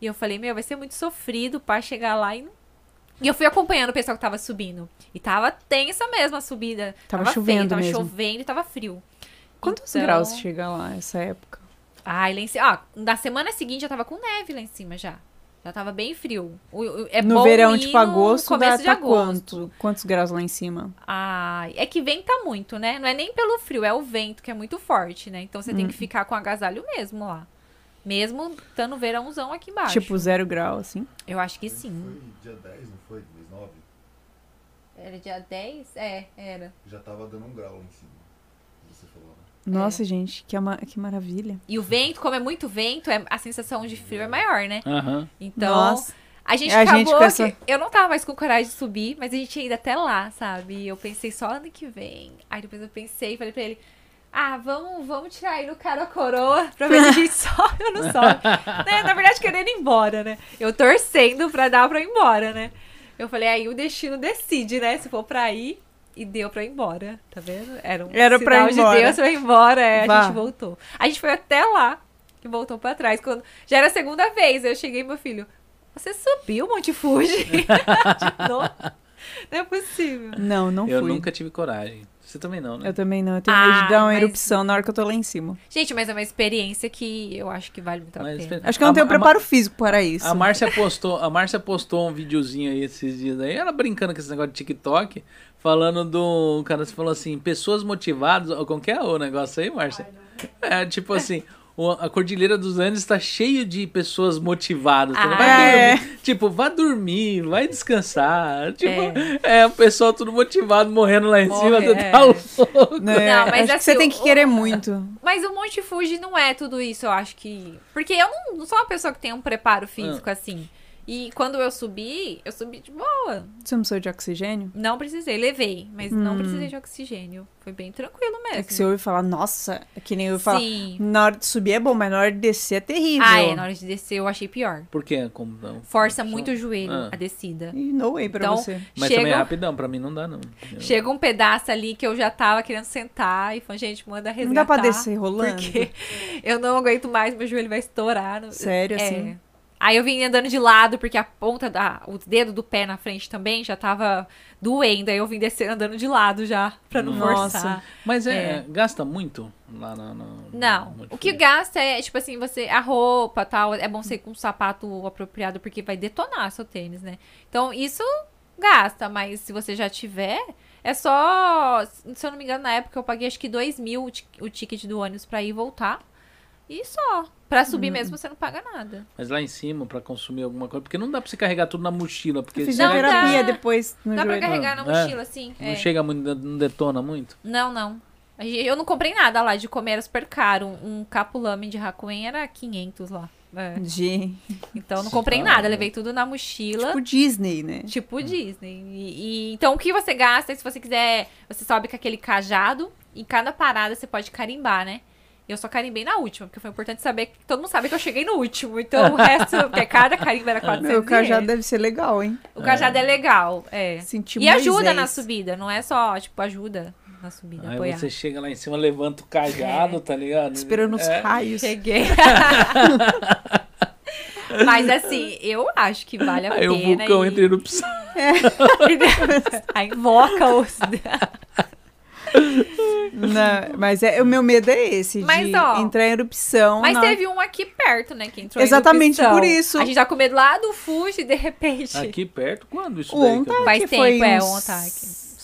E eu falei, meu, vai ser muito sofrido pra chegar lá e não. E eu fui acompanhando o pessoal que tava subindo. E tava tensa mesmo a subida. Tava feio, chovendo tava mesmo. chovendo e tava frio. Quantos Então- graus chega lá essa época? Ai, lá em cima. Ah, na semana seguinte já tava com neve lá em cima já. Já tava bem frio. É no verão, tipo, agosto, dá começo de tá agosto. quanto? Quantos graus lá em cima? Ai, é que venta muito, né? Não é nem pelo frio, é o vento que é muito forte, né? Então você tem que Hum. ficar com agasalho mesmo lá. Mesmo estando verãozão aqui embaixo. Tipo, zero grau, assim? Eu acho que sim. Foi dia 10, não foi? Mês 9? Era dia 10? É, era. Já tava dando um grau lá em cima. Você falou, né? Nossa, gente, que, ama- que maravilha. E o vento, como é muito vento, é, a sensação de frio é maior, né? Aham. Então, Nossa. a gente É, a acabou gente que eu não tava mais com coragem de subir, mas a gente ia indo até lá, sabe? Eu pensei só ano que vem. Aí depois eu pensei e falei pra ele, ah, vamos, vamos tirar aí no cara a coroa pra ver se a gente sobe ou não sobe. né? Na verdade, querendo ir embora, né? Eu torcendo pra dar pra ir embora, né? Eu falei, aí o destino decide, né? Se for pra ir, e deu pra ir embora, tá vendo? Era um Era pra sinal ir embora. de Deus pra ir embora, é, a gente voltou. A gente foi até lá e voltou pra trás. Quando... Já era a segunda vez, eu cheguei meu filho, você subiu o Monte Fuji? de novo? Não é possível. Não, não Eu fui. nunca tive coragem. Você também não, né? Eu também não. Eu tenho medo Ah, de dar uma mas- erupção na hora que eu tô lá em cima. Gente, mas é uma experiência que eu acho que vale muito a Mas pena. Acho que eu não A- tenho a- preparo físico para isso. A Márcia postou, a Márcia postou um videozinho aí esses dias aí, ela brincando com esse negócio de TikTok, falando do. O cara falou assim, pessoas motivadas. ou Como que é o negócio aí, Márcia? É, tipo assim. O- A Cordilheira dos Andes está cheio de pessoas motivadas. Ah, vai é. dormir, Tipo, vá dormir, vai descansar. Tipo, é. o pessoal tudo motivado, morrendo lá em Morre, cima. Você é. tá louco. Né? Não, mas Acho que assim, você tem que o- querer muito. Mas o Monte Fuji não é tudo isso, eu acho que. Porque eu não, não sou uma pessoa que tem um preparo Ah. físico assim. E quando eu subi, eu subi de boa. Você não precisa de oxigênio? Não precisei, levei, mas não precisei de oxigênio. Foi bem tranquilo mesmo. É que você ouve falar, nossa, é que nem eu falar. Sim. Na hora de subir é bom, mas na hora de descer é terrível. Ah, é, na hora de descer eu achei pior. Por quê? Como não? Força Só- muito o joelho Ah. a descida. E no way pra Então, você. Mas também é chega, rapidão, pra mim não dá, não. Eu- chega um pedaço ali que eu já tava querendo sentar e falei, gente, manda resgatar. Não dá pra descer rolando. Porque eu não aguento mais, meu joelho vai estourar. Sério, É. assim? Aí eu vim andando de lado, porque a ponta da. O dedo do pé na frente também já tava doendo. Aí eu vim descer andando de lado já, pra não Nossa. forçar. Mas é, É. gasta muito lá no. no- Não. O que gasta é, tipo assim, você. A roupa tal. É bom ser com um sapato apropriado, porque vai detonar seu tênis, né? Então, isso gasta, mas se você já tiver. É só. Se eu não me engano, na época eu paguei acho que 2 mil o ticket do ônibus pra ir e voltar. E só. Pra subir mesmo você não paga nada. Mas lá em cima, pra consumir alguma coisa. Porque não dá pra você carregar tudo na mochila. Porque Fisioterapia dá. depois no Dá pra joelho. carregar na É. mochila, assim. não é. chega muito, não detona muito. Não, não. Eu não comprei nada lá de comer, era super caro. Um, capulame de Hakuen era 500 lá. É. De... Então eu não comprei Ah, nada, é. levei tudo na mochila. Tipo Disney, né? Tipo Disney. E, e- então o que você gasta, se você quiser, você sobe com aquele cajado, em cada parada você pode carimbar, né? Eu só carimbei na última, porque foi importante saber que todo mundo sabe que eu cheguei no último. Então o resto, porque cada carimbo era 400 Meu cajado deve ser legal, hein? O cajado é legal, é. Sentir e ajuda Moisés. na subida, não é só, tipo, ajuda na subida, Aí apoiar. você chega lá em cima, levanta o cajado, É. tá ligado? Esperando os É. raios. Cheguei. Mas assim, eu acho que vale a Aí pena. o vulcão e... entra em erupção. Aí invoca os. Não, mas é, o meu medo é esse, Mas, de ó, entrar em erupção. Mas na- teve um aqui perto, né? Que entrou em Exatamente por isso. A gente tá com medo lá do Fuji de repente. Aqui perto, quando isso O daí? Faz foi tempo, é, uns o Ontak.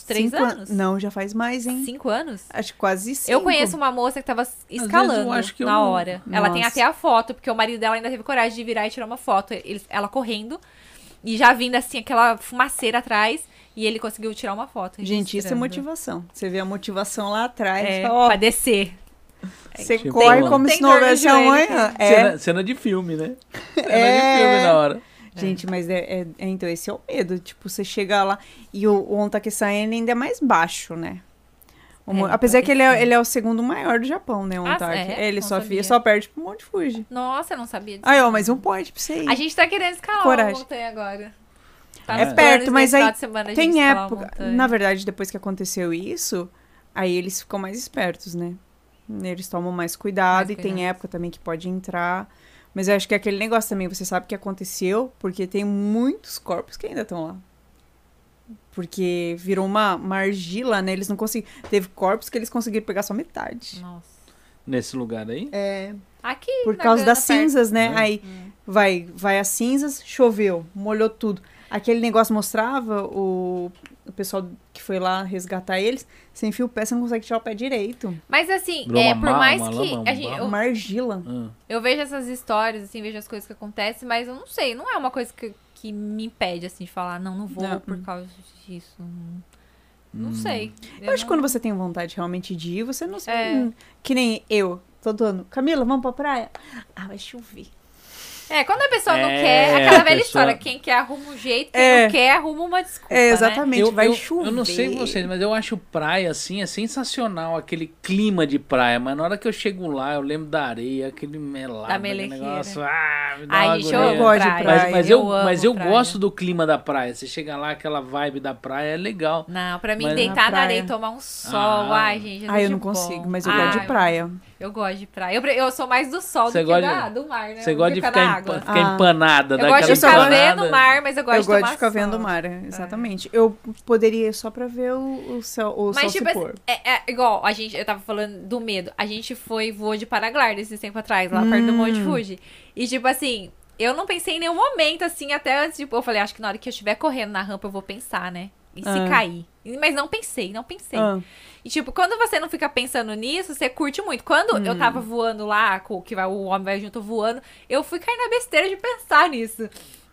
três Cinco an- anos? Não, já faz mais, hein? Cinco anos? Acho que quase cinco. Eu conheço uma moça que tava escalando eu acho que eu na não- hora. Ela tem Nossa. até a foto, porque o marido dela ainda teve coragem de virar e tirar uma foto. Eles- ela correndo e já vindo assim, aquela fumaceira atrás. E ele conseguiu tirar uma foto. Gente, isso é motivação. Você vê a motivação lá atrás. É, fala, ó, pra descer. você Tipo, corre tem- como tem se não houvesse amanhã. É. Cena, cena de filme, né? Cena É. de filme na hora. Gente, mas é, é- é- então esse é o medo. Tipo, você chega lá e o, o Ontakessan ainda é mais baixo, né? O É, Apesar que ele é, ele é o segundo maior do Japão, né? O Ah, Ontake. é? ele Não só, sabia. só perde pro Monte Fuji. Nossa, eu não sabia disso. Aí, ó, mas um pode pra você ir. A gente tá querendo escalar Coragem. uma montanha agora. Tá É perto, mas aí Tem uma época. Na verdade, depois que aconteceu isso, aí eles ficam mais espertos, né? Eles tomam mais cuidado Mais e tem cuidado. época também que pode entrar. Mas eu acho que é aquele negócio também, você sabe que aconteceu, porque tem muitos corpos que ainda estão lá. Porque virou uma, uma argila, né? Eles não conseguiram. Teve corpos que eles conseguiram pegar só metade. Nossa. Nesse lugar aí. É. Aqui, Por na causa das perto. cinzas, né? Hum. Aí vai, vai as cinzas, choveu, molhou tudo. Aquele negócio mostrava o, o pessoal que foi lá resgatar eles, sem fio o pé, você não consegue tirar o pé direito. Mas assim, é, por ma- mais uma que. lama, a um gente- eu, Uma argila. Ah. eu vejo essas histórias, assim, vejo as coisas que acontecem, mas eu não sei, não é uma coisa que, que me impede, assim, de falar, não, não vou Não. por causa disso. Não, Hum. sei. Eu, acho que não- quando você tem vontade realmente de ir, você não É. sabe. Que nem eu, todo ano. Camila, vamos pra praia? Ah, vai chover. É, quando a pessoa não É, quer, aquela velha pessoa- história, quem quer arruma um jeito, quem É. não quer arruma uma desculpa, É, né? exatamente, Eu, vai eu, chover. eu não sei vocês, mas eu acho praia assim é sensacional aquele clima de praia. Mas na hora que eu chego lá, eu lembro da areia, aquele melado, Da aquele negócio. Ah, me dá Ai, uma gente, eu. Eu gosto de praia. Mas, mas eu, amo mas eu praia. gosto do clima da praia. Você chega lá, aquela vibe da praia é legal. Não, pra mim, Mas- deitar Na na areia e tomar um sol, Ah. ai, gente, Ah, eu não de consigo, bom. mas eu Ai, gosto de praia. Eu gosto de praia. Eu, eu sou mais do sol Você do que gosta da, de- do mar, né? Você gosta de ficar empa- ficar Ah. empanada, Eu gosto de ficar empanada. vendo o mar, mas eu gosto eu de gosto tomar de ficar sol. vendo o mar, exatamente. Eu poderia ir só pra ver o, o céu, o sol Mas, tipo, se assim, pôr. é, é igual, a gente, eu tava falando do medo. A gente foi voou de paraglider esse tempo atrás, lá perto do Hum. Monte Fuji. E, tipo assim, eu não pensei em nenhum momento, assim, até antes, tipo, eu falei, acho que na hora que eu estiver correndo na rampa, eu vou pensar, né? E se Ah. cair? Mas não pensei, não pensei. Ah, E, tipo, quando você não fica pensando nisso, você curte muito. Quando Hum. eu tava voando lá, com, que vai, o homem vai junto voando, eu fui cair na besteira de pensar nisso.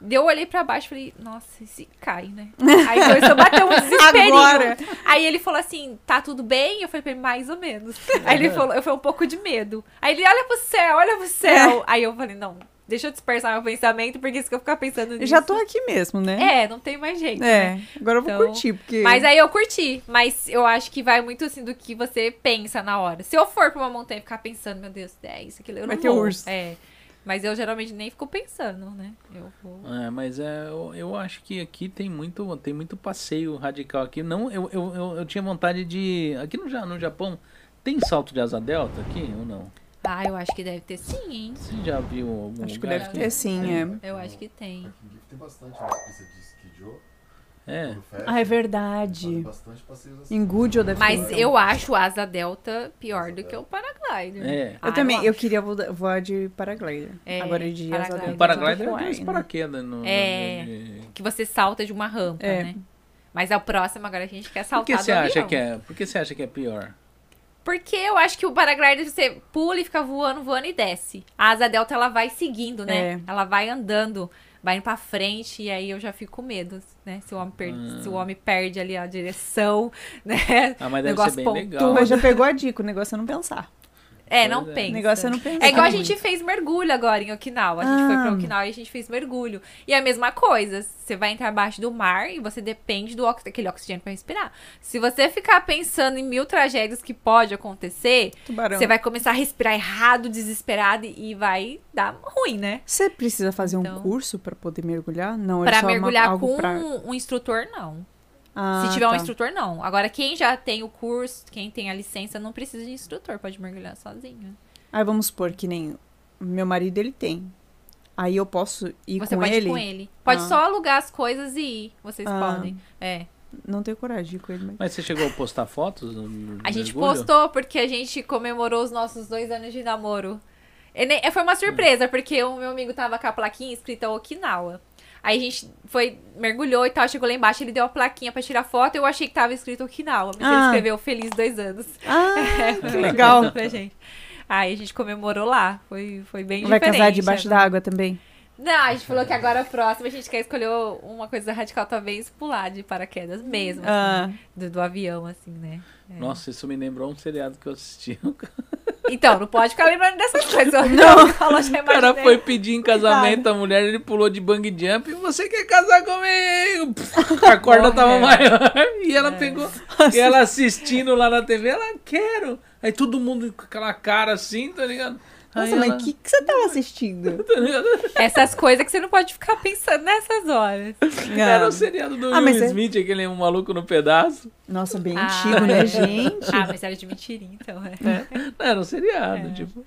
Eu olhei pra baixo e falei, nossa, e se cai, né? Aí começou a bater um desesperinho. Agora. Aí ele falou assim, tá tudo bem? Eu falei pra ele, mais ou menos. Aí ele falou, eu falei um pouco de medo. Aí ele, olha pro céu, olha pro céu. Aí eu falei, não, deixa eu dispersar meu pensamento, porque se eu ficar pensando eu nisso... já tô aqui mesmo, né? É, não tem mais jeito, né? É, agora eu vou Então, curtir, porque... Mas aí eu curti. Mas eu acho que vai muito assim do que você pensa na hora. Se eu for pra uma montanha e ficar pensando, meu Deus, é isso, aquilo, eu Vai não ter vou. urso. É. Mas eu geralmente nem fico pensando, né? Eu vou. É, mas é, eu, eu acho que aqui tem muito, tem muito passeio radical aqui. Não, eu, eu, eu, eu tinha vontade de. Aqui no, no Japão, tem salto de asa delta aqui ou não? Ah, eu acho que deve ter sim, hein? Você já viu algum Acho que lugar deve ter sim, é. Eu acho que tem. Aqui em Gifu tem bastante pistas de ski É. Ah, é verdade. bastante passeios assim. Em Gujo deve Mas ter. eu acho a asa delta pior do que o paraglider. É. Ah, Eu também, eu, queria voar de paraglider. É, Agora de asa delta. O paraglider é né? paraquedas. No, É. no- Que você salta de uma rampa, É. né? Mas a próxima agora a gente quer Por saltar que do você acha avião. que é? Por que você acha que é pior? Porque eu acho que o paraglider você pula e fica voando, voando e desce. A asa delta ela vai seguindo, né? É. Ela vai andando, vai indo pra frente e aí eu já fico com medo, né? Se o homem perde, Ah. se o homem perde ali a direção, né? Ah, mas deve Negócio ser bem pontudo. legal. Mas já pegou a dica, o negócio é não pensar. É, Pois não é. pensa. O negócio é não pensar. É igual a gente fez mergulho agora em Okinawa. A gente foi pra Ah. Okinawa e a gente fez mergulho. E é a mesma coisa. Você vai entrar abaixo do mar e você depende do daquele oxigênio pra respirar. Se você ficar pensando em mil tragédias que pode acontecer, Tubarão. você vai começar a respirar errado, desesperado e vai dar ruim, né? Você precisa fazer um Então- curso pra poder mergulhar? Não, é uma- mergulhar algo com pra... um instrutor, não. Ah, Se tiver um tá. instrutor, não. Agora, quem já tem o curso, quem tem a licença, não precisa de instrutor, pode mergulhar sozinho. Aí vamos supor que nem meu marido ele tem. Aí eu posso ir Você com pode ele? ir com ele. Pode Ah. só alugar as coisas e ir. Vocês Ah. podem. É. Não tenho coragem de ir com ele. Mas... Mas você chegou a postar fotos? A gente mergulho? postou porque a gente comemorou os nossos dois anos de namoro. E nem- Foi uma surpresa, porque o meu amigo tava com a plaquinha escrita Okinawa. Aí a gente foi, mergulhou e tal, chegou lá embaixo, ele deu a plaquinha pra tirar foto, eu achei que tava escrito Okinawa, mas ele Ah. escreveu Feliz dois anos. Ah, É, que foi legal. Pra gente. Aí a gente comemorou lá, foi, foi bem Vai diferente. casar debaixo né? da água também. Não, a gente falou que agora a próxima a gente quer escolher uma coisa radical, talvez pular de paraquedas mesmo, assim, Ah, do, do avião, assim, né? É. Nossa, isso me lembrou um seriado que eu assisti. Então, não pode ficar lembrando dessas coisas. Não, falou, já O cara foi pedir em casamento a mulher, ele pulou de bang jump e você quer casar comigo? A corda tava Morreu. maior. E É. ela pegou. E ela assistindo lá na TV, ela quero. Aí todo mundo com aquela cara assim, tá ligado? Nossa, mas ela- o que, que você tava assistindo? tá? Essas coisas que você não pode ficar pensando nessas horas. Era o seriado do Ah, Will mas é- Smith, aquele um maluco no pedaço. Nossa, bem Ah, antigo, né, gente? Ah, mas era de mentirinha, então. É. Não, era um seriado, É. tipo.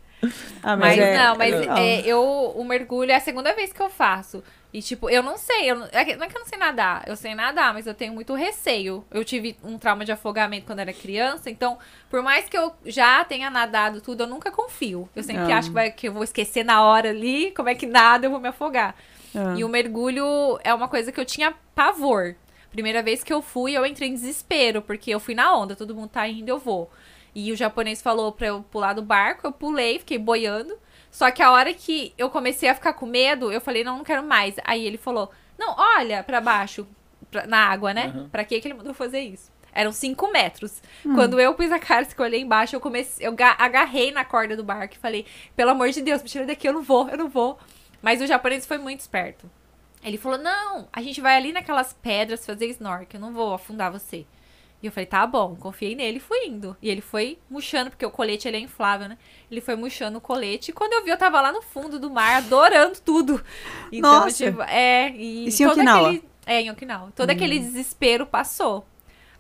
Ah, Mas, é- não, mas é, eu, o mergulho é a segunda vez que eu faço. E, tipo, eu não sei. Eu, não é que não é que eu não sei nadar. Eu sei nadar, mas eu tenho muito receio. Eu tive um trauma de afogamento quando era criança. Então, por mais que eu já tenha nadado tudo, eu nunca confio. Eu sempre Ah. acho que, vai- que eu vou esquecer na hora ali. Como é que nada, eu vou me afogar. Ah. E o mergulho é uma coisa que eu tinha pavor. Primeira vez que eu fui, eu entrei em desespero, porque eu fui na onda, todo mundo tá indo, eu vou. E o japonês falou pra eu pular do barco, eu pulei, fiquei boiando. Só que a hora que eu comecei a ficar com medo, eu falei, não, não quero mais. Aí ele falou, não, olha pra baixo, pra- na água, né? Uhum. Pra que que ele mandou fazer isso? Eram cinco metros. Quando eu pus a cara, que eu olhei embaixo, eu comecei, eu ga- agarrei na corda do barco e falei, pelo amor de Deus, me tira daqui, eu não vou, eu não vou. Mas o japonês foi muito esperto. Ele falou: Não, a gente vai ali naquelas pedras fazer snorkel, eu não vou afundar você. E eu falei: Tá bom, confiei nele e fui indo. E ele foi murchando, porque o colete ele é inflável, né? Ele foi murchando o colete. E quando eu vi, eu tava lá no fundo do mar, adorando tudo. Então, Nossa. tipo, é. E Isso em todo Okinawa? aquele- É, em Okinawa. Todo aquele desespero passou.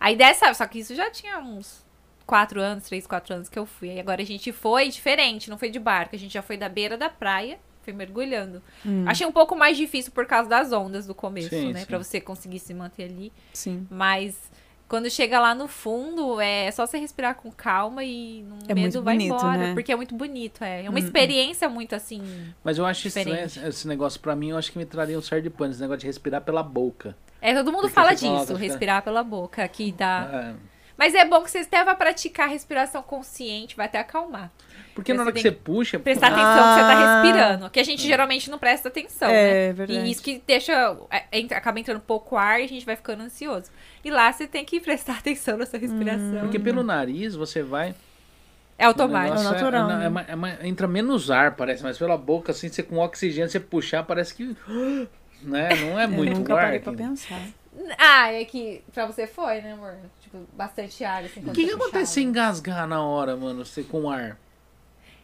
Aí dessa, só que isso já tinha uns quatro anos, três, quatro anos que eu fui. Aí agora a gente foi diferente, não foi de barco. A gente já foi da beira da praia, foi mergulhando. Hum, Achei um pouco mais difícil por causa das ondas do começo, Sim, né? sim. Pra você conseguir se manter ali. sim. Mas quando chega lá no fundo, é só você respirar com calma e no É medo vai bonito, embora. né? Porque é muito bonito, é. É uma Hum, experiência muito assim. Mas eu acho estranho Diferente. esse esse negócio pra mim, eu acho que me traria um certo de pânico, esse negócio de respirar pela boca. É, todo mundo Porque fala fala, disso, ficando- respirar pela boca, que dá. É. Mas é bom que você até vai praticar respiração consciente, vai até acalmar. Porque na Você hora que você puxa. Prestar atenção que você tá Ah. respirando. Que a gente geralmente não presta atenção, né? É verdade. E isso que deixa. é, entra- acaba entrando pouco ar e a gente vai ficando ansioso. E lá você tem que prestar atenção na sua respiração. Porque pelo nariz você vai. É automático. negócio É natural, não, né? é é entra menos ar, parece, mas pela boca, assim, você com oxigênio, você puxar, parece que. Né? Não é Eu muito nunca ar. parei pra pensar. Ah, é que pra você foi, né, amor? Tipo, bastante ar. Assim, O que, que acontece se engasgar na hora, mano? Você com ar?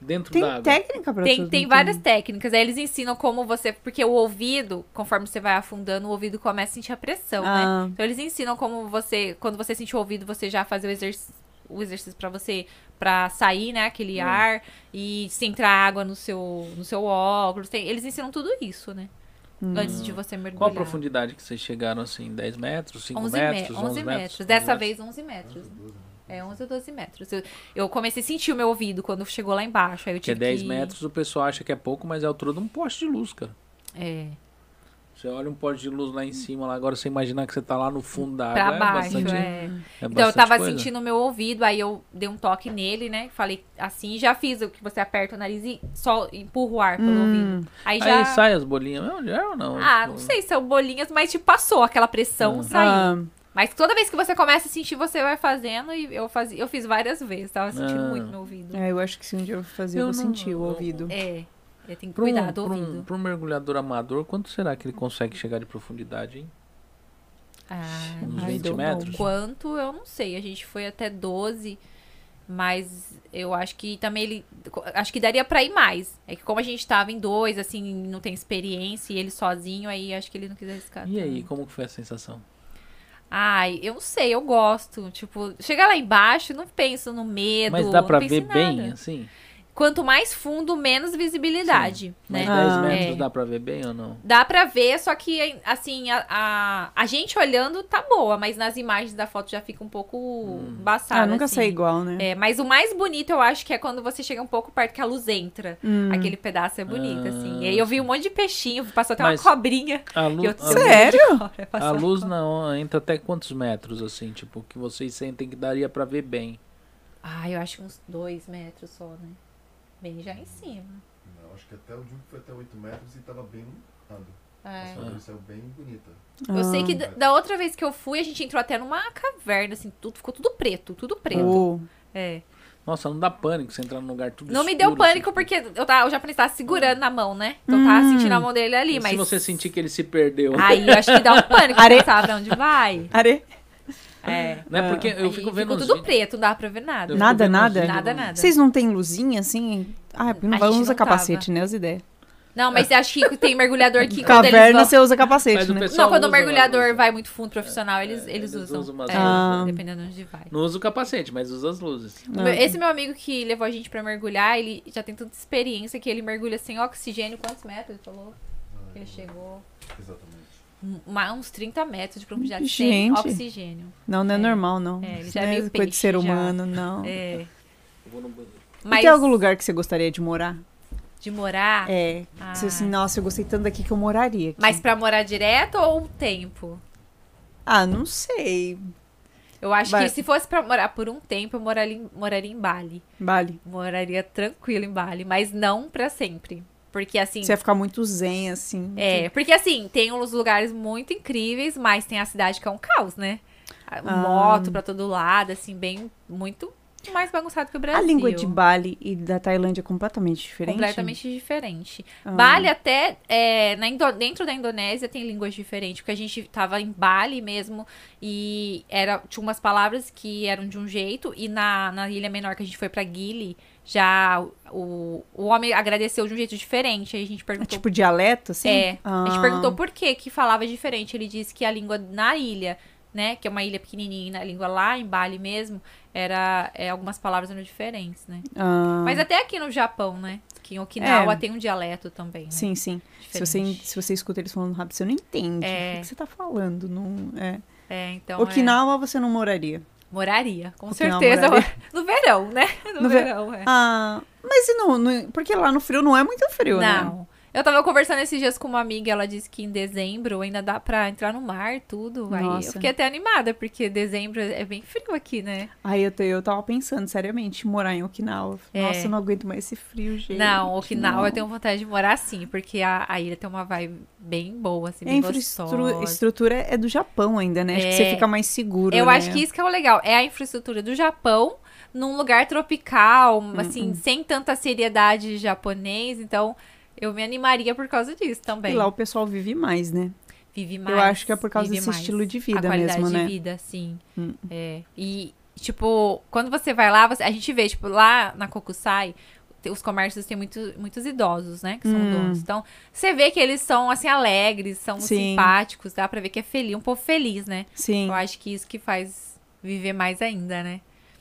Dentro Tem d'água. técnica pra Tem, tem várias técnicas. Aí eles ensinam como você. Porque o ouvido, conforme você vai afundando, o ouvido começa a sentir a pressão, né? Ah, Então eles ensinam como você, quando você sentir o ouvido, você já fazer o exercício, o exercício para você, pra sair, né, aquele Hum. ar e se entrar água no seu, no seu óculos. Tem- eles ensinam tudo isso, né? hum. Antes de você mergulhar. Qual a profundidade que vocês chegaram assim? 10 metros? 5 11 metros? metros, 11 metros. 11 Dessa metros? vez 11 metros. É 11 ou 12 metros. Eu, eu comecei a sentir o meu ouvido quando chegou lá embaixo. Aí eu Que é tive 10 que... metros, o pessoal acha que é pouco, mas é a altura de um poste de luz, cara. É. Você olha um poste de luz lá em cima, lá, agora você imaginar que você tá lá no fundo da Pra água. baixo, é bastante, é. é Então eu tava coisa. sentindo o meu ouvido, aí eu dei um toque nele, né? Falei assim, já fiz o que você aperta o nariz e só empurra o ar pelo Hum. ouvido. Aí já. Aí sai as bolinhas? Já ou não? Ah, não sei se são bolinhas, mas tipo, passou aquela pressão, Ah. saiu. Ah, Mas toda vez que você começa a sentir, você vai fazendo e eu, fazia, eu fiz várias vezes, tava sentindo Ah. muito meu ouvido. é, eu acho que se um dia eu fazer, eu, Eu vou não- sentir o ouvido. É, eu tenho que Pra um, cuidar do um- ouvido. pra um mergulhador amador, quanto será que ele consegue chegar de profundidade, hein? Ah, Uns Ai, 20 deu bom. metros? Quanto, eu não sei. A gente foi até 12, mas eu acho que também ele. Acho que daria pra ir mais. É que como a gente tava em dois, assim, não tem experiência e ele sozinho, aí acho que ele não quis arriscar. E aí, tanto. como que foi a sensação? Ai, eu não sei, eu gosto. Tipo, chegar lá embaixo, não penso no medo. Mas dá pra ver em bem, assim? Quanto mais fundo, menos visibilidade, Mas né? 10 Ah. metros É. dá pra ver bem ou não? Dá pra ver, só que, assim, a, a, a gente olhando tá boa, mas nas imagens da foto já fica um pouco embaçada. Ah, nunca assim. sai igual, né? É, mas o mais bonito eu acho que é quando você chega um pouco perto que a luz entra. Hum. Aquele pedaço é bonito, Ah, assim. E aí eu vi um monte de peixinho, passou até Mas uma cobrinha. A, lu E eu- a, Sério? a Passou luz não entra até quantos metros, assim, tipo, que vocês sentem que daria pra ver bem? Ah, eu acho que uns dois metros só, né? Bem já em cima. Não, acho que até o que foi até 8 metros e tava bem iluminado. É. A sua saiu bem bonita. Eu sei que Ah. da- da outra vez que eu fui, a gente entrou até numa caverna, assim, tudo, ficou tudo preto, tudo preto. Oh. É. Nossa, não dá pânico você entrar num lugar tudo Não me escuro, deu pânico assim. porque eu tava, o japonês tava segurando na mão, né? Então eu tava Hum. sentindo a mão dele ali, E mas. Se você sentir que ele se perdeu. Aí eu acho que dá um pânico, Are- você sabe pra onde vai. Are... É. Né? Porque eu fico vendo ficou tudo vídeos- preto, não dá pra ver nada. Nada, nada? vídeos Nada, nada. Vocês não têm luzinha, assim? Ah, porque não vai usar capacete, tava. né? As ideias. Não, mas eu acho que tem mergulhador que eles Caverna vão... você usa capacete, né? Não, quando o mergulhador usa. vai muito fundo profissional, eles, É, eles eles usam. usam umas É, luzes. dependendo de onde vai. Não usa o capacete, mas usa as luzes. Meu- Esse meu amigo que levou a gente pra mergulhar, ele já tem tanta experiência que ele mergulha sem oxigênio. Quantos metros ele falou? Que ele chegou Exatamente. Um- uma- uns 30 metros de profundidade sem Gente. oxigênio. Não, não é, É. normal, não. É, já é não é meio coisa de ser já. humano, não. É. Mas tem algum lugar que você gostaria de morar? de morar. É. Ah. Você assim, nossa, eu gostei tanto daqui que eu moraria. Aqui. Mas pra morar direto ou um tempo? Ah, não sei. Eu acho Vai. que se fosse pra morar por um tempo, eu moraria, em- moraria em Bali. Bali. Moraria tranquilo em Bali, mas não pra sempre. Porque assim. Você ia ficar muito zen, assim. É, porque assim, tem uns lugares muito incríveis, mas tem a cidade que é um caos, né? Ah. Moto pra todo lado, assim, bem. Muito mais bagunçado que o Brasil. A língua de Bali e da Tailândia é completamente diferente? Completamente diferente. Ah. Bali até, é, na dentro da Indonésia tem línguas diferentes, porque a gente tava em Bali mesmo e era, tinha umas palavras que eram de um jeito e na, na ilha menor que a gente foi pra Gili, já o, o homem agradeceu de um jeito diferente, aí a gente É perguntou... tipo dialeto, assim? É, a gente Ah. perguntou por que que falava diferente, ele disse que a língua na ilha, né, que é uma ilha pequenininha, na língua lá em Bali mesmo, era, é, algumas palavras eram diferentes, né? Ah, Mas até aqui no Japão, né? Que em Okinawa É. tem um dialeto também, né? Sim, sim. Se você, se você escuta eles falando rápido, você não entende. É. O que você tá falando? Não, é. É, então. Okinawa você não moraria. Moraria, com certeza. moraria. No verão, né? No, No ver- verão, é. Ah, mas e não, não- Porque lá no frio não é muito frio, né? Não. Eu tava conversando esses dias com uma amiga, ela disse que em dezembro ainda dá pra entrar no mar, tudo. Aí eu Nossa. fiquei até animada, porque dezembro é bem frio aqui, né? Aí eu, te- eu tava pensando seriamente morar em Okinawa. É. Nossa, eu não aguento mais esse frio, gente. não, Okinawa não. eu tenho vontade de morar sim, porque a, a ilha tem uma vibe bem boa, assim, A bem infraestrutura gostosa. estrutura é do Japão ainda, né? Acho que É. você fica mais seguro, Eu né? acho que isso que é o legal. É a infraestrutura do Japão num lugar tropical, Hum, assim, sem tanta seriedade japonês. Então, eu me animaria por causa disso também. E lá o pessoal vive mais, né? Vive mais. Eu acho que é por causa desse mais. estilo de a vida qualidade mesmo, de né? vida, sim. Hum. É. E, tipo, quando você vai lá, você- a gente vê, tipo, lá na Kokusai, os comércios têm muito, muitos idosos, né? Que são Hum. donos. Então, você vê que eles são, assim, alegres, são Sim. simpáticos, dá pra ver que é feliz, um povo feliz, né? Sim. Eu acho que isso que faz viver mais ainda, né?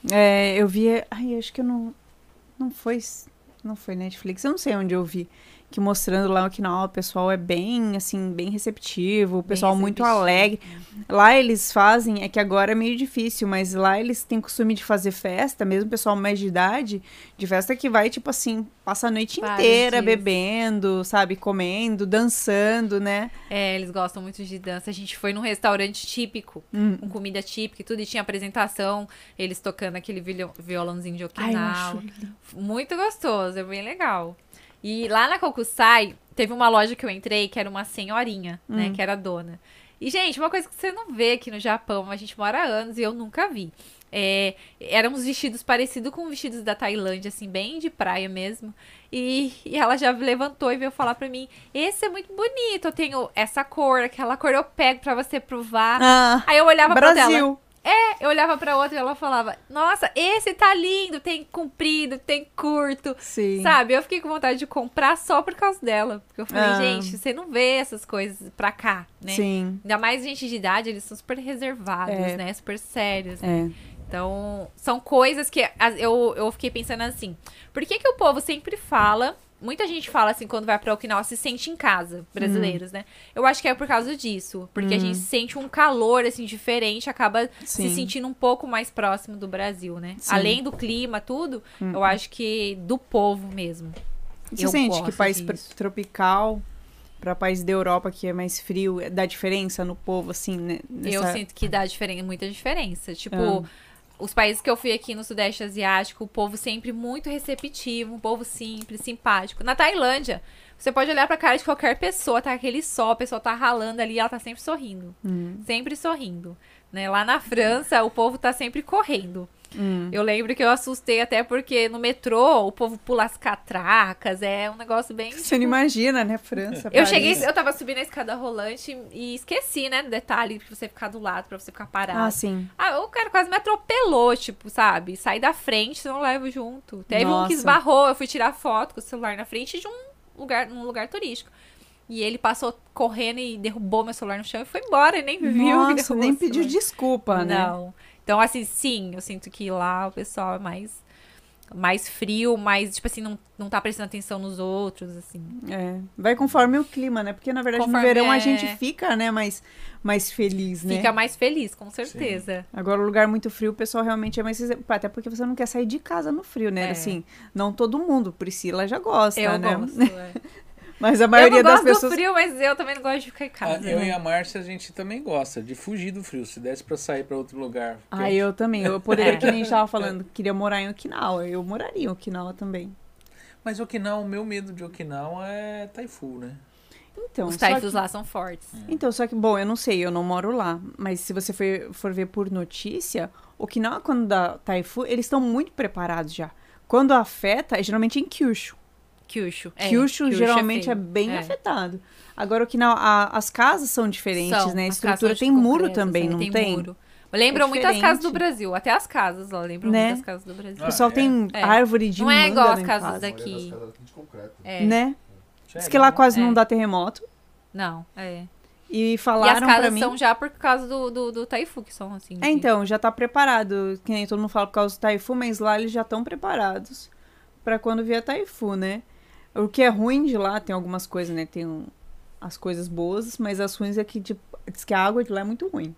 É, eu vi. Ai, acho que eu não. Não foi. Não foi Netflix, eu não sei onde eu vi. Que mostrando lá que não, o pessoal é bem, assim, bem receptivo, o pessoal muito alegre. Lá eles fazem, é que agora é meio difícil, mas lá eles têm costume de fazer festa, mesmo o pessoal mais de idade, de festa que vai, tipo assim, passa a noite Vários inteira dias. bebendo, sabe, comendo, dançando, né? É, eles gostam muito de dança. A gente foi num restaurante típico, Hum. com comida típica e tudo, e tinha apresentação, eles tocando aquele violão- violãozinho de Ai, Okinawa. lindo. Muito gostoso, é bem legal. E lá na Kokusai, teve uma loja que eu entrei que era uma senhorinha, Hum. né? Que era dona. E, gente, uma coisa que você não vê aqui no Japão, a gente mora há anos e eu nunca vi. É, eram uns vestidos parecidos com vestidos da Tailândia, assim, bem de praia mesmo. E, e ela já levantou e veio falar pra mim: Esse é muito bonito, eu tenho essa cor, aquela cor eu pego pra você provar. Ah, Aí eu olhava pra tela. Brasil. Eu olhava pra outra e ela falava: Nossa, esse tá lindo, tem comprido, tem curto. Sim. Sabe? Eu fiquei com vontade de comprar só por causa dela. Porque eu falei, Ah. gente, você não vê essas coisas pra cá, né? Sim. Ainda mais gente de idade, eles são super reservados, É. né? Super sérios. É. Então, são coisas que eu, eu fiquei pensando assim. Por que, que o povo sempre fala. Muita gente fala assim, quando vai pra Okinawa, se sente em casa, brasileiros, né? Eu acho que é por causa disso. Porque a gente sente um calor, assim, diferente, acaba se Sim. sentindo um pouco mais próximo do Brasil, né? Sim. Além do clima, tudo, eu acho que do povo mesmo. Você Eu sente que país disso. tropical para país da Europa que é mais frio, dá diferença no povo, assim, né? Eu nessa- sinto que dá diferen muita diferença. Tipo, Ah. Os países que eu fui aqui no Sudeste Asiático, o povo sempre muito receptivo, um povo simples, simpático. Na Tailândia, você pode olhar pra cara de qualquer pessoa, tá aquele sol, a pessoa tá ralando ali, ela tá sempre sorrindo. Hum. Sempre sorrindo. Né? Lá na França, o povo tá sempre correndo. Hum. Eu lembro que eu assustei até porque no metrô o povo pula as catracas, é um negócio bem. Você não imagina, né, França? Eu Paris. cheguei, eu tava subindo a escada rolante e esqueci, né, do detalhe pra você ficar do lado, pra você ficar parado. Ah, sim. Ah, o cara quase me atropelou, tipo, sabe? Saí da frente, não levo junto. Teve um que Nossa. esbarrou, eu fui tirar foto com o celular na frente de um lugar, num lugar turístico. E ele passou correndo e derrubou meu celular no chão e foi embora, e nem viu que Nossa, nem pediu desculpa, né? Não. Então, assim, sim, eu sinto que lá o pessoal é mais, mais frio, mais, tipo assim, não, não tá prestando atenção nos outros, assim. É, vai conforme o clima, né? Porque na verdade Conforme no verão a é. gente fica, né, mais, mais feliz, né? Fica mais feliz, com certeza. Agora, o lugar muito frio, o pessoal realmente é mais. Até porque você não quer sair de casa no frio, né? É. Assim, não todo mundo. Priscila já gosta, Eu né? gosto. é. Mas a Eu maioria não das gosto pessoas. do frio, mas eu também não gosto de ficar em Ah, casa. eu né? e a Márcia, a gente também gosta de fugir do frio. Se desse pra sair pra outro lugar. Porque Ah, eu também. Eu poderia, que nem a gente tava falando, queria morar em Okinawa. Eu moraria em Okinawa também. Mas Okinawa, o meu medo de Okinawa é Taifu, né? Então, Os taifus que- lá são fortes. Então, só que, bom, eu não sei, eu não moro lá. Mas se você for, for ver por notícia, Okinawa, quando dá taifu, eles estão muito preparados já. Quando afeta, é geralmente em Kyushu. Kyushu. É, Kyushu, geralmente é, feio. bem É. afetado. Agora, Okinawa, a- as casas são diferentes, São, né? A as estrutura tem muro também, assim, não tem? Muro. Lembram É muito as casas do. Brasil. Até as casas lá, lembram Né? muito as casas do Brasil. O pessoal Ah, é? tem É. árvore de Não é igual as casas casa, daqui. Casas de concreto. É. Né? Diz que lá quase É. não dá terremoto. Não, é. E E as falaram casas mim... são já por causa do, do, do taifu, que são assim. É, então, já tá preparado. Que nem todo mundo fala por causa do Taifu, mas lá eles já estão preparados pra quando vier Taifu, né? O que é ruim de lá, tem algumas coisas, né? Tem um- as coisas boas, mas as ruins é que, tipo, diz que a água de lá é muito ruim.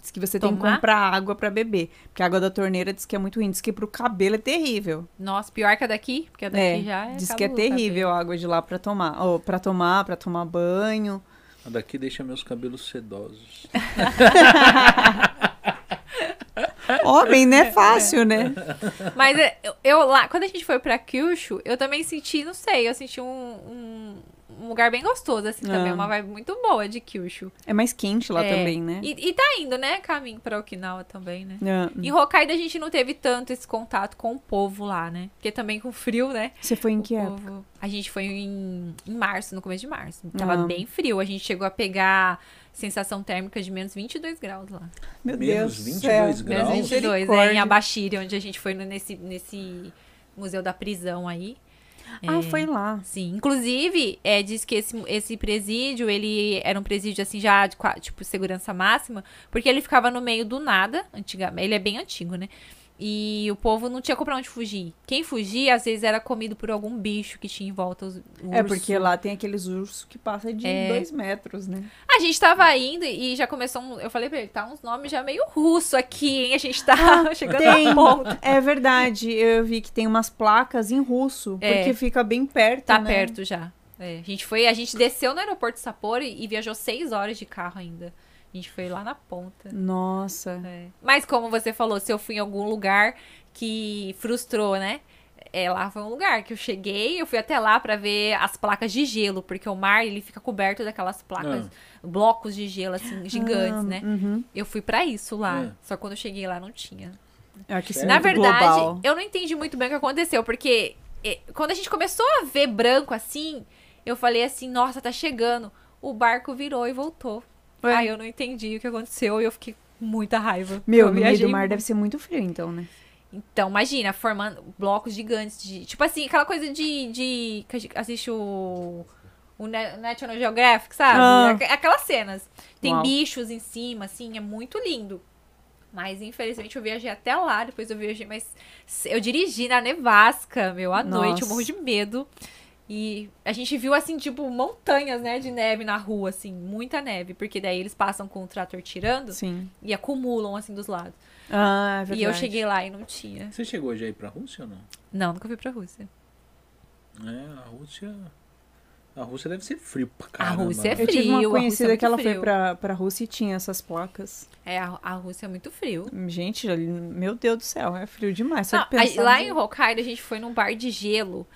Diz que você tem que Tomar? comprar água pra beber. Porque a água da torneira diz que é muito ruim. Diz que pro cabelo é terrível. Nossa, pior que a daqui, porque a daqui É, já é. diz que é terrível a água de lá pra tomar. Ou pra tomar, pra tomar banho. A daqui deixa meus cabelos sedosos. Homem, né? Fácil, né? Mas é, eu, eu lá, quando a gente foi pra Kyushu, eu também senti, não sei, eu senti um, um, um lugar bem gostoso, assim, também. Ah. Uma vibe muito boa de Kyushu. É mais quente lá É. também, né? E, e tá indo, né, caminho pra Okinawa também, né? Ah, Em Hokkaido a gente não teve tanto esse contato com o povo lá, né? Porque também com frio, né? Você foi em O que época? povo... A gente foi em, em março, no começo de março. Tava Ah. bem frio. A gente chegou a pegar sensação térmica de menos 22 graus lá. Meu Menos Deus do 22 céu. graus? Menos 22, né? Em Abashiri, onde a gente foi nesse, nesse museu da prisão aí. Ah, É, foi lá. Sim, inclusive, é, diz que esse, esse presídio, ele era um presídio, assim, já de, tipo, segurança máxima, porque ele ficava no meio do nada, antigamente, ele é bem antigo, né? E o povo não tinha pra onde fugir. Quem fugia, às vezes, era comido por algum bicho que tinha em volta. Os, É porque lá tem aqueles ursos que passam de É. dois metros, né? A gente tava indo e já começou. um- eu falei pra ele, tá uns nomes já meio russo aqui, hein? A gente tá chegando Tem. ponta. É verdade, eu vi que tem umas placas em russo, É. porque fica bem perto, Tá né? perto já. É, a gente foi, a gente desceu no aeroporto de Sapporo e, e viajou seis horas de carro ainda. A gente foi lá na ponta. Nossa. É. Mas como você falou, se eu fui em algum lugar que frustrou, né? É, lá foi um lugar que eu cheguei, eu fui até lá pra ver as placas de gelo, porque o mar ele fica coberto daquelas placas, blocos de gelo assim gigantes, Ah, né? Uhum. Eu fui pra isso lá. É. Só que quando eu cheguei lá não tinha. É Na verdade, global. eu não entendi muito bem o que aconteceu, porque eh, quando a gente começou a ver branco assim, eu falei assim, nossa, tá chegando. O barco virou e voltou. Ué. Aí eu não entendi o que aconteceu e eu fiquei com muita raiva. Meu, eu no meio do mar muito. deve ser muito frio, então, né? Então, imagina, formando blocos gigantes de. Tipo assim, aquela coisa de. de que a gente assiste o. O Na- National Geographic, sabe? Ah. Aqu- Aquelas cenas. Tem Uau. bichos em cima, assim, é muito lindo. Mas infelizmente eu viajei até lá, depois eu viajei, mas eu dirigi na nevasca, meu, à noite, eu Nossa. morro de medo. E a gente viu, assim, tipo, montanhas, né, de neve na rua, assim, muita neve. Porque daí eles passam com o trator tirando Sim. e acumulam, assim, dos lados. Ah, é verdade. E eu cheguei lá e não tinha. Você chegou já aí pra Rússia ou não? Não, nunca fui pra Rússia. É, a Rússia. A Rússia deve ser frio pra A caramba. Rússia é né? Eu tive frio, a uma Rússia é conhecida que ela foi frio. pra, pra Rússia e tinha essas placas. É, a, a Rússia é muito frio. Gente, ali- meu Deus do céu, é frio demais. Só Não, de pensar a- lá no- em Hokkaido a gente foi num bar de gelo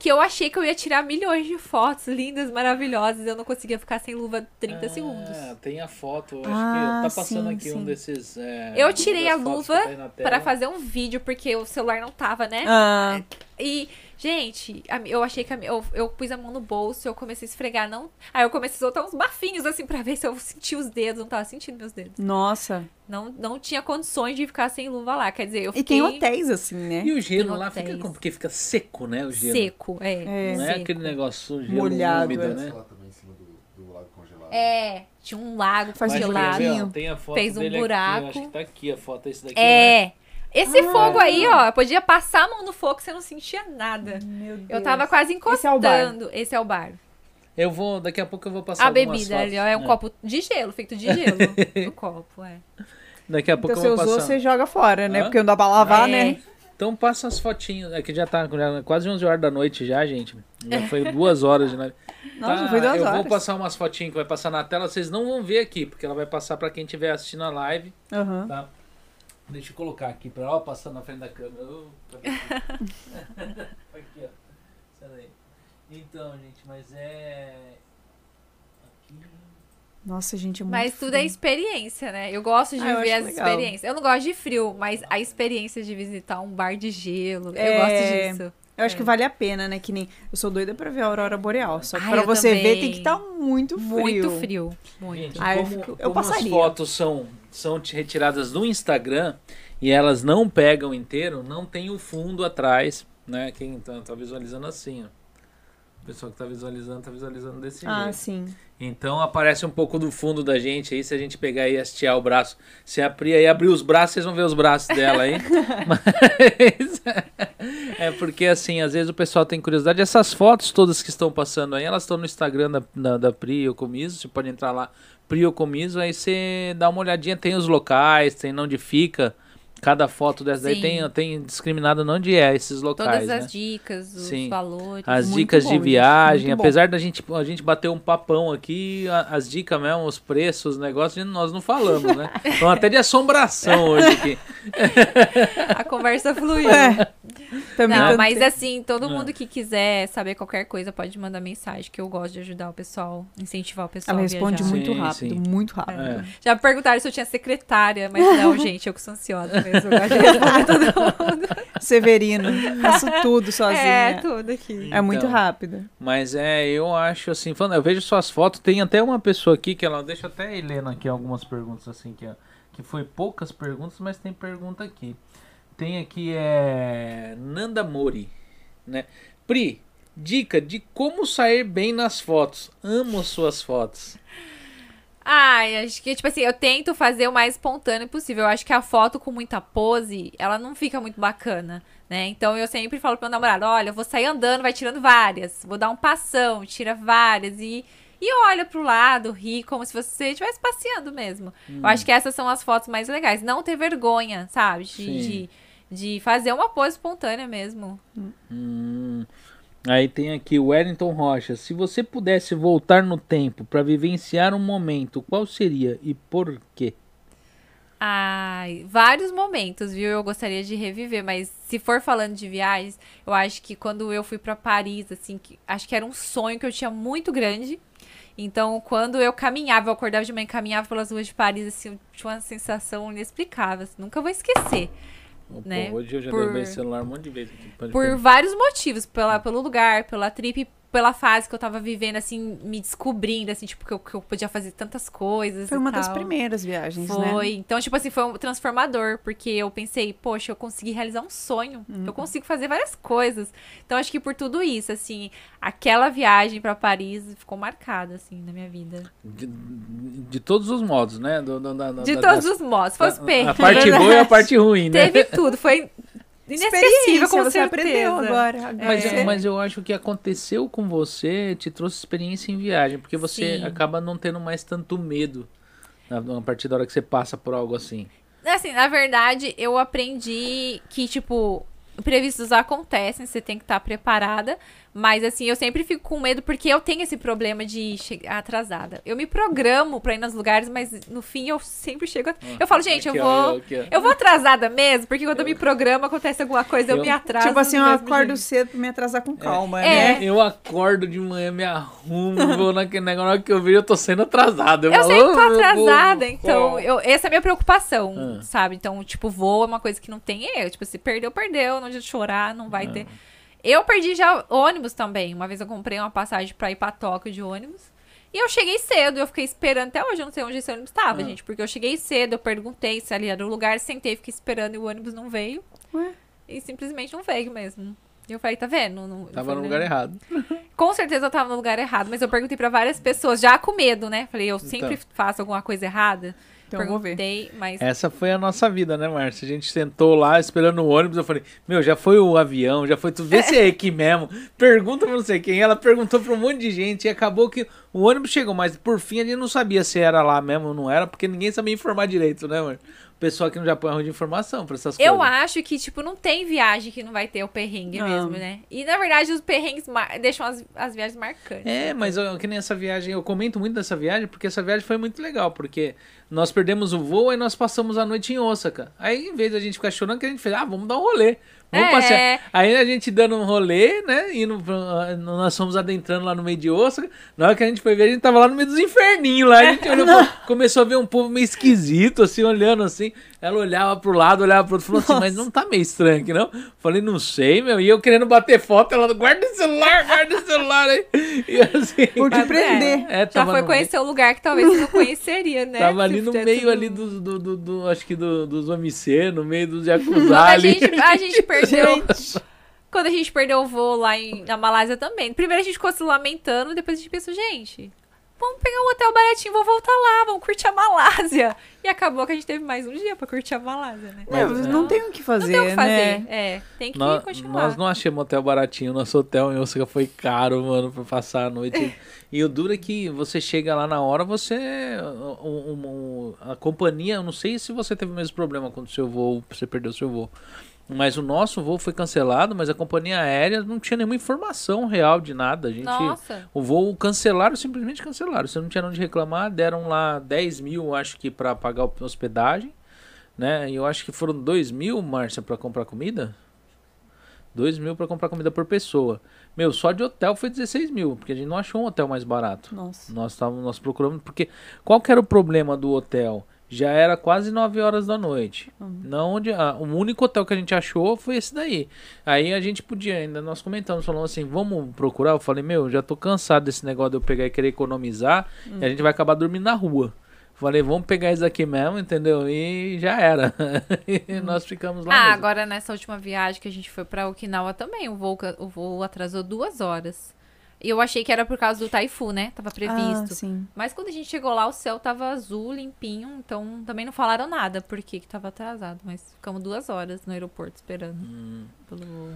que eu achei que eu ia tirar milhões de fotos lindas, maravilhosas. Eu não conseguia ficar sem luva 30 segundos. Ah, tem a foto. Acho Ah, que tá passando sim, aqui um sim. desses. é, Eu tirei a luva tá. Para fazer um vídeo, porque o celular não tava, né? Ah, E, gente, eu achei que a, eu, eu pus a mão no bolso, eu comecei a esfregar, não. Aí eu comecei a soltar uns bafinhos assim pra ver se eu sentia os dedos, não tava sentindo meus dedos. nossa. Não, não tinha condições de ficar sem luva lá. Quer dizer, eu E fiquei tem hotéis assim, né? E o gelo lá fica como? Porque fica seco, né? O gelo. seco, é. É. Não é seco. aquele negócio gelo Molhado, úmido, é. né? lá também em cima do, do lago congelado. É, tinha um lago um congelado. tem a foto Fez um dele aqui, buraco. eu acho que tá aqui a foto, esse daqui. né? É. Esse fogo aí, ó, podia passar a mão no fogo, você não sentia nada. Meu Deus. Eu tava quase Esse é o bar. encostando. Esse é o bar. Eu vou, daqui a pouco eu vou passar A algumas bebida fotos. ali, ó, é um É. copo de gelo, feito de gelo. no copo, é. Daqui a pouco Então você eu vou usou, passar. você joga fora, né? Hã? Porque não dá pra lavar, É. né? Então passa as fotinhas. É que já tá já quase 11 horas da noite já, gente. Já foi duas horas de live. Nossa, Tá, foi duas eu horas. vou passar umas fotinhas que vai passar na tela. Vocês não vão ver aqui, porque ela vai passar pra quem estiver assistindo a live. Aham. Tá? Deixa eu colocar aqui pra ela passando na frente da câmera. Ver aqui. ó. Sai daí. Então, gente, mas é. Aqui. Nossa, gente, é muito Mas tudo é frio. experiência, né? Eu gosto de Ah, viver as legal. experiências. Eu não gosto de frio, mas a experiência de visitar um bar de gelo, É, eu gosto disso. Eu acho É. que vale a pena, né? Que nem. Eu sou doida pra ver a Aurora Boreal. Só que Ai, pra você ver também. tem que estar muito frio. Muito frio. Muito. Gente, Ah, eu como, fico- eu como as passaria. fotos são, são retiradas do Instagram e elas não pegam inteiro, não tem o fundo atrás, né? Quem tá, tá visualizando assim, ó. O pessoal que tá visualizando, tá visualizando desse Ah, jeito. sim. Então aparece um pouco do fundo da gente aí, se a gente pegar e hastear o braço. Se a Pri aí abrir os braços, vocês vão ver os braços dela aí. Mas é porque assim, às vezes o pessoal tem curiosidade. Essas fotos todas que estão passando aí, elas estão no Instagram da, da, da Pri Ocomiso. Você pode entrar lá, Pri Ocomiso, aí você dá uma olhadinha, tem os locais, tem onde fica. Cada foto dessa daí tem, tem discriminado onde é esses locais, Todas né? as dicas, os Sim. valores. As Muito dicas bom, de viagem, muito bom. apesar da gente, a gente bater um papão aqui, a- as dicas mesmo, os preços, os negócios, nós não falamos, né? Então até de assombração hoje aqui. A conversa fluiu. É. Também Não, mas assim, todo É. mundo que quiser saber qualquer coisa pode mandar mensagem, que eu gosto de ajudar o pessoal, incentivar o pessoal Ela a responde viajar. muito Sim, rápido, sim. muito rápido. É. Já me perguntaram se eu tinha secretária, mas não, gente, eu que sou ansiosa mesmo. Eu gosto de responder todo mundo. Severino, faço tudo sozinha. É, É, tudo aqui. muito Então, rápido. Mas é, eu acho assim, falando, eu vejo suas fotos, tem até uma pessoa aqui que ela deixa até a Helena aqui algumas perguntas assim que, que foi poucas perguntas, mas tem pergunta aqui. Tem aqui é Nanda Mori, né? Pri, dica de como sair bem nas fotos. Amo suas fotos. Ai, acho que, tipo assim, eu tento fazer o mais espontâneo possível. Eu acho que a foto com muita pose, ela não fica muito bacana, né? Então eu sempre falo pro meu namorado, olha, eu vou sair andando, vai tirando várias. Vou dar um passão, tira várias e... E olha pro lado, ri como se você estivesse passeando mesmo. Eu acho que essas são as fotos mais legais. Não ter vergonha, sabe? De, de, de fazer uma pose espontânea mesmo. Hum. Aí tem aqui o Wellington Rocha. Se você pudesse voltar no tempo para vivenciar um momento, qual seria e por quê? Ai, vários momentos, viu? Eu gostaria de reviver, mas se for falando de viagens, eu acho que quando eu fui pra Paris, assim, que, acho que era um sonho que eu tinha muito grande. Então, quando eu caminhava, eu acordava de manhã e caminhava pelas ruas de Paris, assim, eu tinha uma sensação inexplicável. assim, nunca vou esquecer. Pô, Né? hoje eu já Por- derrubei celular um monte de vezes aqui. Por vários motivos, pela, pelo lugar, pela trip, pela fase que eu tava vivendo, assim, me descobrindo, assim, tipo, que eu, que eu podia fazer tantas coisas. Foi e uma das tal. primeiras viagens, né? Foi. Então, tipo assim, foi um transformador, porque eu pensei, poxa, eu consegui realizar um sonho. Uhum. Eu consigo fazer várias coisas. Então, acho que por tudo isso, assim, aquela viagem pra Paris ficou marcada, assim, na minha vida. De, de todos os modos, né? Do, do, da- De da- todos das- os modos. Foi os a, parte boa e a parte ruim, né? Teve tudo. Foi inesquecível, com você certeza. aprendeu agora. agora Mas, você- mas eu acho que aconteceu com você, te trouxe experiência em viagem, porque você Sim. acaba não tendo mais tanto medo a, a partir da hora que você passa por algo assim. Assim, na verdade, eu aprendi que, tipo, imprevistos acontecem, você tem que estar preparada. Mas, assim, eu sempre fico com medo porque eu tenho esse problema de chegar atrasada. Eu me programo pra ir nos lugares, mas no fim eu sempre chego. a- Eu falo, gente, eu vou. Eu vou atrasada mesmo, porque quando eu me programo acontece alguma coisa, eu, Eu- me atraso. Tipo assim, eu acordo jeito. cedo pra me atrasar com calma, É. né? Eu acordo de manhã, me arrumo, vou naquele negócio, na hora que eu vejo, eu tô sendo atrasado. Eu falo, sempre tô "Oh, meu atrasada, Deus". então eu, essa é a minha preocupação, Ah. sabe? Então, tipo, voo é uma coisa que não tem erro. Tipo, se perdeu, perdeu, não adianta chorar, não vai ter. Eu perdi já ônibus também. Uma vez eu comprei uma passagem pra ir pra Tóquio de ônibus. E eu cheguei cedo, eu fiquei esperando. Até hoje eu não sei onde esse ônibus tava, Ah. gente. Porque eu cheguei cedo, eu perguntei se ali era o lugar, sentei, fiquei esperando e o ônibus não veio. Ué? E simplesmente não veio mesmo. E eu falei, tá vendo? Não, Tava no falei, lugar errado. com certeza eu tava no lugar errado, mas eu perguntei pra várias pessoas, já com medo, né? Falei, eu sempre Então. faço alguma coisa errada. Então eu vou ver. perguntei, mas. Essa foi a nossa vida, né, Márcia? A gente sentou lá esperando o ônibus. Eu falei, meu, já foi o avião, já foi tudo. Vê se é aqui mesmo. Pergunta pra não sei quem. Ela perguntou pra um monte de gente e acabou que o ônibus chegou, mas por fim a gente não sabia se era lá mesmo ou não era, porque ninguém sabia informar direito, né, mano? O pessoal aqui no Japão é ruim de informação pra essas Eu coisas. acho que, tipo, não tem viagem que não vai ter o perrengue Não. mesmo, né? E, na verdade, os perrengues deixam as, as viagens marcantes. É, mas eu, que nem essa viagem, eu comento muito dessa viagem, porque essa viagem foi muito legal, porque nós perdemos o voo e nós passamos a noite em Osaka. Aí, em vez da gente ficar chorando, que a gente fez, ah, vamos dar um rolê. Vamos É. passear. Aí a gente dando um rolê, né? Indo, pra- nós fomos adentrando lá no meio de Osaka. Na hora que a gente foi ver, a gente tava lá no meio dos inferninhos lá. A gente olhou, começou a ver um povo meio esquisito, assim, olhando assim. Ela olhava pro lado, olhava pro outro, falou assim, mas não tá meio estranho aqui, não? Falei, não sei, meu. E eu querendo bater foto, ela, guarda o celular, guarda o celular aí. E assim. Por te prender. É, Já tava foi conhecer um lugar que talvez você não conheceria, né? Tava ali No meio ali do, do, do, do- acho que do, dos OMC, no meio dos Yakuza a ali. gente, a gente perdeu. Quando a gente perdeu o voo lá em, na Malásia também. Primeiro a gente ficou se lamentando, depois a gente pensou, gente, vamos pegar um hotel baratinho, vou voltar lá, vamos curtir a Malásia. E acabou que a gente teve mais um dia pra curtir a Malásia, né? Mas, não tem o que Não fazer, tem o que fazer. né? É, tem que Nós, continuar. nós não achamos hotel baratinho, nosso hotel em Osaka foi caro, mano, pra passar a noite. e o duro é que você chega lá na hora, você. um- um- a companhia, eu não sei se você teve o mesmo problema quando o seu voo, você perdeu o seu voo. Mas o nosso voo foi cancelado, mas a companhia aérea não tinha nenhuma informação real de nada. A gente. Nossa. O voo cancelaram, simplesmente cancelaram. Você não tinha onde reclamar, deram lá 10 mil, acho que, pra pagar a hospedagem, né? E eu acho que foram 2 mil, Márcia, pra comprar comida. 2 mil pra comprar comida por pessoa. Meu, só de hotel foi 16 mil, porque a gente não achou um hotel mais barato. Nossa. Nós estávamos nós procuramos, porque qual que era o problema do hotel? Já era quase 9 horas da noite. Não onde, ah, o único hotel que a gente achou foi esse daí. Aí a gente podia, ainda nós comentamos, falando assim, vamos procurar. Eu falei, meu, já tô cansado desse negócio de eu pegar e querer economizar, e a gente vai acabar dormindo na rua. Falei, vamos pegar isso aqui mesmo, entendeu? E já era. e nós ficamos lá. Ah, mesmo. agora nessa última viagem que a gente foi pra Okinawa também, o voo, ca- o voo atrasou duas horas. E eu achei que era por causa do taifu, né? Tava Ah, previsto. sim. Mas quando a gente chegou lá, o céu tava azul, limpinho, então também não falaram nada porque que tava atrasado. Mas ficamos duas horas no aeroporto esperando Hum. pelo voo.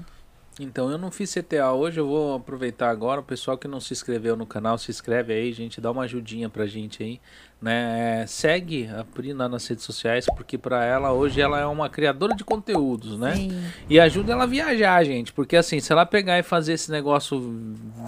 Então eu não fiz CTA hoje, eu vou aproveitar agora. O pessoal que não se inscreveu no canal, se inscreve aí, gente, dá uma ajudinha pra gente aí, né? É, segue a Pri nas redes sociais, porque pra ela hoje ela é uma criadora de conteúdos, né? Sim. E ajuda ela a viajar, gente, porque assim, se ela pegar e fazer esse negócio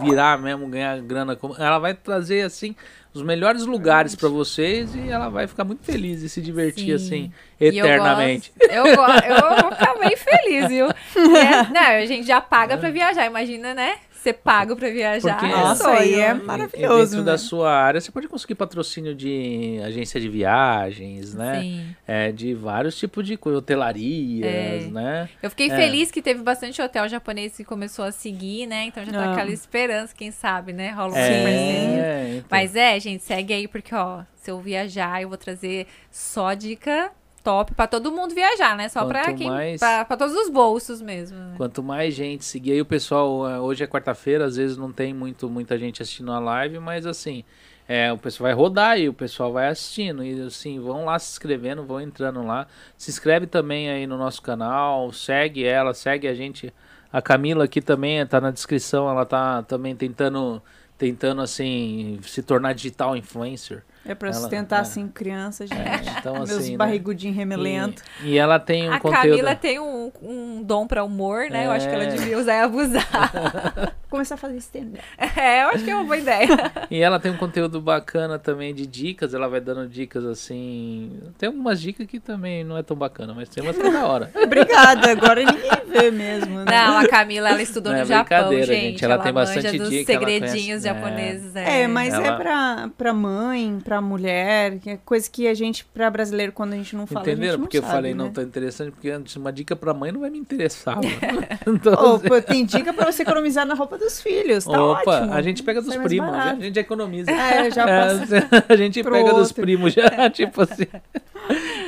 virar mesmo, ganhar grana, como- ela vai trazer assim os melhores lugares pra vocês e ela vai ficar muito feliz e se divertir Sim. assim E eu eternamente. gosto- Eu, eu vou ficar bem feliz, viu? É, não, a gente já paga pra viajar, imagina, né? Ser pago pra viajar. Porque- é Nossa, aí é E- maravilhoso, E dentro da né? sua área, você pode conseguir patrocínio de agência de viagens, né? Sim. É, de vários tipos de coisa, hotelarias, É. né? Eu fiquei É. feliz que teve bastante hotel japonês que começou a seguir, né? Então já tá Ah. aquela esperança, quem sabe, né? Rola parceria. É, então. Mas é, gente, segue aí, porque, ó, se eu viajar, eu vou trazer só dica top pra todo mundo viajar, né? Só Quanto quem. mais- pra todos os bolsos mesmo. né? Quanto mais gente seguir aí, o pessoal, é, hoje é quarta-feira, às vezes não tem muito, muita gente assistindo a live, mas assim, é, o pessoal vai rodar e o pessoal vai assistindo. E assim, vão lá se inscrevendo, vão entrando lá. Se inscreve também aí no nosso canal, segue ela, segue a gente. A Camila aqui também tá na descrição, ela tá também tentando, tentando assim, se tornar digital influencer. É pra Ela- sustentar, é. assim, criança, gente. Então, Meus assim, né? barrigudinhos remelento. E, e ela tem um a conteúdo. Camila tem um, um dom pra humor, né? Eu acho que ela É. devia usar e abusar. Começar a fazer stand-up. é, eu acho que é uma boa ideia. E ela tem um conteúdo bacana também de dicas, ela vai dando dicas assim. Tem algumas dicas que também não é tão bacana, mas tem umas que é da hora. Obrigada, agora ninguém vê mesmo, né? Não, a Camila, ela estudou Não, é no Japão, gente. gente. Ela tem manja bastante dos dica, ela segredinhos conhece- é. japoneses. É, É, mas Ela- é pra, pra mãe, pra mulher, que é coisa que a gente, pra brasileiro, quando a gente não fala, a Entenderam? gente não Porque eu sabe, falei né? não tão interessante, porque antes uma dica pra mãe não vai me interessar. então, pô, tem dica pra você economizar na roupa dos filhos, tá Opa, ótimo. a gente pega dos Sai primos, a gente economiza. É, já É, passa. a gente pega dos outro. primos já, tipo assim.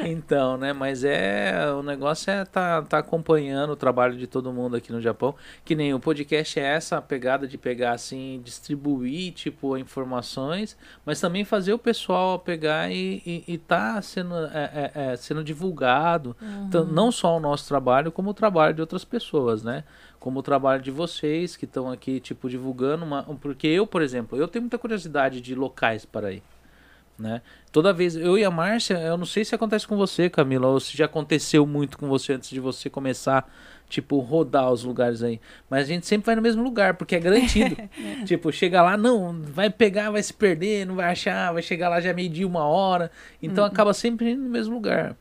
Então, né, mas é, o negócio é tá, tá acompanhando o trabalho de todo mundo aqui no Japão, que nem o podcast é essa pegada de pegar assim, distribuir, tipo, informações, mas também fazer o pessoal pegar e, e, e tá sendo, é, é, é, sendo divulgado, Então, não só o nosso trabalho, como o trabalho de outras pessoas, né? Como o trabalho de vocês que estão aqui, tipo, divulgando uma. Porque eu, por exemplo, eu tenho muita curiosidade de locais para ir. Né? Toda vez, eu e a Márcia, eu não sei se acontece com você, Camila, ou se já aconteceu muito com você antes de você começar, tipo, rodar os lugares aí. Mas a gente sempre vai no mesmo lugar, porque é garantido. tipo, chega lá, não, vai pegar, vai se perder, não vai achar, vai chegar lá já meio-dia, uma hora. Então acaba sempre indo no mesmo lugar.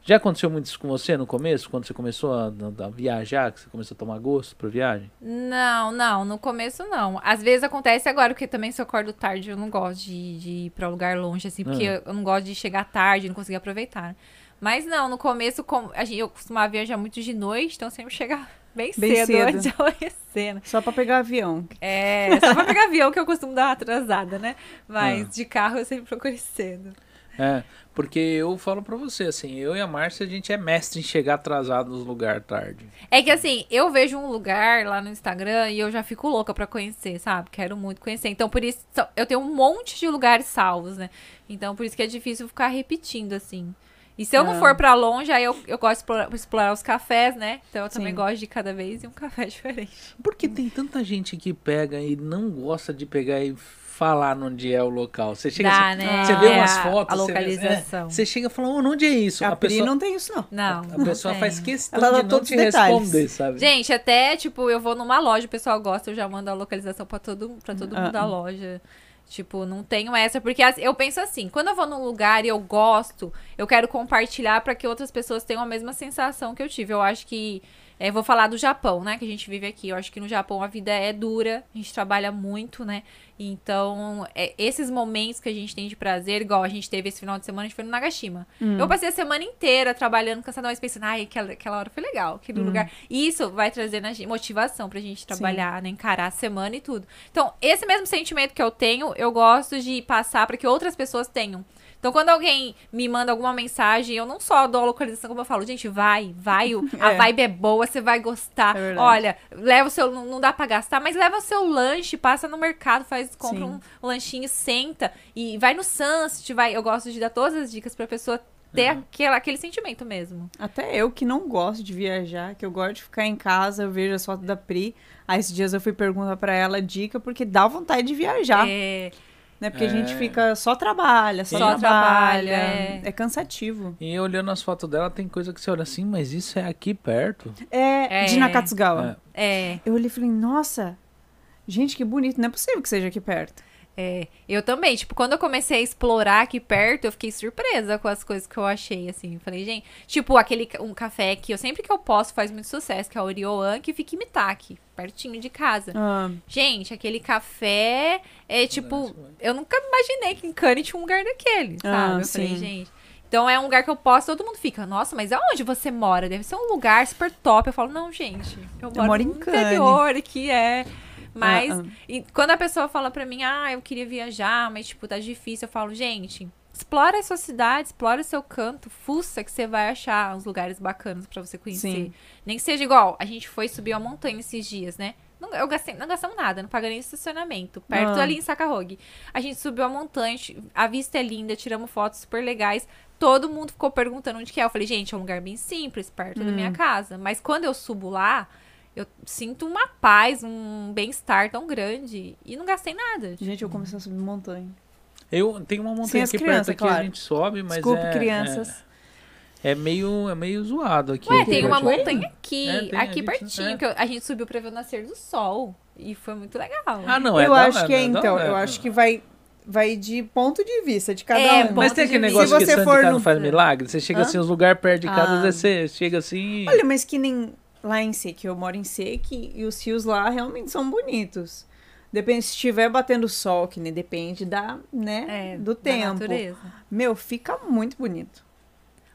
Já aconteceu muito isso com você no começo, quando você começou a, a- viajar, que você começou a tomar gosto pra viagem? Não, não, no começo não. Às vezes acontece agora, porque também se eu acordo tarde, eu não gosto de, de ir pra lugar longe, assim, porque Ah. eu não gosto de chegar tarde, não conseguir aproveitar. Mas não, no começo, como, a gente, eu costumava viajar muito de noite, então eu sempre chegava bem, Bem cedo, cedo. antes de amanhecer, né? Só pra pegar avião. É, só pra pegar avião que eu costumo dar uma atrasada, né? Mas Ah. de carro eu sempre procuro ir cedo. É, porque eu falo pra você, assim, eu e a Márcia, a gente é mestre em chegar atrasado nos lugares tarde. É que assim, eu vejo um lugar lá no Instagram e eu já fico louca pra conhecer, sabe? Quero muito conhecer. Então, por isso, eu tenho um monte de lugares salvos, né? Então, por isso que é difícil ficar repetindo, assim. E se eu não Ah. for pra longe, aí eu, eu gosto de explorar, explorar os cafés, né? Então, eu também Sim. gosto de ir cada vez em um café diferente. Por que tem tanta gente que pega e não gosta de pegar e falar onde é o local? Você chega Dá, assim, né? você vê umas A- fotos, a você vê- é, localização. você chega e fala, "Oh, onde é isso? A, a pessoa, não tem isso, não. Não. a pessoa não faz questão Ela de não todos te os detalhes. responder, sabe? Gente, até, tipo, eu vou numa loja, o pessoal gosta, eu já mando a localização pra todo, pra todo mundo Ah. da loja. Tipo, não tenho essa, porque eu penso assim, quando eu vou num lugar e eu gosto, eu quero compartilhar pra que outras pessoas tenham a mesma sensação que eu tive. Eu acho que. É, vou falar do Japão, né? Que a gente vive aqui. Eu acho que no Japão a vida é dura, a gente trabalha muito, né? Então, é, esses momentos que a gente tem de prazer, igual a gente teve esse final de semana, a gente foi no Nagashima. Eu passei a semana inteira trabalhando, cansada, mas pensando, ai, aquela, aquela hora foi legal, aquele lugar. E isso vai trazer motivação pra gente trabalhar, né? Encarar a semana e tudo. Então, esse mesmo sentimento que eu tenho, eu gosto de passar pra que outras pessoas tenham. Então, quando alguém me manda alguma mensagem, eu não só dou a localização, como eu falo, gente, vai, vai, a É. vibe é boa, você vai gostar. É. Olha, leva o seu, não, dá pra gastar, mas leva o seu lanche, passa no mercado, faz, compra Sim. um lanchinho, senta e vai no Sunset, vai. Eu gosto de dar todas as dicas pra pessoa ter Uhum. aquela, aquele sentimento mesmo. Até eu que não gosto de viajar, que eu gosto de ficar em casa, eu vejo as fotos da Pri. Aí esses dias eu fui perguntar pra ela dica, porque dá vontade de viajar, É, né? Porque a É. gente fica só trabalha, só, Só trabalha. trabalha, é. É cansativo. E olhando as fotos dela, tem coisa que você olha assim, mas isso é aqui perto. É, É. de Nakatsugawa. é. Eu olhei e falei, nossa, gente, que bonito. Não é possível que seja aqui perto. É, eu também, tipo, quando eu comecei a explorar aqui perto, eu fiquei surpresa com as coisas que eu achei, assim. Falei, gente, tipo, aquele um café que eu sempre que eu posso faz muito sucesso, que é o Orioan, que fica em Mitaki, pertinho de casa. Ah, Gente, aquele café é tipo, eu nunca imaginei que em Cannes tinha um lugar daquele, sabe? Ah, eu falei, sim. gente. Então é um lugar que eu posso, todo mundo fica, nossa, mas aonde você mora? Deve ser um lugar super top. Eu falo, não, gente, eu moro, moro em no Cannes. interior aqui, é. Mas Ah, ah. e quando a pessoa fala pra mim, ah, eu queria viajar, mas tipo, tá difícil, eu falo, gente, explora a sua cidade, explora o seu canto, fuça que você vai achar uns lugares bacanas pra você conhecer. Sim. Nem que seja igual, a gente foi subir uma montanha esses dias, né? Não, eu gastei, não gastamos nada, não pagamos nem estacionamento. Perto Ah. ali em Sacarrogue. A gente subiu a montanha, a vista é linda, tiramos fotos super legais. Todo mundo ficou perguntando onde que é. Eu falei, gente, é um lugar bem simples, perto da Hum. minha casa. Mas quando eu subo lá, eu sinto uma paz, um bem-estar tão grande. E não gastei nada. Gente, eu comecei a subir montanha. Eu tenho uma montanha as aqui crianças, perto claro. a gente sobe, mas Desculpe, é, crianças. É, é meio, é meio zoado aqui. Ué, aqui tem uma montanha aqui, É, tem, aqui a gente- pertinho, é. que eu- a gente subiu pra ver o nascer do sol. E foi muito legal. Ah, não, é eu da- acho que é, da- então. da- Eu acho que vai, vai de ponto de vista de cada É, um. Mas tem aquele negócio Se que você for no- não faz milagre? Você chega Hã? assim, os lugares perto de casa, Ah. você chega assim... Olha, mas que nem lá em Seque, eu moro em Seque e os rios lá realmente são bonitos. Depende se estiver batendo sol, que nem depende da, né, É, do tempo. Meu, fica muito bonito.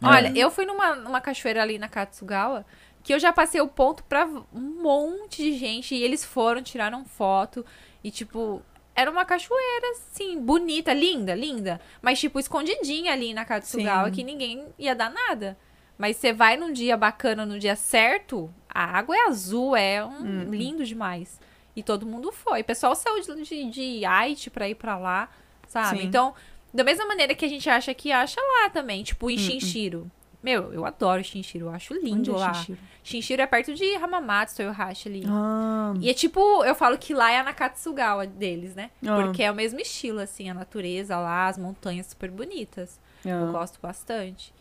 É. Olha, eu fui numa, numa cachoeira ali na Katsugawa, que eu já passei o ponto pra um monte de gente, e eles foram, tiraram foto, e tipo, era uma cachoeira, assim, bonita, linda, linda, mas tipo, escondidinha ali na Katsugawa, Sim. que ninguém ia dar nada. Mas você vai num dia bacana, no dia certo, a água é azul, é um, Hum. lindo demais. E todo mundo foi. O pessoal saiu de, de, Haiti pra ir pra lá, sabe? Sim. Então, da mesma maneira que a gente acha que acha lá também, tipo em Shinshiro. Meu, eu adoro Shinshiro, eu acho Onde lindo é lá. Shinshiro é perto de Hamamatsu, Toyohashi ali. Ah, E é tipo, eu falo que lá é a Nakatsugawa deles, né? Ah. Porque é o mesmo estilo, assim, a natureza lá, as montanhas super bonitas. Eu ah. gosto bastante.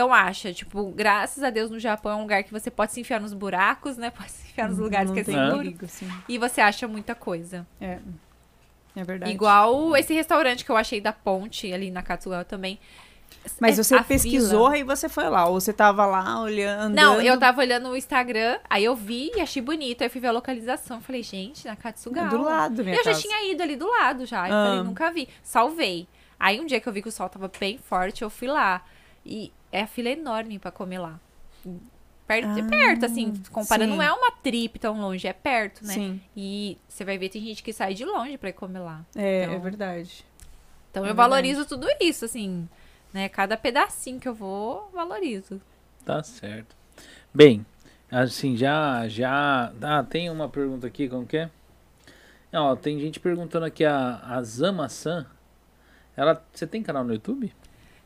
Então acha, tipo, graças a Deus no Japão é um lugar que você pode se enfiar nos buracos, né? Pode se enfiar nos lugares Não que é seguro. perigo. E você acha muita coisa. É. É verdade. Igual esse restaurante que eu achei da ponte ali na Katsugawa também. Mas É, você a pesquisou, fila. aí você foi lá. Ou você tava lá olhando. Não, eu tava olhando o Instagram, aí eu vi e achei bonito. Aí eu fui ver a localização. Falei, gente, na Katsugawa. Do lado, minha eu já casa. tinha ido ali do lado já. Eu Ah. falei, nunca vi. Salvei. Aí um dia que eu vi que o sol tava bem forte, eu fui lá. E é a fila enorme pra comer lá. Perto, é Ah, perto, assim, comparando, sim. não é uma trip tão longe, é perto, né? Sim, E você vai ver, tem gente que sai de longe pra ir comer lá. é, Então, é verdade. Então É eu verdade. valorizo tudo isso, assim, né? Cada pedacinho que eu vou, valorizo. Tá certo. Bem, assim, já, já... Ah, tem uma pergunta aqui, como que é? Ó, tem gente perguntando aqui, a, a Zama-san, ela... Você tem canal no YouTube?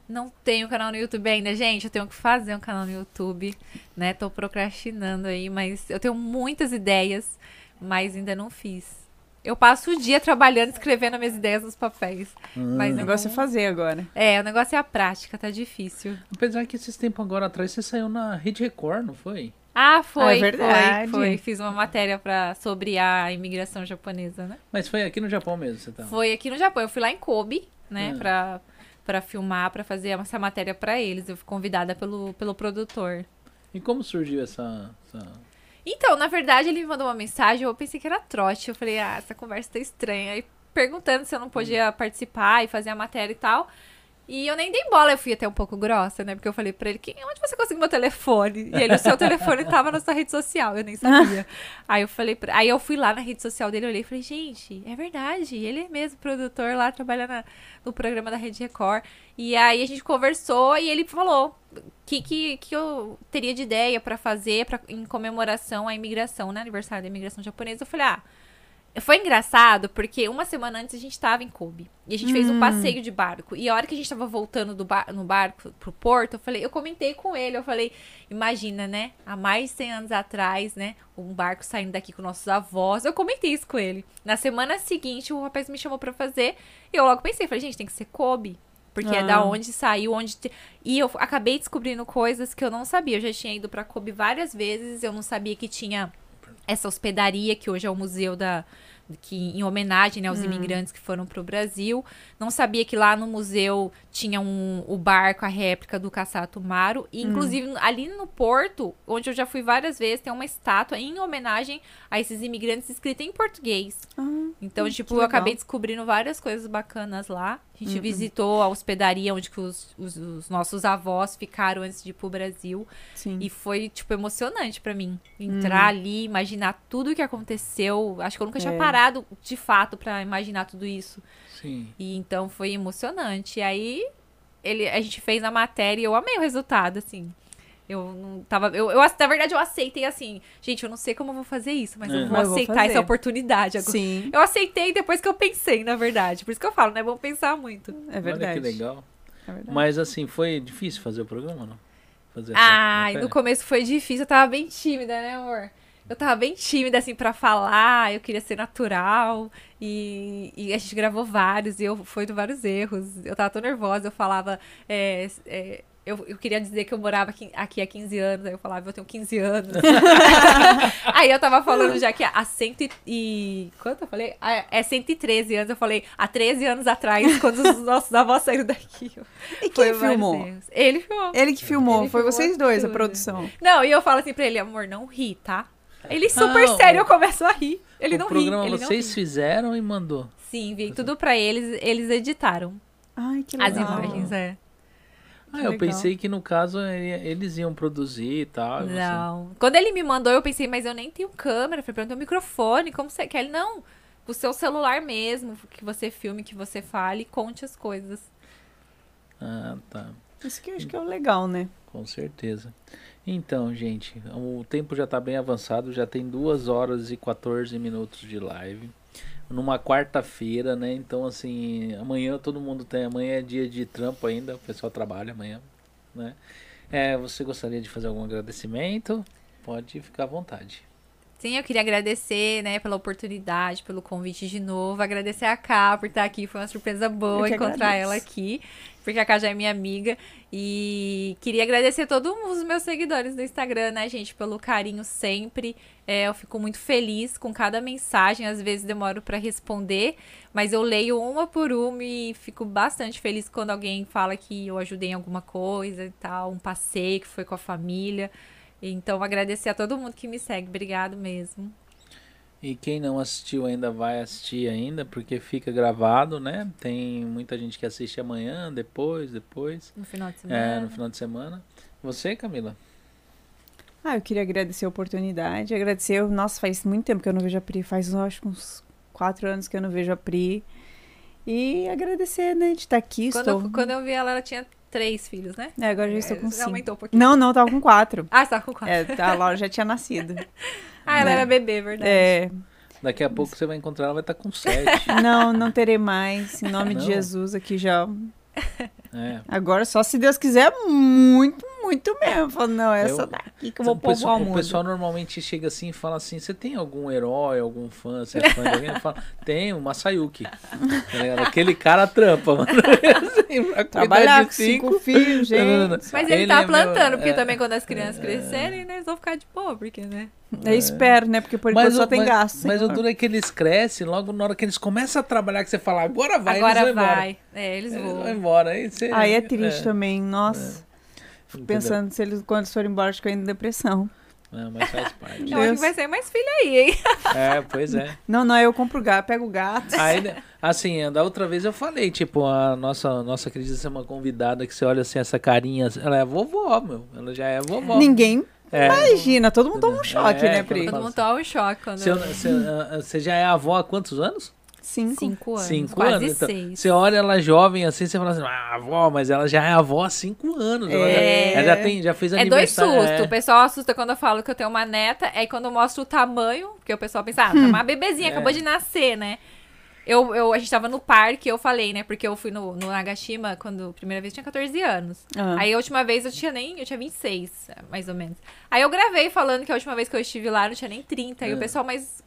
Não tenho canal no YouTube ainda, gente. Eu tenho que fazer um canal no YouTube, né? Tô procrastinando aí, mas eu tenho muitas ideias, mas ainda não fiz. Eu passo o dia trabalhando, escrevendo as minhas ideias nos papéis. Mas O não- negócio é fazer agora. É, o negócio é a prática, tá difícil. Apesar que esses tempos agora atrás você saiu na Rede Record, não foi? Ah, foi, é verdade. foi, foi. Fiz uma matéria pra, sobre a imigração japonesa, né? Mas foi aqui no Japão mesmo, você tá? Foi aqui no Japão. Eu fui lá em Kobe, né, Ah. pra, pra filmar, pra fazer essa matéria pra eles. Eu fui convidada pelo, pelo produtor. E como surgiu essa... essa... Então, na verdade, ele me mandou uma mensagem, eu pensei que era trote. Eu falei, ah, essa conversa tá estranha. Aí perguntando se eu não podia participar e fazer a matéria e tal. E eu nem dei bola, eu fui até um pouco grossa, né? Porque eu falei pra ele, quem, onde você conseguiu meu telefone? E ele, o seu telefone tava na sua rede social, eu nem sabia. aí eu falei, pra- aí eu fui lá na rede social dele, olhei e falei, gente, é verdade, ele é mesmo produtor lá, trabalha na- no programa da Rede Record. E aí a gente conversou e ele falou que, que, que eu teria de ideia pra fazer pra, em comemoração à imigração, né? Aniversário da imigração japonesa. Eu falei, ah, foi engraçado porque uma semana antes a gente tava em Kobe. E a gente fez um passeio de barco. E a hora que a gente tava voltando do bar no barco pro porto, eu falei, eu comentei com ele, eu falei, imagina, né? Há mais de 100 anos atrás, né? Um barco saindo daqui com nossos avós. Eu comentei isso com ele. Na semana seguinte, o rapaz me chamou pra fazer. E eu logo pensei, falei, gente, tem que ser Kobe. Porque é da Ah. onde saiu, onde. te- E eu acabei descobrindo coisas que eu não sabia. Eu já tinha ido pra Kobe várias vezes, eu não sabia que tinha essa hospedaria que hoje é o museu da que em homenagem né, aos Hum. imigrantes que foram para o Brasil. Não sabia que lá no museu tinha um, o barco, a réplica do Cassato. Hum. E, inclusive, ali no porto, onde eu já fui várias vezes, tem uma estátua em homenagem a esses imigrantes escrita em português. Ah, Então, Hum, tipo, eu acabei descobrindo várias coisas bacanas lá. A gente Uhum. visitou a hospedaria onde que os, os- os nossos avós ficaram antes de ir pro Brasil. sim. E foi, tipo, emocionante pra mim. Entrar ali, imaginar tudo o que aconteceu. Acho que eu nunca tinha É. parado, de fato, pra imaginar tudo isso. Sim. E então foi emocionante. E aí, ele, a gente fez a matéria e eu amei o resultado, assim. Eu não tava. Eu, eu, na verdade, eu aceitei assim. Gente, eu não sei como eu vou fazer isso, mas É. eu vou Mas eu vou aceitar fazer. essa oportunidade agora. Sim, Eu aceitei depois que eu pensei, na verdade. Por isso que eu falo, não é bom pensar muito. é verdade. Olha que legal. É verdade. Mas assim, foi difícil fazer o programa, não? Fazer matéria? no começo foi difícil, eu tava bem tímida, né, amor? Eu tava bem tímida, assim, pra falar, eu queria ser natural, e, e a gente gravou vários, e eu fui de vários erros, eu tava tão nervosa, eu falava, é, é, eu, eu queria dizer que eu morava aqui, aqui há 15 anos, aí eu falava, eu tenho 15 anos. aí eu tava falando já que há cento e-. Quanto eu falei? Ah, É 113 anos, eu falei, há 13 anos atrás, quando os nossos avós saíram daqui. E quem filmou? Ele filmou. Ele que filmou, Ele foi filmou vocês dois, a tudo. produção. Não, e eu falo assim pra ele, amor, não ri, tá? Ele super Não, sério, o- eu começo a rir. Ele o não ri, programa ele não vocês ri. fizeram e mandou. Sim, enviei tudo pra eles, eles editaram Ai, que as legal. imagens, é. Ah, eu legal. pensei que no caso ele- eles iam produzir e tal. e você- Não. Quando ele me mandou, eu pensei, mas eu nem tenho câmera. Falei, eu tenho um microfone, como você quer? Ele, não, o seu celular mesmo, que você filme, que você fale e conte as coisas. Ah, tá. Isso que eu acho que é o legal, né? Com certeza. Então, gente, o tempo já tá bem avançado, já tem 2 horas e 14 minutos de live. Numa quarta-feira, né? Então, assim, amanhã todo mundo tem. Amanhã é dia de trampo ainda, o pessoal trabalha amanhã, né? É, você gostaria de fazer algum agradecimento? Pode ficar à vontade. Sim, eu queria agradecer, né, pela oportunidade, pelo convite de novo. Agradecer a Ká por estar aqui. Foi uma surpresa boa encontrar agradeço. ela aqui. Porque a Ká já é minha amiga. E queria agradecer a todos os meus seguidores do Instagram, né, gente, pelo carinho sempre. É, eu fico muito feliz com cada mensagem. Às vezes demoro para responder, mas eu leio uma por uma e fico bastante feliz quando alguém fala que eu ajudei em alguma coisa e tal, um passeio que foi com a família. Então, agradecer a todo mundo que me segue. Obrigado mesmo. E quem não assistiu ainda vai assistir ainda, porque fica gravado, né? Tem muita gente que assiste amanhã, depois, depois, No final de é, semana. no final de semana. Você, Camila? Ah, eu queria agradecer a oportunidade. Agradecer, nossa, faz muito tempo que eu não vejo a Pri. Faz, acho, uns quatro anos que eu não vejo a Pri. E agradecer, né, de estar aqui. Quando, estou... eu, quando eu vi ela, ela tinha três filhos, né? É, agora já estou com É, cinco. Aumentou um pouquinho. Não, não, tava com quatro. Ah, você tava com quatro. É, a Laura já tinha nascido. ah, ela né? era bebê, verdade. É, Daqui a pouco você vai encontrar, ela vai estar com sete. não, não terei mais. Em nome de Não? Jesus aqui já. é. Agora, só se Deus quiser, muito, muito mesmo. Falo, não, essa Eu- daqui que eu vou o, pessoal, povoar o o mundo. pessoal normalmente chega assim e fala assim: você tem algum herói, algum fã? Você é fã de alguém? Fala: tem, o Masayuki. Tá? Aquele cara trampa, mano. Assim, Trabalhar de com cinco filhos, Não, não, não, gente. Mas ele, Ele tá é meu- plantando, porque é, também quando as crianças crescerem, né, eles vão ficar de porque, né? Eu espero, né? Porque por enquanto só o, tem mas, gasto. mas o duro é que eles crescem, logo na hora que eles começam a trabalhar, que você fala, agora vai, Agora eles vão vai. É, eles embora. Eles vão vão. embora. Aí, você, Aí é triste também, nossa. Entendeu? Pensando se eles, quando eles forem embora, acho que eu ainda em depressão. Não, mas faz parte. Eu acho que vai ser mais filho aí, hein? é, pois é. Não, não, eu compro gato, pego o gato. Aí, assim, da outra vez eu falei, tipo, a nossa, nossa querida uma convidada que você olha assim, essa carinha, ela é vovó, meu. Ela já é vovó. Ninguém É. imagina, todo mundo toma um choque, É, né, Pri? Todo mundo toma um choque quando... Você, você, ah, você já é avó há quantos anos? Cinco. Cinco anos, cinco quase anos? Então, seis. você olha ela jovem assim, você fala assim, ah, avó, mas ela já é avó há cinco anos. Ela, É. já, ela já tem, já fez É dois aniversário. sustos. é. O pessoal assusta quando eu falo que eu tenho uma neta, aí quando eu mostro o tamanho, porque o pessoal pensa, ah, tá uma bebezinha, É. acabou de nascer, né? Eu, eu, a gente tava no parque, eu falei, né? Porque eu fui no, no Nagashima quando a primeira vez eu tinha 14 anos. Ah. Aí a última vez eu tinha nem. Eu tinha 26, mais ou menos. Aí eu gravei falando que a última vez que eu estive lá eu não tinha nem 30. Aí É. o pessoal, mas.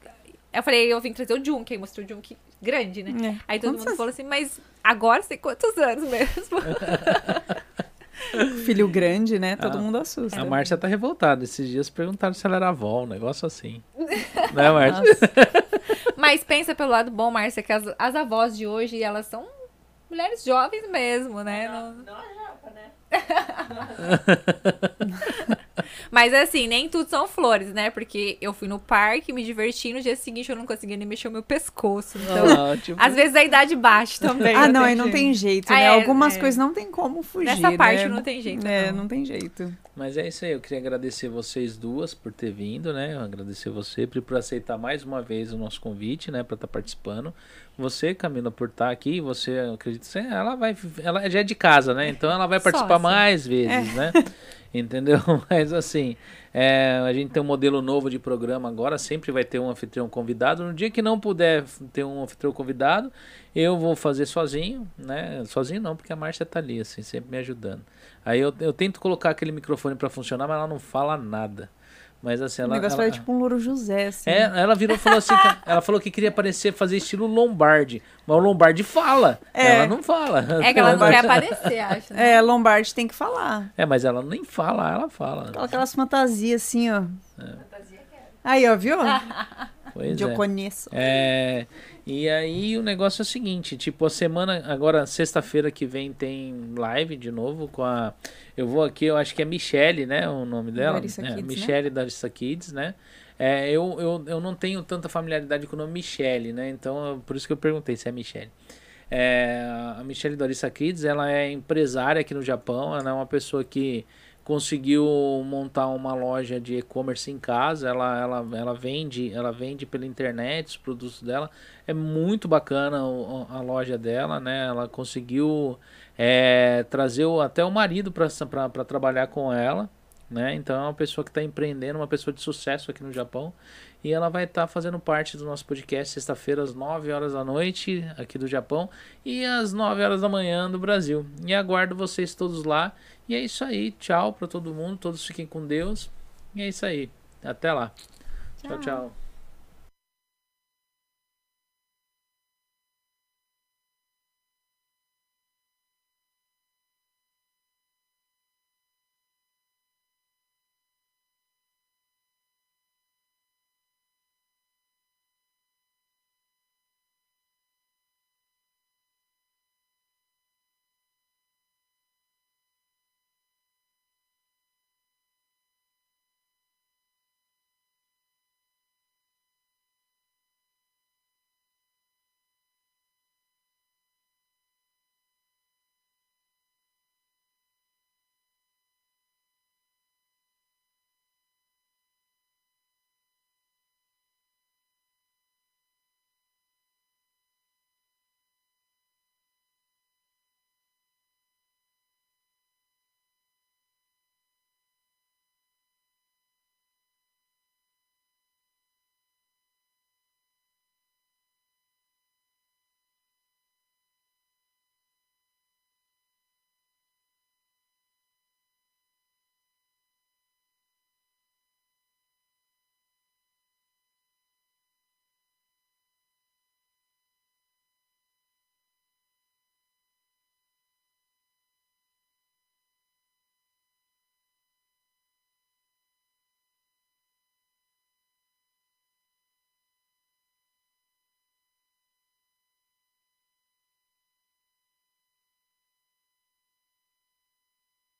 Eu falei, eu vim trazer o Junk, aí mostrou o Junk grande, né? É. Aí todo Quantos mundo falou assim, mas agora você tem quantos anos mesmo? Filho grande, né? Todo Ah, mundo assusta. A Márcia tá revoltada. Esses dias perguntaram se ela era avó, um negócio assim. né, Márcia? Mas pensa pelo lado bom, Márcia, que as, as avós de hoje, elas são mulheres jovens mesmo, né? Não- Não a japa, né? Mas assim, nem tudo são flores, né? Porque eu fui no parque, me diverti, no dia seguinte eu não conseguia nem mexer o meu pescoço. Então, Ah, tipo, às vezes a idade bate também. Ah, não, aí não tem jeito, Ah, né? é, Algumas é. coisas não tem como fugir, Nessa parte né? não tem jeito, É, não. não tem jeito. Mas é isso aí, eu queria agradecer vocês duas por ter vindo, né? Agradecer você Pri, por aceitar mais uma vez o nosso convite, né, para estar participando. Você, Camila, por estar aqui, você, eu acredito, que você- ela vai, ela já é de casa, né? Então ela vai participar Sócia. mais vezes, né? Entendeu? Mas assim, é, a gente tem um modelo novo de programa agora, sempre vai ter um anfitrião convidado. No dia que não puder ter um anfitrião convidado, eu vou fazer sozinho, né? Sozinho não, porque a Márcia tá ali, assim, sempre me ajudando. Aí eu, eu tento colocar aquele microfone pra funcionar, mas ela não fala nada. Mas assim, o ela. negócio ela, foi tipo um louro José, assim. é, ela virou e falou assim, que- ela falou que queria parecer fazer estilo Lombardi, mas o Lombardi fala, É. ela não fala. É que ela não quer aparecer, acho. Né? É, Lombardi tem que falar. É, mas ela nem fala, ela fala. Fala aquelas fantasias assim, ó. Fantasia que era. Aí, ó, viu? Pois Eu é. conheço. É, e aí o negócio é o seguinte, tipo, a semana, agora sexta-feira que vem tem live de novo com a, eu vou aqui, eu acho que é Michele, né, o nome dela, Larissa é, Kids, né? Da Larissa Kids, né, é, eu, eu, eu não tenho tanta familiaridade com o nome Michele, né, então por isso que eu perguntei se é Michele. É, a Michelle Dorissa Kids, ela é empresária aqui no Japão, ela é uma pessoa que conseguiu montar uma loja de e-commerce em casa, ela, ela, ela vende, ela vende pela internet os produtos dela. É muito bacana a loja dela, né? Ela conseguiu é, trazer até o marido para trabalhar com ela, né? Então é uma pessoa que está empreendendo, uma pessoa de sucesso aqui no Japão. E ela vai estar fazendo parte do nosso podcast sexta-feira às 9 horas da noite aqui do Japão e às 9 horas da manhã do Brasil. E aguardo vocês todos lá. E é isso aí. Tchau para todo mundo. Todos fiquem com Deus. E é isso aí. Até lá. tchau. tchau.